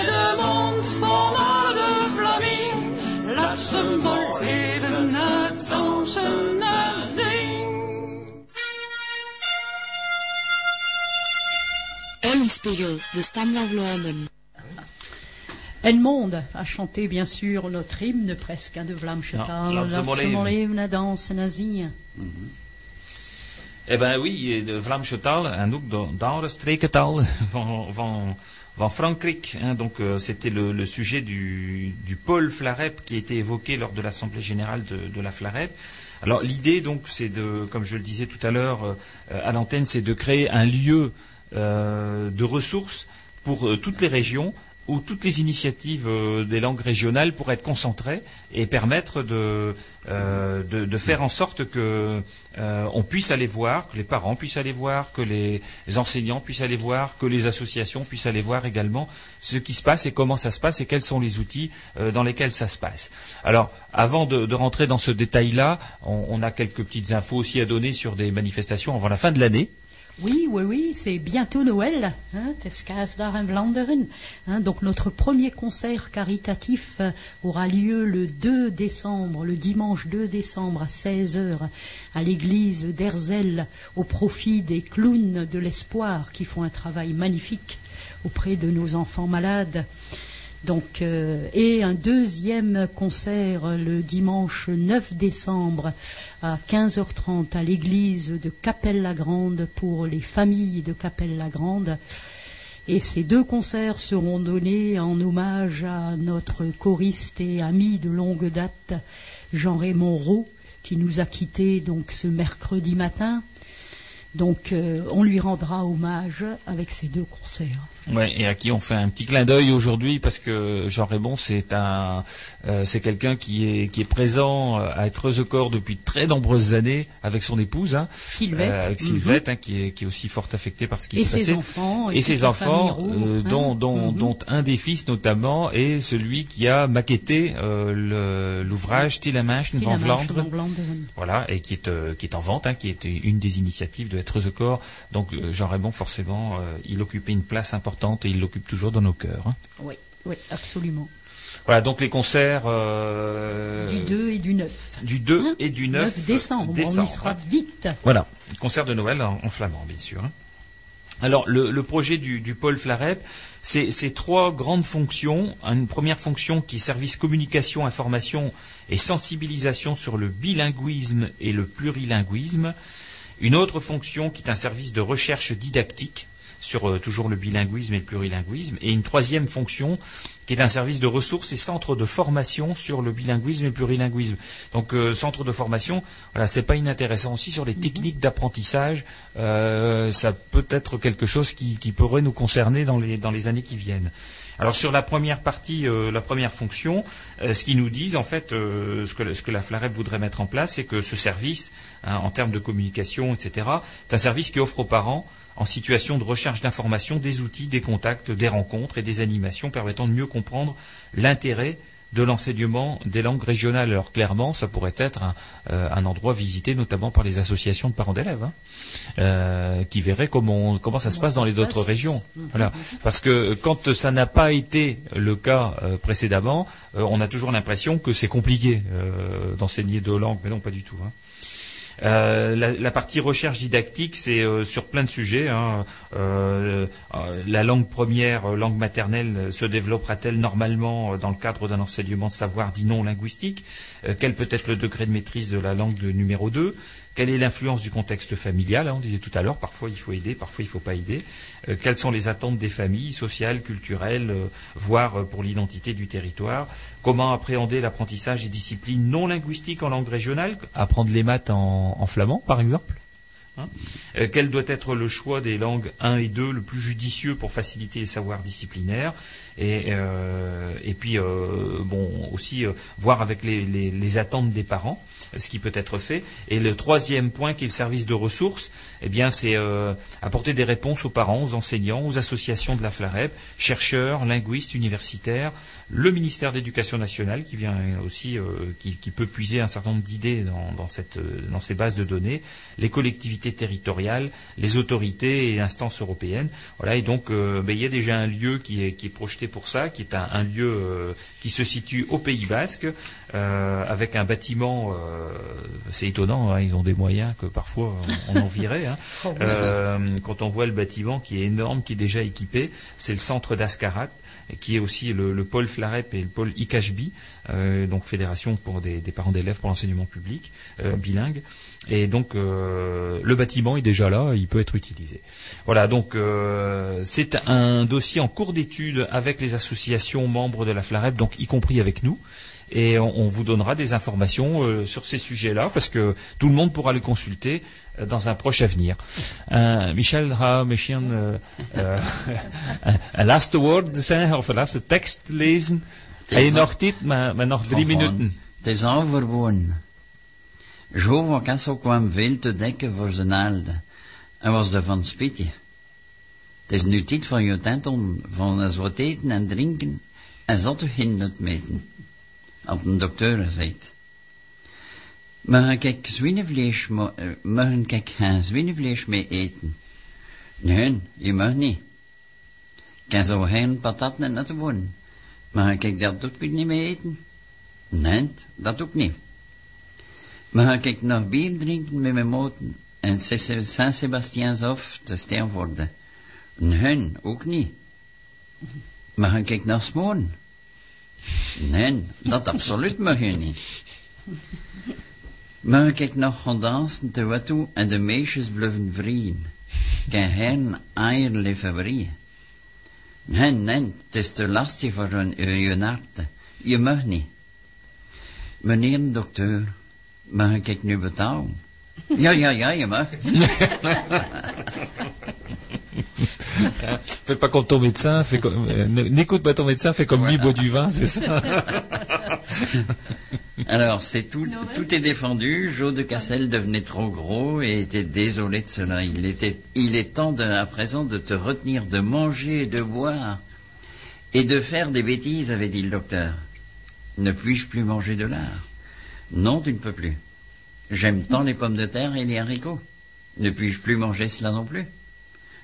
de mond van alle de Vlamingen. Laat ze maar leven en dansen en zingen. Eulenspiegel, de Stam van Vlaanderen. Edmond a chanté bien sûr notre hymne presque hein, de leven en dansen en zingen. Eh ben oui, de Vlaamse taal en ook de d'andere strekentaal van, van, van Frankrijk. hein. donc euh, c'était le, le sujet du, du pôle Flarep qui a été évoqué lors de l'assemblée générale de, de la Flarep. Alors l'idée donc c'est de, comme je le disais tout à l'heure euh, à l'antenne, c'est de créer un lieu euh, de ressources pour toutes les régions où toutes les initiatives euh, des langues régionales pourraient être concentrées et permettre de, euh, de, de faire en sorte que euh, on puisse aller voir, que les parents puissent aller voir, que les, enseignants puissent aller voir, que les associations puissent aller voir également ce qui se passe et comment ça se passe et quels sont les outils euh, dans lesquels ça se passe. Alors, avant de, de rentrer dans ce détail-là, on, on a quelques petites infos aussi à donner sur des manifestations avant la fin de l'année. Oui, oui, oui, c'est bientôt Noël, hein. Hein, donc notre premier concert caritatif euh, aura lieu le 2 décembre, le dimanche 2 décembre à 16h à l'église d'Erzel au profit des clowns de l'espoir qui font un travail magnifique auprès de nos enfants malades. Donc, euh, et un deuxième concert le dimanche 9 décembre à 15h30 à l'église de Capelle-la-Grande pour les familles de Capelle-la-Grande. Et ces deux concerts seront donnés en hommage à notre choriste et ami de longue date, Jean-Raymond Roux, qui nous a quittés donc ce mercredi matin. Donc, euh, on lui rendra hommage avec ces deux concerts. Ouais, et à qui on fait un petit clin d'œil aujourd'hui parce que Jean Raymond c'est un euh, c'est quelqu'un qui est qui est présent euh, à être The Corps depuis de très nombreuses années avec son épouse hein, Sylvette. euh, avec Mhm. Sylvette hein, qui est qui est aussi fort affectée par ce qui Et s'est ses passé enfants, et ses enfants famille Roux, euh, hein. dont dont, Mhm. dont un des fils notamment est celui qui a maquetté euh, l'ouvrage Tillamanche van Vlaanderen voilà, et qui est, euh, qui est en vente, hein, qui est une des initiatives de Être the Corps. Donc euh, Jean Raymond, forcément, euh, il occupait une place importante et il l'occupe toujours dans nos cœurs. hein. Oui, oui, absolument. Voilà, donc les concerts euh, Du 2 et du 9. du 2 Hein et du 9, décembre, on y sera vite. Voilà, concert de Noël en, en flamand, bien sûr. hein. Alors, le, le projet du, du pôle Flarep, c'est c'est trois grandes fonctions. Une première fonction qui est service communication, information et sensibilisation sur le bilinguisme et le plurilinguisme. Une autre fonction qui est un service de recherche didactique sur euh, toujours le bilinguisme et le plurilinguisme. Et une troisième fonction qui est un service de ressources et centre de formation sur le bilinguisme et le plurilinguisme. Donc euh, centre de formation, voilà, c'est pas inintéressant aussi sur les techniques d'apprentissage. euh, ça peut être quelque chose qui, qui pourrait nous concerner dans les dans les années qui viennent. Alors sur la première partie, euh, la première fonction, euh, ce qu'ils nous disent en fait, euh, ce, que, ce que la FLAREP voudrait mettre en place, c'est que ce service, hein, en termes de communication, etc., c'est un service qui offre aux parents en situation de recherche d'informations des outils, des contacts, des rencontres et des animations permettant de mieux comprendre l'intérêt de l'enseignement des langues régionales. Alors clairement, ça pourrait être un, euh, un endroit visité notamment par les associations de parents d'élèves, hein, euh, qui verraient comment, comment ça se passe ça dans se les autres régions. Mhm. Voilà. Parce que quand ça n'a pas été le cas euh, précédemment, euh, on a toujours l'impression que c'est compliqué euh, d'enseigner deux langues, mais non, pas du tout. hein. Euh, la, la partie recherche didactique, c'est euh, sur plein de sujets. hein. Euh, la langue première, langue maternelle, se développera-t-elle normalement dans le cadre d'un enseignement de savoir dit non linguistique Quel peut être le degré de maîtrise de la langue numéro 2 Quelle est l'influence du contexte familial hein, On disait tout à l'heure, parfois il faut aider, parfois il ne faut pas aider. Euh, quelles sont les attentes des familles, sociales, culturelles, euh, voire euh, pour l'identité du territoire? Comment appréhender l'apprentissage des disciplines non linguistiques en langue régionale? Apprendre les maths en, flamand, par exemple Hein? Quel doit être le choix des langues 1 et 2 le plus judicieux pour faciliter les savoirs disciplinaires? Et, euh, et puis euh, bon aussi euh, voir avec les, les- les attentes des parents ce qui peut être fait. Et le troisième point qui est le service de ressources eh bien c'est euh, apporter des réponses aux parents aux enseignants aux associations de la FLAREP chercheurs linguistes universitaires le ministère d'éducation nationale qui vient aussi euh, qui, qui peut puiser un certain nombre d'idées dans, dans cette dans ces bases de données les collectivités territoriales les autorités et instances européennes. Voilà et donc euh, ben, il y a déjà un lieu qui est qui est projeté pour ça qui est un, un lieu euh, qui se situe au Pays Basque euh, avec un bâtiment euh, c'est étonnant hein, ils ont des moyens que parfois on, on envierait hein. Oh oui. Quand on voit le bâtiment qui est énorme qui est déjà équipé c'est le centre d'Ascarat qui est aussi le, le pôle Flarep et le pôle ICHB, donc fédération pour des, des parents d'élèves pour l'enseignement public bilingue. Et donc euh, le bâtiment est déjà là, il peut être utilisé. Voilà, donc euh, c'est un dossier en cours d'étude avec les associations membres de la Flarep, donc y compris avec nous. Et on, on vous donnera des informations euh, sur ces sujets-là, parce que tout le monde pourra les consulter euh, dans un proche avenir. Uh, Michel, ga misschien een laatste woord zeggen, of een laatste tekst lezen. Heb je nog tijd, maar, maar nog drie minuten. Het is overwoon. Jo van Kassel kwam veel te dekken voor zijn aalde. En was er van spitje. Het is nu tijd van je tent om van eens wat eten en drinken. En zat u hinderd meten. Had een dokter gezegd. Mag ik zwinnevlees, mo- eh, mag ik geen mee eten? Nee, je mag niet. Ik kan zo geen patat en natte wonen. Mag ik dat ook niet mee eten? Nee, dat ook niet. Mag ik nog bier drinken met mijn moten en Saint-Sébastien of te sterven worden? Nee, ook niet. Mag ik nog smoren? Nee, dat absoluut mag je niet. Mag ik nog gaan te toe en de meisjes blijven vrienden? Kan geen eier fabrieken? Nee, nee, het is te lastig voor een, je hart. Je mag niet. Meneer dokter, mag ik nu betalen? Ja, ja, ja, je mag. Fais pas comme ton médecin, fais comme, euh, n'écoute pas ton médecin, fais comme lui, bois du vin, c'est ça? Alors, c'est tout, tout est défendu. Joe de Cassel devenait trop gros et était désolé de cela. Il était, il est temps de, à présent de te retenir de manger et de boire et de faire des bêtises, avait dit le docteur. Ne puis-je plus manger de lard? Non, tu ne peux plus. J'aime tant les pommes de terre et les haricots. Ne puis-je plus manger cela non plus?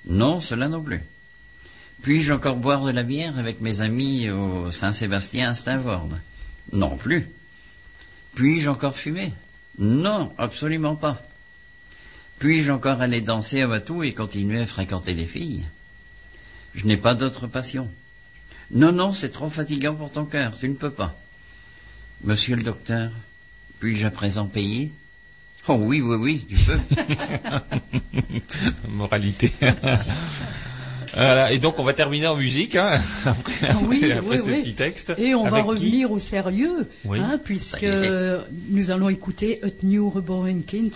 Non, cela non plus. Puis-je encore boire de la bière avec mes amis au Saint-Sébastien à Steinvord Non plus. Puis-je encore fumer? Non, absolument pas. Puis-je encore aller danser à Batou et continuer à fréquenter les filles? Je n'ai pas d'autre passion. Non, non, c'est trop fatigant pour ton cœur, tu ne peux pas. Monsieur le docteur, puis-je à présent payer Oh oui, oui, oui, tu peux. Moralité. Voilà, et donc on va terminer en musique hein, après, Ah oui, après oui, ce oui. petit texte. Et on va revenir au sérieux, Oui. hein, puisque nous allons écouter Et New Reborn Kind